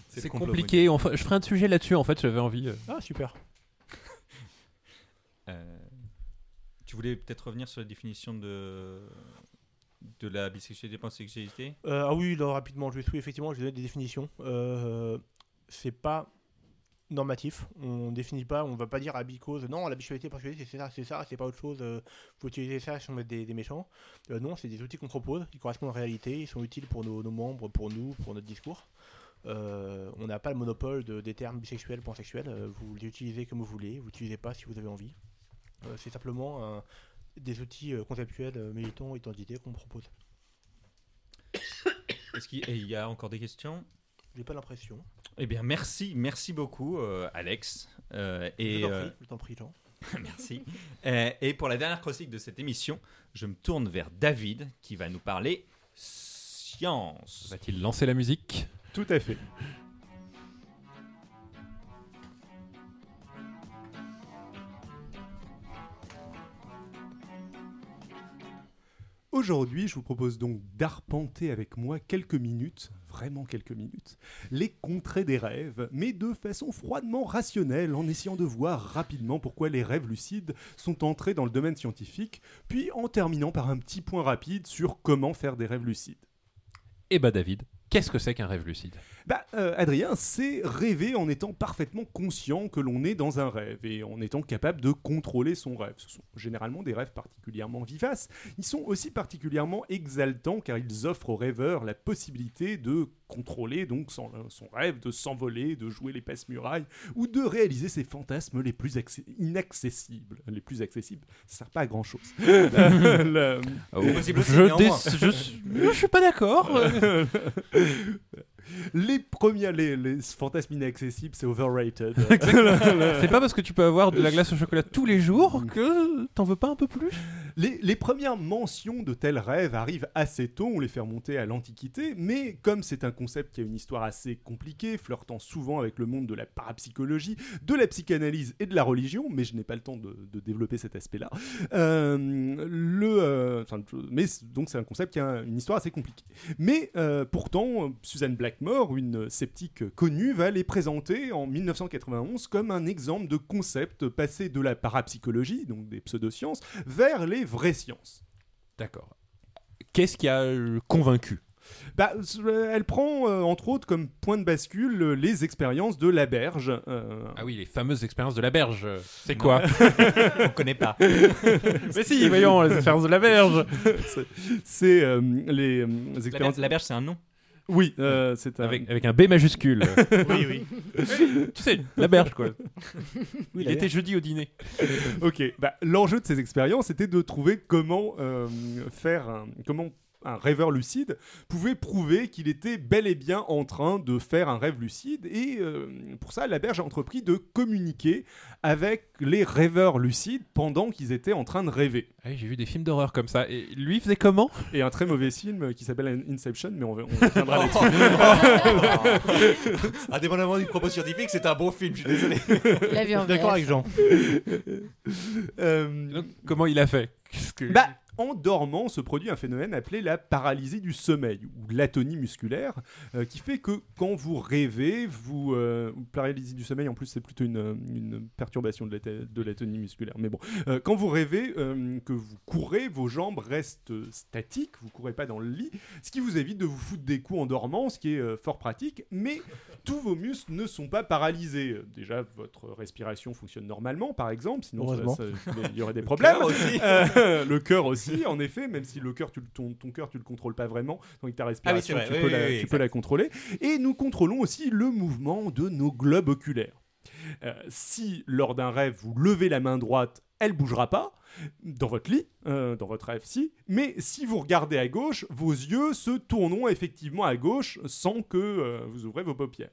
C'est compliqué. Enfin, je ferai un sujet là-dessus. En fait, j'avais envie. Ah, super. Euh, tu voulais peut-être revenir sur la définition de, de la bisexualité pansexualité Euh, ah oui, rapidement, je vais oui, effectivement, je vais donner des définitions. Euh, c'est pas normatif. On définit pas, on va pas dire à bicose, non, la bisexualité, pansexualité, c'est ça, c'est ça, c'est pas autre chose. euh, faut utiliser ça si on met des, méchants. Euh, non, c'est des outils qu'on propose, qui correspondent à la réalité, ils sont utiles pour nos, membres, pour nous, pour notre discours. On n'a pas le monopole de- des termes bisexuels, pansexuels. vous les utilisez comme vous voulez, vous n'utilisez pas si vous avez envie. C'est simplement un- des outils euh, conceptuels, euh, militants, identités qu'on propose. Est-ce qu'il y a encore des questions? J'ai pas l'impression. Eh bien, merci, merci beaucoup, euh, Alex. Euh, Je et t'en prie, je t'en prie, Jean. merci. Euh, et pour la dernière chronique de cette émission, je me tourne vers David qui va nous parler science. Va-t-il lancer la musique? Tout à fait. Aujourd'hui, je vous propose donc d'arpenter avec moi quelques minutes, vraiment quelques minutes, les contrées des rêves, mais de façon froidement rationnelle, en essayant de voir rapidement pourquoi les rêves lucides sont entrés dans le domaine scientifique, puis en terminant par un petit point rapide sur comment faire des rêves lucides. Eh bah, David, qu'est-ce que c'est qu'un rêve lucide? Bah, euh, Adrien, c'est rêver en étant parfaitement conscient que l'on est dans un rêve et en étant capable de contrôler son rêve. Ce sont généralement des rêves particulièrement vivaces. Ils sont aussi particulièrement exaltants car ils offrent au rêveur la possibilité de contrôler donc son, euh, son rêve, de s'envoler, de jouer les passe-murailles ou de réaliser ses fantasmes les plus inaccessibles. Les plus accessibles, ça sert pas à grand chose. aussi, je, je, je suis pas d'accord. les premiers, les, les fantasmes inaccessibles, c'est overrated. C'est pas parce que tu peux avoir de la glace au chocolat tous les jours que t'en veux pas un peu plus Les, les premières mentions de tels rêves arrivent assez tôt, on les fait remonter à l'Antiquité, mais comme c'est un concept qui a une histoire assez compliquée, flirtant souvent avec le monde de la parapsychologie, de la psychanalyse et de la religion, mais je n'ai pas le temps de, de développer cet aspect-là, euh, le, euh, enfin, mais donc c'est un concept qui a une histoire assez compliquée. Mais euh, pourtant, Suzanne Blackmore, une sceptique connue, va les présenter en 1991 comme un exemple de concept passé de la parapsychologie, donc des pseudosciences, vers les vraies sciences. D'accord. Qu'est-ce qui a euh, convaincu? Bah, euh, elle prend euh, entre autres comme point de bascule euh, les expériences de Laberge. euh, Ah oui, les fameuses expériences de la berge. C'est quoi? On connaît pas. Mais si, voyons, les expériences de la berge. c'est- euh, les, euh, les La, expériences. la berge, c'est un nom. Oui, euh, c'est un- Avec, avec un B majuscule. Oui, oui. tu sais, la berge, quoi. Oui, Il était jeudi au dîner. Ok, bah, l'enjeu de ces expériences était de trouver comment euh, faire un, comment un rêveur lucide pouvait prouver qu'il était bel et bien en train de faire un rêve lucide et euh, pour ça la berge a entrepris de communiquer avec les rêveurs lucides pendant qu'ils étaient en train de rêver. Ah oui, J'ai vu des films d'horreur comme ça. Et lui faisait comment? Et un très mauvais film qui s'appelle Inception, mais on, va- on reviendra là-dessus. Indépendamment du propos scientifique, c'est un bon film, je suis désolé. Il a vu Je suis d'accord avec Jean. Euh, Donc, Comment il a fait? Que- Bah, en dormant se produit un phénomène appelé la paralysie du sommeil ou l'atonie musculaire, euh, qui fait que quand vous rêvez, vous euh, paralysie du sommeil en plus c'est plutôt une, une perturbation de l'atonie musculaire. Mais bon, euh, quand vous rêvez que vous courez, vos jambes restent statiques, vous courez pas dans le lit, ce qui vous évite de vous foutre des coups en dormant, ce qui est fort pratique. Mais tous vos muscles ne sont pas paralysés. Déjà, votre respiration fonctionne normalement, par exemple, sinon il y aurait des problèmes. cœur aussi. Le cœur aussi, en effet, même si le cœur, tu, le- ton, ton cœur, tu le contrôles pas vraiment, donc ta respiration, tu, oui, peux, oui, la, oui, tu exact. peux la contrôler. Et nous contrôlons aussi le mouvement de nos globes oculaires. Euh, si lors d'un rêve vous levez la main droite, elle bougera pas dans votre lit, euh, dans votre rêve si, mais si vous regardez à gauche, vos yeux se tourneront effectivement à gauche sans que euh, vous ouvrez vos paupières.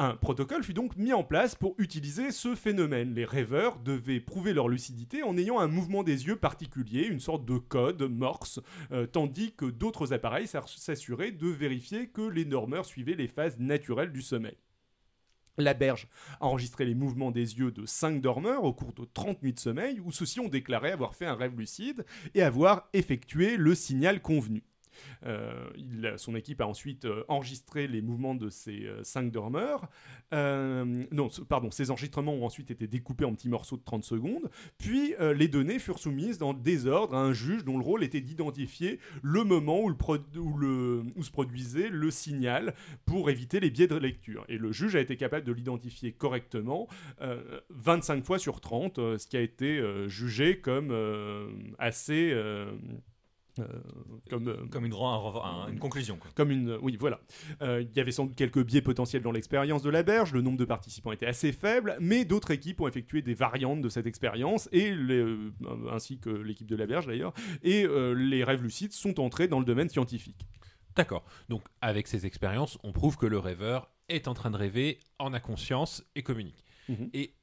Un protocole fut donc mis en place pour utiliser ce phénomène. Les rêveurs devaient prouver leur lucidité en ayant un mouvement des yeux particulier, une sorte de code morse, euh, tandis que d'autres appareils s'ass- s'assuraient de vérifier que les normeurs suivaient les phases naturelles du sommeil. La Berge a enregistré les mouvements des yeux de 5 dormeurs au cours de 30 nuits de sommeil, où ceux-ci ont déclaré avoir fait un rêve lucide et avoir effectué le signal convenu. Euh, son équipe a ensuite euh, enregistré les mouvements de ces euh, cinq dormeurs. Non, pardon, ces enregistrements ont ensuite été découpés en petits morceaux de 30 secondes. Puis les données furent soumises dans le désordre à un juge dont le rôle était d'identifier le moment où, se produisait le signal pour éviter les biais de lecture. Et le juge a été capable de l'identifier correctement euh, 25 fois sur 30, euh, ce qui a été jugé comme assez... euh, euh, comme, Comme une, ren- un- une conclusion. Quoi. comme une, oui, voilà. Euh, Il y avait sans doute quelques biais potentiels dans l'expérience de la berge. Le nombre de participants était assez faible, mais d'autres équipes ont effectué des variantes de cette expérience et les- ainsi que l'équipe de la berge d'ailleurs. Et les rêves lucides sont entrés dans le domaine scientifique. D'accord. Donc, avec ces expériences, on prouve que le rêveur est en train de rêver, en a conscience et communique. Mhm. Et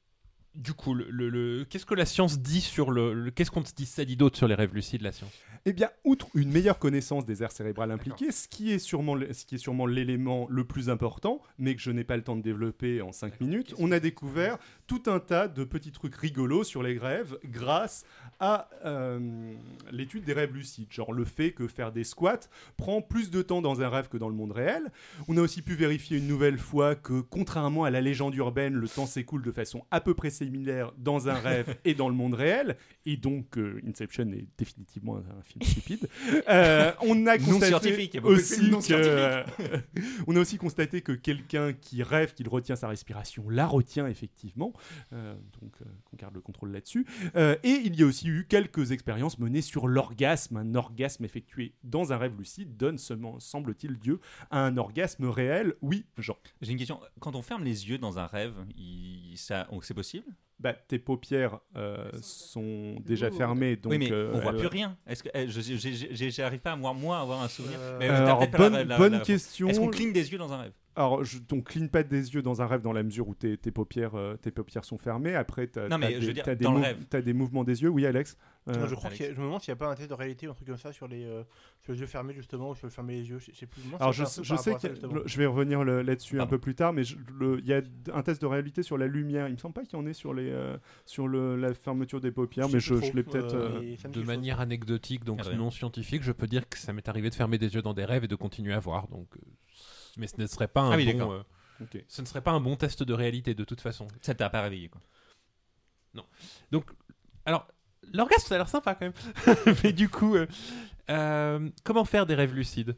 du coup, le, le- le- qu'est-ce que la science dit sur le. qu'est-ce qu'on dit, ça dit d'autre sur les rêves lucides, la science? Eh bien, outre une meilleure connaissance des aires cérébrales impliquées, ce qui est sûrement ce qui est sûrement l'élément le plus important, mais que je n'ai pas le temps de développer en 5 minutes, on a découvert tout un tas de petits trucs rigolos sur les rêves grâce à euh, l'étude des rêves lucides. Genre le fait que faire des squats prend plus de temps dans un rêve que dans le monde réel. On a aussi pu vérifier une nouvelle fois que, contrairement à la légende urbaine, le temps s'écoule de façon à peu près similaire dans un rêve et dans le monde réel. Et donc, euh, Inception est définitivement un, un film stupide. Euh, on a Non constaté scientifique, aussi non que, on a aussi constaté que quelqu'un qui rêve qu'il retient sa respiration la retient effectivement. Euh, donc, euh, qu'on garde le contrôle là-dessus. Euh, et il y a aussi eu quelques expériences menées sur l'orgasme. Un orgasme effectué dans un rêve lucide donne, seulement, semble-t-il, lieu à un orgasme réel. Oui, Jean. J'ai une question. Quand on ferme les yeux dans un rêve, il- ça, c'est possible? Bah, tes paupières euh, sont déjà fermées, donc Oui, mais euh, on voit plus rien. Est-ce que eh, j'arrive pas à moi, moi avoir un souvenir Euh, Mais, t'as alors, bonne- la- la- bonne la- question. Est-ce qu'on cligne des yeux dans un rêve? Alors, je, on cligne pas des yeux dans un rêve dans la mesure où tes, tes paupières, euh, tes paupières sont fermées. Après, t'as je des, mouvements des yeux. Oui, Alex. Euh, Non, je crois Alex. qu'il y a- je me demande s'il n'y a pas un test de réalité ou un truc comme ça sur les, euh, sur les yeux fermés justement ou sur le fermer les yeux. Je plus. Moi, Alors, c'est je, sais que ça, je vais revenir là-dessus un peu plus tard, mais il y a un test de réalité sur la lumière. Il me semble pas qu'il y en ait sur les euh, sur le, la fermeture des paupières, mais je, l'ai peut-être. euh, euh, De manière anecdotique, donc non scientifique, je peux dire que ça m'est arrivé de fermer des yeux dans des rêves et de continuer à voir. Donc, mais ce ne serait pas un Ah oui, bon. d'accord. euh, ok. ce ne serait pas un bon test de réalité de toute façon. Ça t'a pas réveillé quoi. Donc, alors, l'orgasme, ça a l'air sympa quand même. Mais du coup, euh, euh, comment faire des rêves lucides?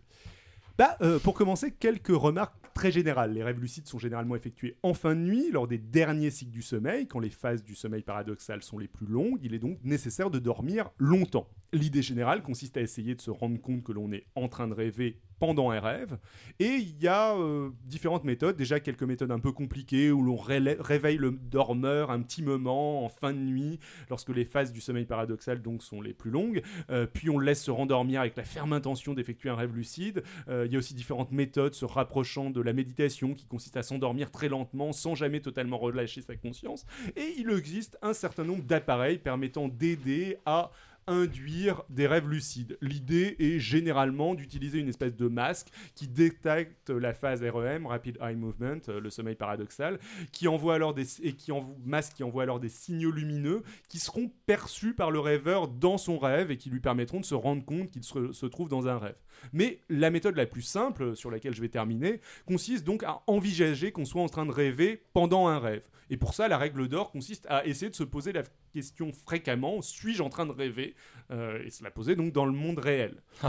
Bah, euh, pour commencer, quelques remarques très générales. Les rêves lucides sont généralement effectués en fin de nuit, lors des derniers cycles du sommeil, quand les phases du sommeil paradoxal sont les plus longues. Il est donc nécessaire de dormir longtemps. L'idée générale consiste à essayer de se rendre compte que l'on est en train de rêver pendant un rêve. Et il y a euh, différentes méthodes. Déjà, quelques méthodes un peu compliquées où l'on réveille le dormeur un petit moment en fin de nuit, lorsque les phases du sommeil paradoxal donc sont les plus longues. Euh, puis on le laisse se rendormir avec la ferme intention d'effectuer un rêve lucide. Euh, il y a aussi différentes méthodes se rapprochant de la méditation qui consiste à s'endormir très lentement sans jamais totalement relâcher sa conscience. Et il existe un certain nombre d'appareils permettant d'aider à induire des rêves lucides. L'idée est généralement d'utiliser une espèce de masque qui détecte la phase REM, Rapid Eye Movement, euh, le sommeil paradoxal, qui envoie alors des et qui masque qui envoie alors des signaux lumineux qui seront perçus par le rêveur dans son rêve et qui lui permettront de se rendre compte qu'il se, se trouve dans un rêve. Mais la méthode la plus simple, sur laquelle je vais terminer, consiste donc à envisager qu'on soit en train de rêver pendant un rêve. Et pour ça, la règle d'or consiste à essayer de se poser la question fréquemment suis-je en train de rêver? Euh, Et se la poser donc dans le monde réel.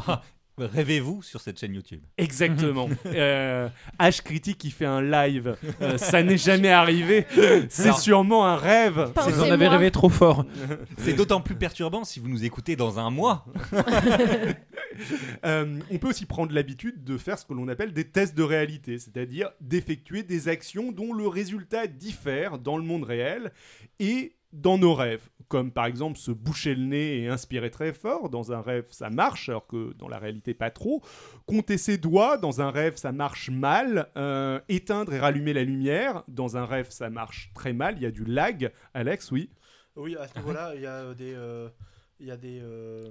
Rêvez-vous sur cette chaîne YouTube? Exactement. Euh, H critique qui fait un live, euh, ça n'est jamais arrivé. C'est sûrement un rêve. C'est vous en avez rêvé trop fort. C'est d'autant plus perturbant si vous nous écoutez dans un mois. Euh, on peut aussi prendre l'habitude de faire ce que l'on appelle des tests de réalité, c'est-à-dire d'effectuer des actions dont le résultat diffère dans le monde réel et dans nos rêves. Comme par exemple se boucher le nez et inspirer très fort. Dans un rêve, ça marche, alors que dans la réalité, pas trop. Compter ses doigts. Dans un rêve, ça marche mal. Euh, éteindre et rallumer la lumière. Dans un rêve, ça marche très mal. Il y a du lag. Alex, oui. Oui, à ce niveau-là, il y a euh, des. euh, Il y a des. euh,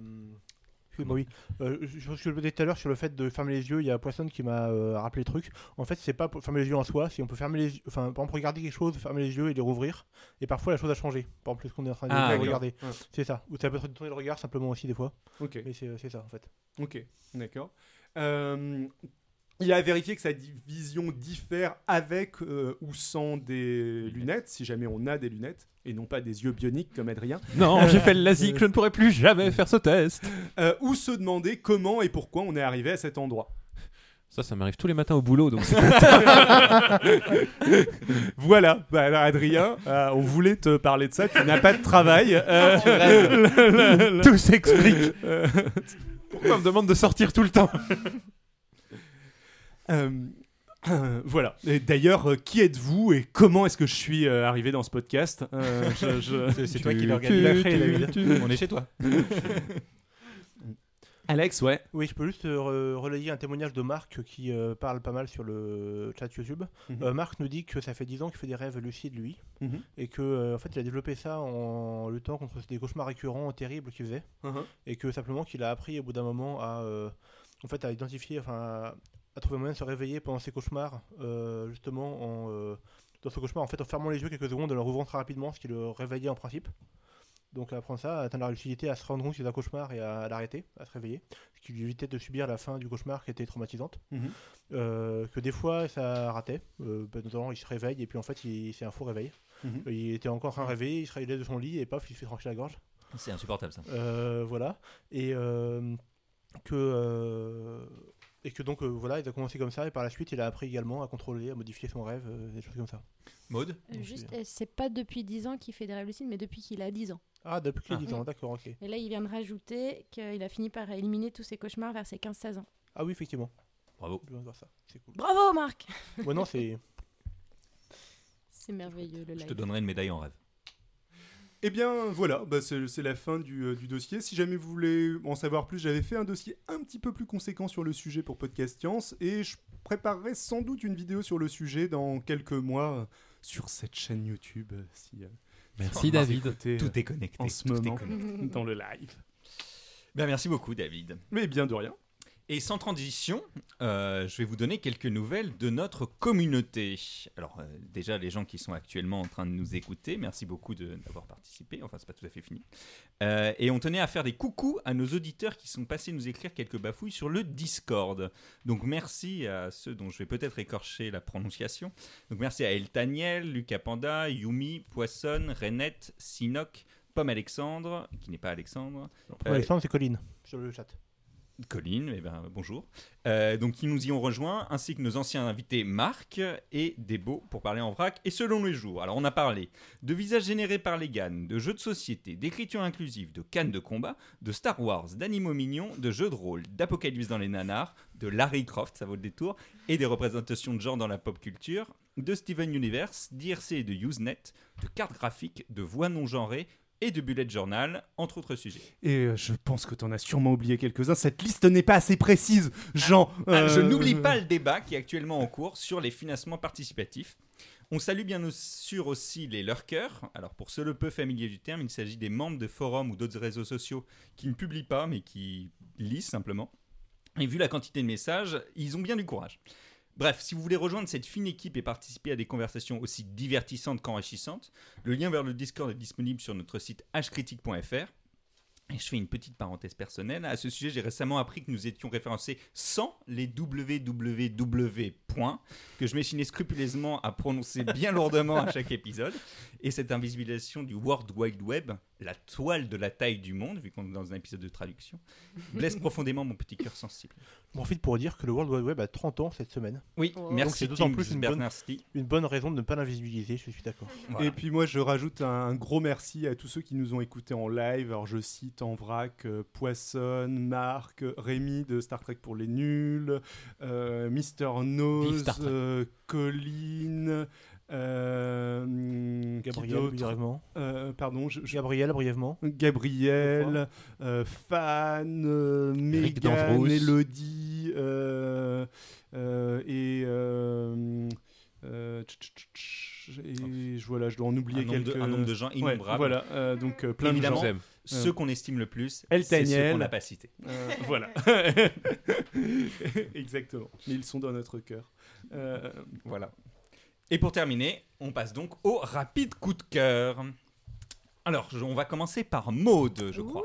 Excuse-moi, oui. Euh, je, le disais tout à l'heure sur le fait de fermer les yeux. Il y a Poisson qui m'a euh, rappelé le truc. En fait, c'est pas pour fermer les yeux en soi. Si on peut fermer les yeux. Enfin, par exemple, regarder quelque chose, fermer les yeux et les rouvrir. Et parfois, la chose a changé. Par exemple, ce qu'on est en train de Ah, regarder. Ouais. C'est ça. Ou ça peut être de tourner le regard simplement aussi, des fois. Ok. Mais c'est c'est ça, en fait. Ok, d'accord. Euh, il a vérifié que sa vision diffère avec euh, ou sans des lunettes, si jamais on a des lunettes, et non pas des yeux bioniques comme Adrien. Non, j'ai fait le LASIK, je ne pourrai plus jamais faire ce test. Euh, ou se demander comment et pourquoi on est arrivé à cet endroit. Ça, ça m'arrive tous les matins au boulot, donc Voilà, bah, alors, Adrien, euh, on voulait te parler de ça, tu n'as pas de travail. euh, tout s'explique. euh, Pourquoi on me demande de sortir tout le temps? Euh, euh, voilà. Et d'ailleurs, euh, qui êtes-vous et comment est-ce que je suis euh, arrivé dans ce podcast Euh, je- je- C'est toi qui David. tu- On est chez toi. Alex, ouais. Oui, je peux juste euh, re- relayer un témoignage de Marc qui euh, parle pas mal sur le chat YouTube. Mhm. Euh, Marc nous dit que ça fait 10 ans qu'il fait des rêves lucides, lui. Mhm. Et que euh, en fait, il a développé ça en luttant contre des cauchemars récurrents terribles qu'il faisait. Mhm. et que simplement qu'il a appris au bout d'un moment à euh, en fait à identifier enfin à, à trouver moyen de se réveiller pendant ses cauchemars euh, justement en euh, dans ce cauchemar en fait en fermant les yeux quelques secondes en le rouvrant très rapidement ce qui le réveillait en principe donc à apprendre ça à atteindre la lucidité à se rendre compte que c'est un cauchemar et à, à l'arrêter à se réveiller ce qui lui évitait de subir la fin du cauchemar qui était traumatisante Mhm. Euh, que des fois ça ratait bah, notamment il se réveille et puis en fait il- c'est un faux réveil Mhm. il était encore en train de réveiller il se réveillait de son lit et paf il se fait trancher la gorge C'est insupportable ça. voilà. Et que. Et que donc, euh, voilà, il a commencé comme ça, et par la suite, il a appris également à contrôler, à modifier son rêve, euh, des choses comme ça. Maude Euh, Juste, c'est- euh, c'est pas depuis 10 ans qu'il fait des rêves lucides, mais depuis qu'il a 10 ans. Ah, depuis qu'il a Ah. 10 ans, d'accord, ok. Et là, il vient de rajouter qu'il a fini par éliminer tous ses cauchemars vers ses 15-16 ans. Ah oui, effectivement. Bravo. Je viens de voir ça, c'est cool. Bravo, Marc ouais, non, c'est. C'est merveilleux le Je live. te donnerai une médaille en rêve. Eh bien voilà, bah, c'est la fin du, euh, du dossier. Si jamais vous voulez en savoir plus, j'avais fait un dossier un petit peu plus conséquent sur le sujet pour Podcast Science et je préparerai sans doute une vidéo sur le sujet dans quelques mois sur cette chaîne YouTube. euh, Si, euh, Merci David. écoutez, euh, Tout est connecté. en ce tout est moment. connecté. dans le live. Ben, merci beaucoup, David. Mais bien de rien. Et sans transition, euh, je vais vous donner quelques nouvelles de notre communauté. Alors, euh, déjà, les gens qui sont actuellement en train de nous écouter, merci beaucoup d'avoir participé. Enfin, c'est pas tout à fait fini. Euh, et on tenait à faire des coucous à nos auditeurs qui sont passés nous écrire quelques bafouilles sur le Discord. Donc, merci à ceux dont je vais peut-être écorcher la prononciation. Donc, merci à Eltaniel, Lucas Panda, Yumi, Poisson, Renette, Sinoc, Pomme Alexandre, qui n'est pas Alexandre, Euh, Alexandre, c'est Colline, sur le chat. Colline, eh ben, bonjour. Euh, donc, qui nous y ont rejoints, ainsi que nos anciens invités Marc et Debo pour parler en vrac et selon les jours. Alors, on a parlé de visages générés par les GAN, de jeux de société, d'écriture inclusive, de cannes de combat, de Star Wars, d'animaux mignons, de jeux de rôle, d'apocalypse dans les nanars, de Larry Croft, ça vaut le détour, et des représentations de genre dans la pop culture, de Steven Universe, d'IRC et de Usenet, de cartes graphiques, de voix non genrées et de bullet journal, entre autres sujets. Et euh, je pense que t'en as sûrement oublié quelques-uns. Cette liste n'est pas assez précise, Jean. Ah, Je Euh, n'oublie pas le débat qui est actuellement en cours sur les financements participatifs. On salue bien sûr aussi les lurkers. Alors pour ceux le peu familiers du terme, il s'agit des membres de forums ou d'autres réseaux sociaux qui ne publient pas mais qui lisent simplement. Et vu la quantité de messages, ils ont bien du courage. Bref, si vous voulez rejoindre cette fine équipe et participer à des conversations aussi divertissantes qu'enrichissantes, le lien vers le Discord est disponible sur notre site hcritique.fr. Et je fais une petite parenthèse personnelle. À ce sujet, j'ai récemment appris que nous étions référencés sans les www que je m'échinais scrupuleusement à prononcer bien lourdement à chaque épisode. Et cette invisibilisation du World Wide Web, la toile de la taille du monde, vu qu'on est dans un épisode de traduction, blesse profondément mon petit cœur sensible. J'en profite pour dire que le World Wide Web a 30 ans cette semaine. Oui, Oh. Donc merci c'est d'autant plus une bonne, Berners-Lee. une bonne raison de ne pas l'invisibiliser, je suis d'accord. Voilà. Et puis moi, je rajoute un, un gros merci à tous ceux qui nous ont écoutés en live. Alors je cite en vrac euh, Poisson, Marc, Rémi de Star Trek pour les nuls, euh, Mister Nose, euh, Colline, euh, Gabriel, brièvement. Euh, Pardon, je- je- Gabriel, brièvement. Gabriel, euh, Fan, euh, Megan. Elodie, euh, euh, et, euh, euh, tch, tch, tch, et je- voilà, je dois en oublier un quelques. de, un nombre de gens Ouais, innombrables. voilà, euh, donc euh, plein Évidemment. de gens. Ceux qu'on estime le plus, El c'est ceux qu'on n'a pas cités. Euh, voilà. Exactement. Mais ils sont dans notre cœur. Euh, Voilà. Et pour terminer, on passe donc au rapide coup de cœur. Alors, on va commencer par Maude, je crois.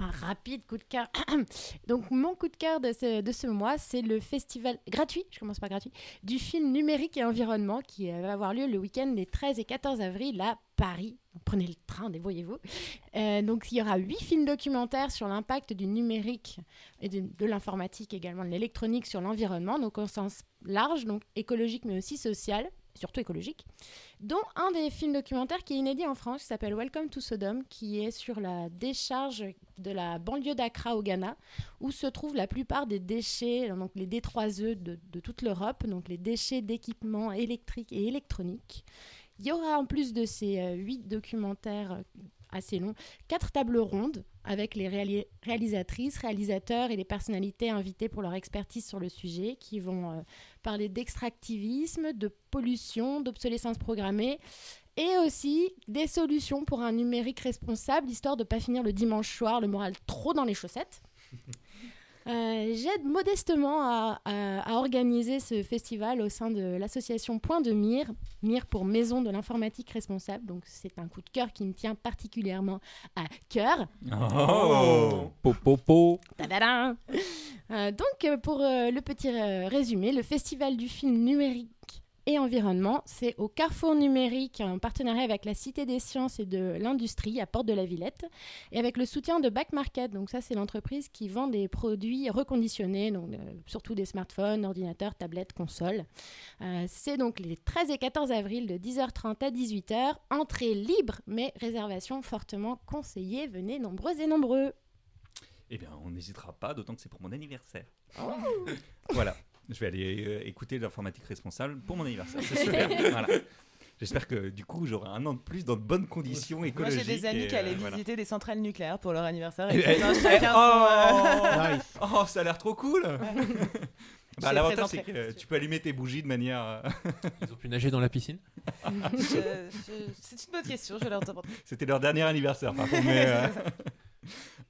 Un rapide coup de cœur. Donc, mon coup de cœur de ce, mois, c'est le festival gratuit, je commence par gratuit, du film numérique et environnement qui euh, va avoir lieu le week-end des 13 et 14 avril à Paris. Prenez le train, débrouillez-vous. Euh, donc, il y aura huit films documentaires sur l'impact du numérique et de, de l'informatique également, de l'électronique sur l'environnement, donc au sens large, donc écologique mais aussi social, surtout écologique dont un des films documentaires qui est inédit en France, qui s'appelle Welcome to Sodom, qui est sur la décharge de la banlieue d'Accra au Ghana, où se trouvent la plupart des déchets, donc les D3E de, toute l'Europe, donc les déchets d'équipements électriques et électroniques. Il y aura en plus de ces euh, huit documentaires assez longs, quatre tables rondes avec les réali- réalisatrices, réalisateurs et les personnalités invitées pour leur expertise sur le sujet, qui vont euh, parler d'extractivisme, de pollution, d'obsolescence programmée et aussi des solutions pour un numérique responsable, histoire de ne pas finir le dimanche soir le moral trop dans les chaussettes. Euh, J'aide modestement à, à- à organiser ce festival au sein de l'association Point de Mire, Mire pour Maison de l'informatique responsable. Donc c'est un coup de cœur qui me tient particulièrement à cœur. Oh Po, po, Euh, donc, pour euh, le petit euh, résumé, le Festival du film numérique et environnement, c'est au Carrefour numérique en partenariat avec la Cité des sciences et de l'industrie à Porte de la Villette et avec le soutien de Back Market. Donc ça, c'est l'entreprise qui vend des produits reconditionnés, donc euh, surtout des smartphones, ordinateurs, tablettes, consoles. Euh, c'est donc les 13 et 14 avril de 10h30 à 18h. Entrée libre, mais réservation fortement conseillée. Venez nombreux et nombreux. Eh bien, on n'hésitera pas, d'autant que c'est pour mon anniversaire. voilà. Je vais aller euh, écouter l'informatique responsable pour mon anniversaire. C'est super. voilà. J'espère que du coup, j'aurai un an de plus dans de bonnes conditions Moi, écologiques. j'ai des amis et, qui allaient euh, voilà. visiter des centrales nucléaires pour leur anniversaire. Et son, euh, oh, oh, ça a l'air trop cool. Bah, L'avantage, c'est que tu peux allumer tes bougies de manière. Ils ont pu nager dans la piscine C'est une bonne question, je vais leur demander. C'était leur dernier anniversaire, par contre. mais, euh,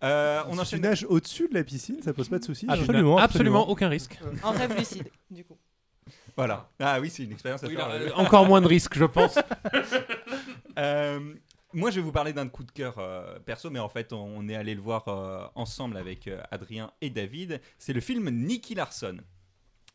euh, on Si tu nages au-dessus de la piscine, ça pose pas de soucis. Absolument, absolument absolument. aucun risque. En rêve lucide, du coup. Voilà. Ah oui, c'est une expérience à Oui, faire. là, euh, euh, encore moins de risques, je pense. Euh, moi, je vais vous parler d'un coup de cœur euh, perso, mais en fait, on, on est allé le voir euh, ensemble avec euh, Adrien et David. C'est le film Nicky Larson.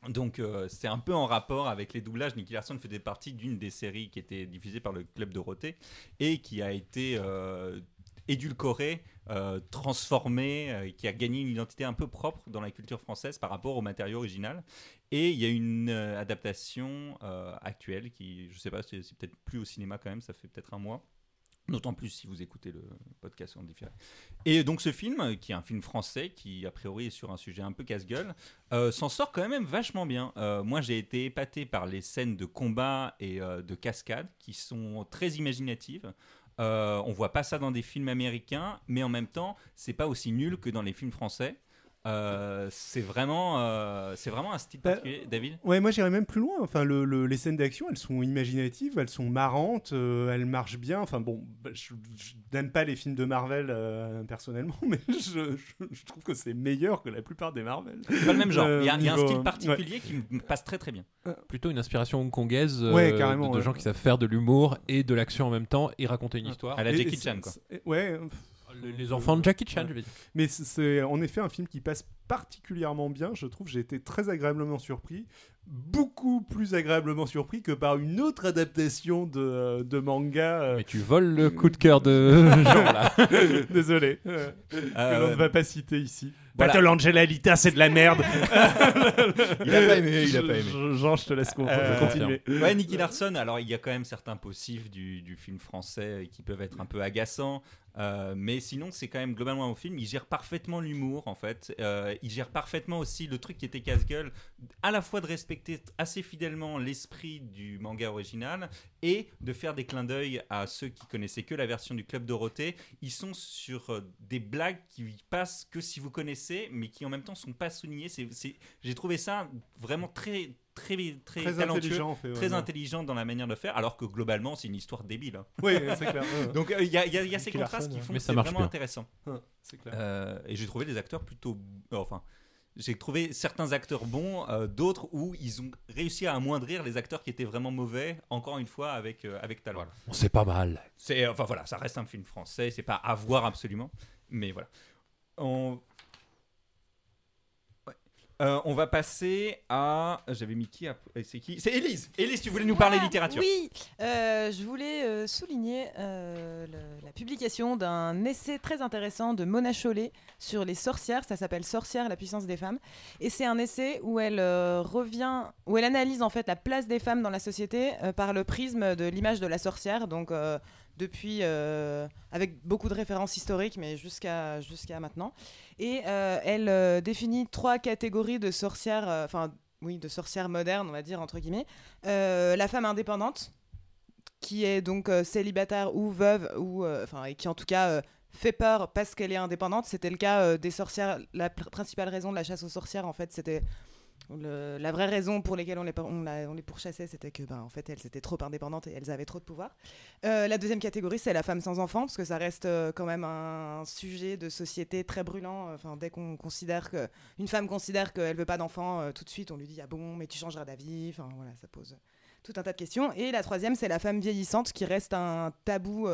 Donc, euh, c'est un peu en rapport avec les doublages. Nicky Larson faisait partie d'une des séries qui était diffusée par le Club Dorothée et qui a été euh, édulcorée, euh, transformée, euh, qui a gagné une identité un peu propre dans la culture française par rapport au matériau original. Et il y a une euh, adaptation euh, actuelle qui, je sais pas, c'est peut-être plus au cinéma quand même, ça fait peut-être un mois. D'autant plus si vous écoutez le podcast en différé. Et donc ce film, qui est un film français, qui a priori est sur un sujet un peu casse-gueule, euh, s'en sort quand même vachement bien. Moi j'ai été épaté par les scènes de combat et de cascade qui sont très imaginatives. Euh, on voit pas ça dans des films américains, mais en même temps, c'est pas aussi nul que dans les films français. Euh, c'est vraiment, euh, c'est vraiment un style Bah, particulier, David? Ouais, moi j'irais même plus loin. Enfin, le- le- les scènes d'action, elles sont imaginatives, elles sont marrantes, euh, elles marchent bien. Enfin bon, bah, je, je n'aime pas les films de Marvel euh, personnellement, mais je, je- je trouve que c'est meilleur que la plupart des Marvel. C'est pas le même genre. Euh, Il y a, il y a un style ouais. particulier qui me passe très très bien. Plutôt une inspiration hongkongaise euh, Ouais, de, de ouais. gens qui savent faire de l'humour et de l'action en même temps et raconter une histoire. À la Et- Jackie Chan, quoi. Ouais. Les, les enfants de Jackie Chan, Ouais. je vais dire. Mais c'est- en effet un film qui passe particulièrement bien, je trouve. J'ai été très agréablement surpris. Beaucoup plus agréablement surpris que par une autre adaptation de, de manga. euh, Mais tu voles le coup de cœur de Jean là. Désolé. euh, que l'on ne va pas citer ici. voilà. Battle Angel Alita, c'est de la merde. Il a pas aimé, il a pas aimé. Je- Jean, je te laisse Euh, continuer. Ouais, Nicky Larson. Alors, il y a quand même certains possibles du, du film français qui peuvent être un peu agaçants. Euh, mais sinon, c'est quand même globalement un film. Il gère parfaitement l'humour, en fait. Euh, il gère parfaitement aussi le truc qui était casse-gueule, à la fois de respecter assez fidèlement l'esprit du manga original et de faire des clins d'œil à ceux qui connaissaient que la version du Club Dorothée. Ils sont sur euh, des blagues qui passent que si vous connaissez, mais qui en même temps sont pas soulignées. J'ai trouvé ça vraiment très, très, très, Très talentueux, intelligent, en fait, ouais, très ouais. intelligent dans la manière de faire, alors que globalement, c'est une histoire débile. hein. Oui, c'est clair. ouais. Donc euh, il y a, il y a- y a ces contrastes qui font que c'est vraiment bien. intéressant. Ouais, c'est clair. Euh, et j'ai trouvé des acteurs plutôt, euh, enfin, j'ai trouvé certains acteurs bons, euh, d'autres où ils ont réussi à amoindrir les acteurs qui étaient vraiment mauvais. Encore une fois avec euh, avec talent. On sait pas mal. C'est enfin voilà, ça reste un film français, c'est pas à voir absolument, mais voilà. On. Euh, on va passer à. J'avais mis qui à- C'est qui? C'est Élise. Élise, tu voulais nous parler Moi, littérature. Oui, euh, je voulais euh, souligner le- la publication d'un essai très intéressant de Mona Chollet sur les sorcières. Ça s'appelle Sorcières, la puissance des femmes. Et c'est un essai où elle revient, où elle analyse en fait la place des femmes dans la société par le prisme de l'image de la sorcière. Donc depuis, euh, avec beaucoup de références historiques, mais jusqu'à jusqu'à maintenant. Et euh, elle euh, définit trois catégories de sorcières, enfin oui, de sorcières modernes, on va dire entre guillemets. La femme indépendante, qui est donc célibataire ou veuve, ou enfin et qui en tout cas fait peur parce qu'elle est indépendante. C'était le cas des sorcières. La pr- principale raison de la chasse aux sorcières, en fait, c'était la vraie raison pour laquelle on les pourchassait, c'était que, ben, en fait, elles étaient trop indépendantes et elles avaient trop de pouvoir. Euh, la deuxième catégorie, c'est la femme sans enfant, parce que ça reste euh, quand même un sujet de société très brûlant. Enfin, dès qu'on considère que une femme considère qu'elle veut pas d'enfant, euh, tout de suite, on lui dit ah bon, mais tu changeras d'avis. Enfin, voilà, ça pose tout un tas de questions. Et la troisième, c'est la femme vieillissante, qui reste un tabou.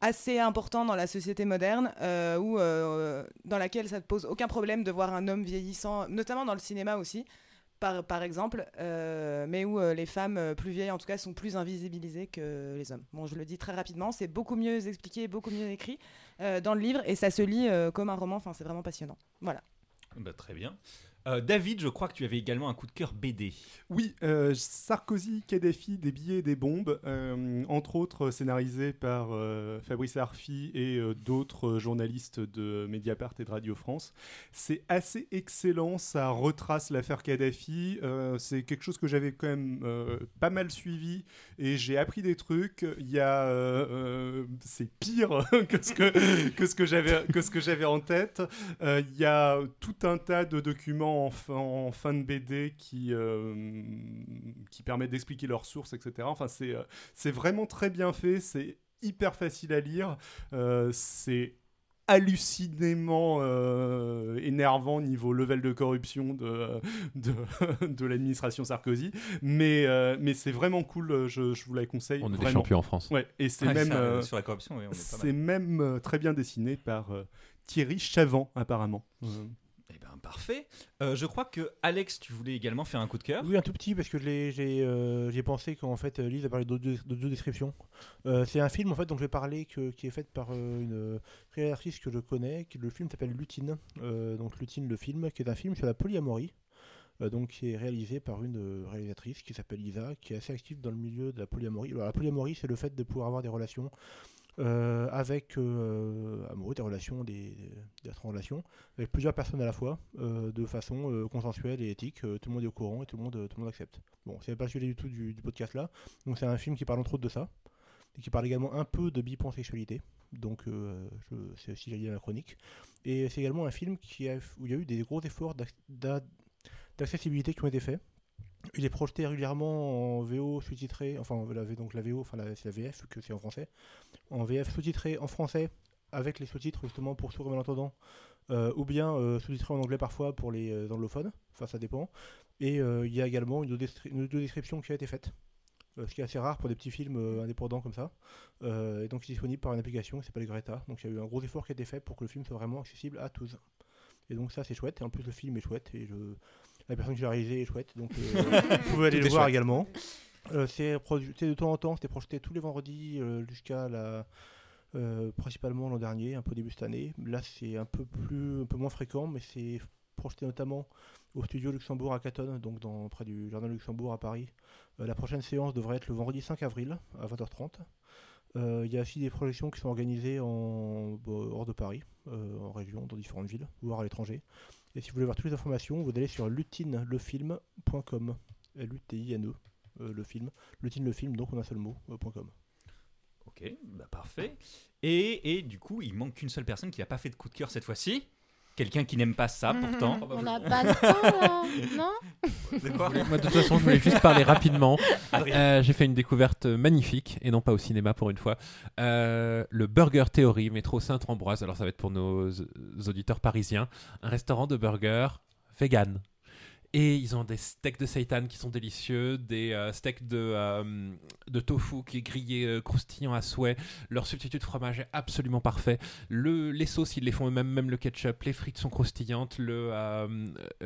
Assez important dans la société moderne, euh, euh, dans laquelle ça ne pose aucun problème de voir un homme vieillissant, notamment dans le cinéma aussi, par, par exemple, euh, mais où euh, les femmes plus vieilles, en tout cas, sont plus invisibilisées que les hommes. Bon, je le dis très rapidement, c'est beaucoup mieux expliqué, beaucoup mieux écrit dans le livre, et ça se lit comme un roman, enfin, c'est vraiment passionnant. Voilà. Bah, très bien. Euh, David, je crois que tu avais également un coup de cœur BD. Oui, euh, Sarkozy, Kadhafi, des billets et des bombes, euh, entre autres scénarisé par Fabrice Arfi et d'autres journalistes de Mediapart et de Radio France. C'est assez excellent, ça retrace l'affaire Kadhafi. c'est quelque chose que j'avais quand même pas mal suivi et j'ai appris des trucs. Il y a, c'est pire que ce que que ce que j'avais que ce que j'avais en tête. Il y a tout un tas de documents en, fin- en fin de BD qui, euh, qui permettent d'expliquer leurs sources, etc. Enfin, c'est euh, c'est vraiment très bien fait, c'est hyper facile à lire, euh, c'est hallucinément euh, énervant niveau level de corruption de, de, de l'administration Sarkozy, mais, euh, mais c'est vraiment cool, je, je vous la conseille. On est des champions en France. Ouais, et c'est même, ça, euh, sur la corruption, oui, on est pas c'est même euh, très bien dessiné par euh, Thierry Chavant, apparemment. Parfait. Euh, je crois que Alex, tu voulais également faire un coup de cœur. Oui, un tout petit, parce que j'ai euh, pensé qu'en fait, euh, Lise a parlé d'autres descriptions. Euh, c'est un film en fait dont je vais parler que- qui est fait par une réalisatrice que je connais. Qui, le film s'appelle Lutine. Donc Lutine, le film, qui est un film sur la polyamorie. donc qui est réalisé par une réalisatrice qui s'appelle Lisa, qui est assez active dans le milieu de la polyamorie. La polyamorie, c'est le fait de pouvoir avoir des relations euh, avec euh, amoureux, des relations, des, des relations, avec plusieurs personnes à la fois, euh, de façon euh, consensuelle et éthique. tout le monde est au courant et tout le monde, tout le monde accepte. Bon, c'est pas sujet du tout du, podcast là. Donc c'est un film qui parle entre autres de ça. qui parle également un peu de bipansexualité. Donc, c'est aussi dit dans la chronique. Et c'est également un film où il y a eu des gros efforts d'ac- d'a- d'accessibilité qui ont été faits. Il est projeté régulièrement en VO sous-titré, enfin la, donc la VO, enfin c'est la VF que c'est en français, en VF sous-titré en français avec les sous-titres justement pour sourds et malentendants, euh, ou bien euh, sous-titré en anglais parfois pour les euh, anglophones, enfin ça dépend. Et il y a également une audio-description qui a été faite, ce qui est assez rare pour des petits films indépendants comme ça, et donc il est disponible par une application qui s'appelle Greta. Donc il y a eu un gros effort qui a été fait pour que le film soit vraiment accessible à tous. Et donc ça c'est chouette, et en plus le film est chouette, et je... la personne qui l'a réalisé est chouette, donc euh, vous pouvez aller Tout le voir chouette. également. Euh, c'est de temps en temps, c'était projeté tous les vendredis euh, jusqu'à la euh, principalement l'an dernier, un peu début cette année. Là, c'est un peu plus, un peu moins fréquent, mais c'est projeté notamment au studio Luxembourg à Catonne, donc dans, près du jardin Luxembourg à Paris. Euh, la prochaine séance devrait être le vendredi 5 avril à 20h30. Euh, Il y a aussi des projections qui sont organisées en, bon, hors de Paris, euh, en région, dans différentes villes, voire à l'étranger. Et si vous voulez voir toutes les informations, vous allez sur lutinelefilm.com. L-U-T-I-N-E, euh, le film. Lutine le donc en un seul mot, euh. Ok, bah parfait. Et, et du coup, il manque qu'une seule personne qui n'a pas fait de coup de cœur cette fois-ci. Quelqu'un qui n'aime pas ça, pourtant. On n'a pas le temps là, non De quoi Moi, de toute façon, je voulais juste parler rapidement. Euh, J'ai fait une découverte magnifique, et non pas au cinéma pour une fois. Euh, le Burger Theory, métro Saint-Ambroise. Alors, ça va être pour nos euh, auditeurs parisiens. Un restaurant de burgers vegan. Et ils ont des steaks de seitan qui sont délicieux, des euh, steaks de, euh, de tofu qui est grillé euh, croustillant à souhait. Leur substitut de fromage est absolument parfait. Le, les sauces, ils les font eux-mêmes, même le ketchup. Les frites sont croustillantes. Le,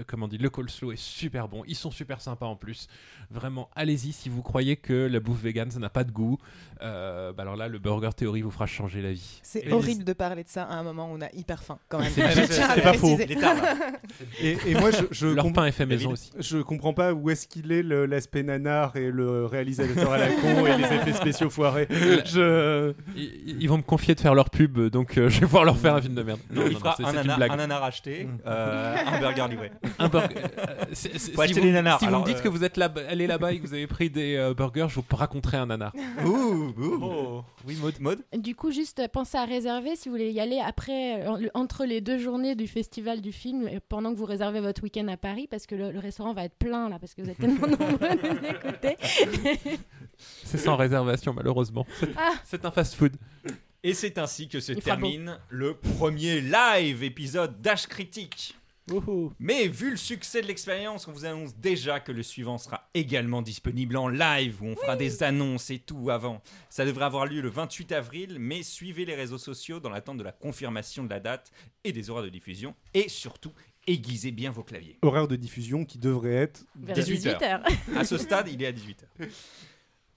comment on dit, le coleslaw est super bon. Ils sont super sympas en plus. Vraiment, allez-y si vous croyez que la bouffe vegan, ça n'a pas de goût. Euh, bah alors là, le Burger Theory vous fera changer la vie. C'est horrible de parler de ça à un moment où on a hyper faim quand même. C'est- pas faux. Et, et moi, je, je Leur pain est fait maison aussi. Je comprends pas où est-ce qu'il est l'aspect nanar et le réalisateur à la con et les effets spéciaux foirés. Je... Ils, ils vont me confier de faire leur pub, donc euh, je vais pouvoir leur faire un film de merde. Non, il non, fera un, nanar, blague. un nanar acheté, euh, un burger livré. Un euh, Faut si acheter vous, les nanars. Si vous Alors, me dites euh, que vous êtes là, allé là-bas et que vous avez pris des euh, burgers, je vous raconterai un nanar. Ouh, ouh. Oui, Maud. Mode Du coup, juste pensez à réserver si vous voulez y aller après, en- entre les deux journées du festival du film, pendant que vous réservez votre week-end à Paris, parce que le, le restaurant va être plein là, parce que vous êtes tellement nombreux à nous écouter. C'est sans réservation, malheureusement. C'est- Ah. C'est un fast-food. Et c'est ainsi que se Il termine le premier live épisode d'H Critique. Mais vu le succès de l'expérience, on vous annonce déjà que le suivant sera également disponible en live, où on fera des annonces et tout avant. Ça devrait avoir lieu le 28 avril, mais suivez les réseaux sociaux dans l'attente de la confirmation de la date et des horaires de diffusion. Et surtout, aiguisez bien vos claviers. Horaire de diffusion qui devrait être Vers 18 heures. 18 heures. À ce stade, il est à 18h.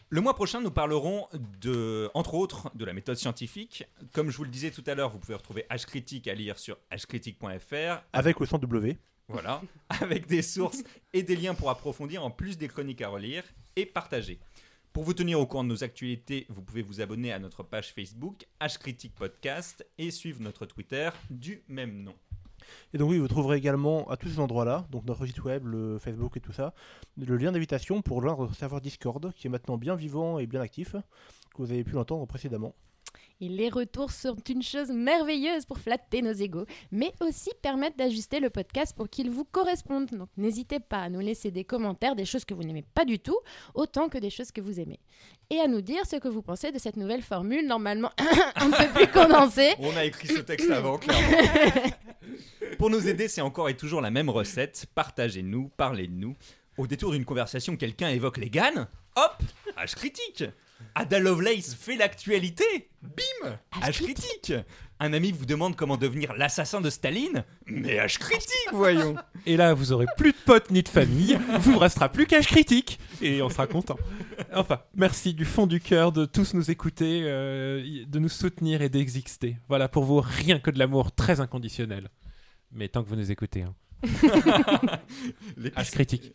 Le mois prochain, nous parlerons de, entre autres, de la méthode scientifique. Comme je vous le disais tout à l'heure, vous pouvez retrouver H Critique à lire sur hcritique.fr. Avec le sang W. Voilà, avec des sources et des liens pour approfondir, en plus des chroniques à relire et partager. Pour vous tenir au courant de nos actualités, vous pouvez vous abonner à notre page Facebook, H Critique Podcast, et suivre notre Twitter du même nom. Et donc oui, vous trouverez également à tous ces endroits-là, donc notre site web, le Facebook et tout ça, le lien d'invitation pour rejoindre notre serveur Discord, qui est maintenant bien vivant et bien actif, que vous avez pu l'entendre précédemment. Et les retours sont une chose merveilleuse pour flatter nos égaux, mais aussi permettent d'ajuster le podcast pour qu'il vous corresponde. Donc n'hésitez pas à nous laisser des commentaires, des choses que vous n'aimez pas du tout, autant que des choses que vous aimez. Et à nous dire ce que vous pensez de cette nouvelle formule, normalement un peu plus condensée. On a écrit ce texte avant, clairement. Pour nous aider, c'est encore et toujours la même recette. Partagez-nous, parlez-nous. Au détour d'une conversation, quelqu'un évoque les GAN. Hop, H critique. Ada Lovelace fait l'actualité. Bim, H critique. Un ami vous demande comment devenir l'assassin de Staline. Mais H critique, voyons. Et là, vous aurez plus de potes ni de famille. vous ne restera plus qu'âge critique. Et on sera content. Enfin, merci du fond du cœur de tous nous écouter, euh, de nous soutenir et d'exister. Voilà, pour vous, rien que de l'amour très inconditionnel. Mais tant que vous nous écoutez, hein. Critique.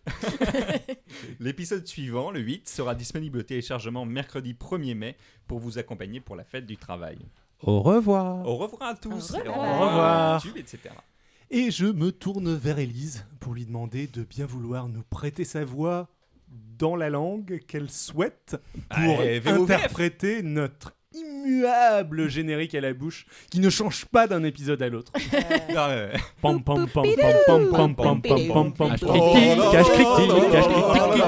L'épisode suivant, le 8, sera disponible au téléchargement mercredi 1er mai pour vous accompagner pour la fête du travail. Au revoir. Au revoir à tous. Au et revoir. au Au revoir. YouTube, etc. Et je me tourne vers Élise pour lui demander de bien vouloir nous prêter sa voix dans la langue qu'elle souhaite pour Allez, interpréter notre immuable générique à la bouche qui ne change pas d'un épisode à l'autre. Ah, ouais. Pam pam pam pam pam pam pam pam pam pam. Cache critique, cache critique,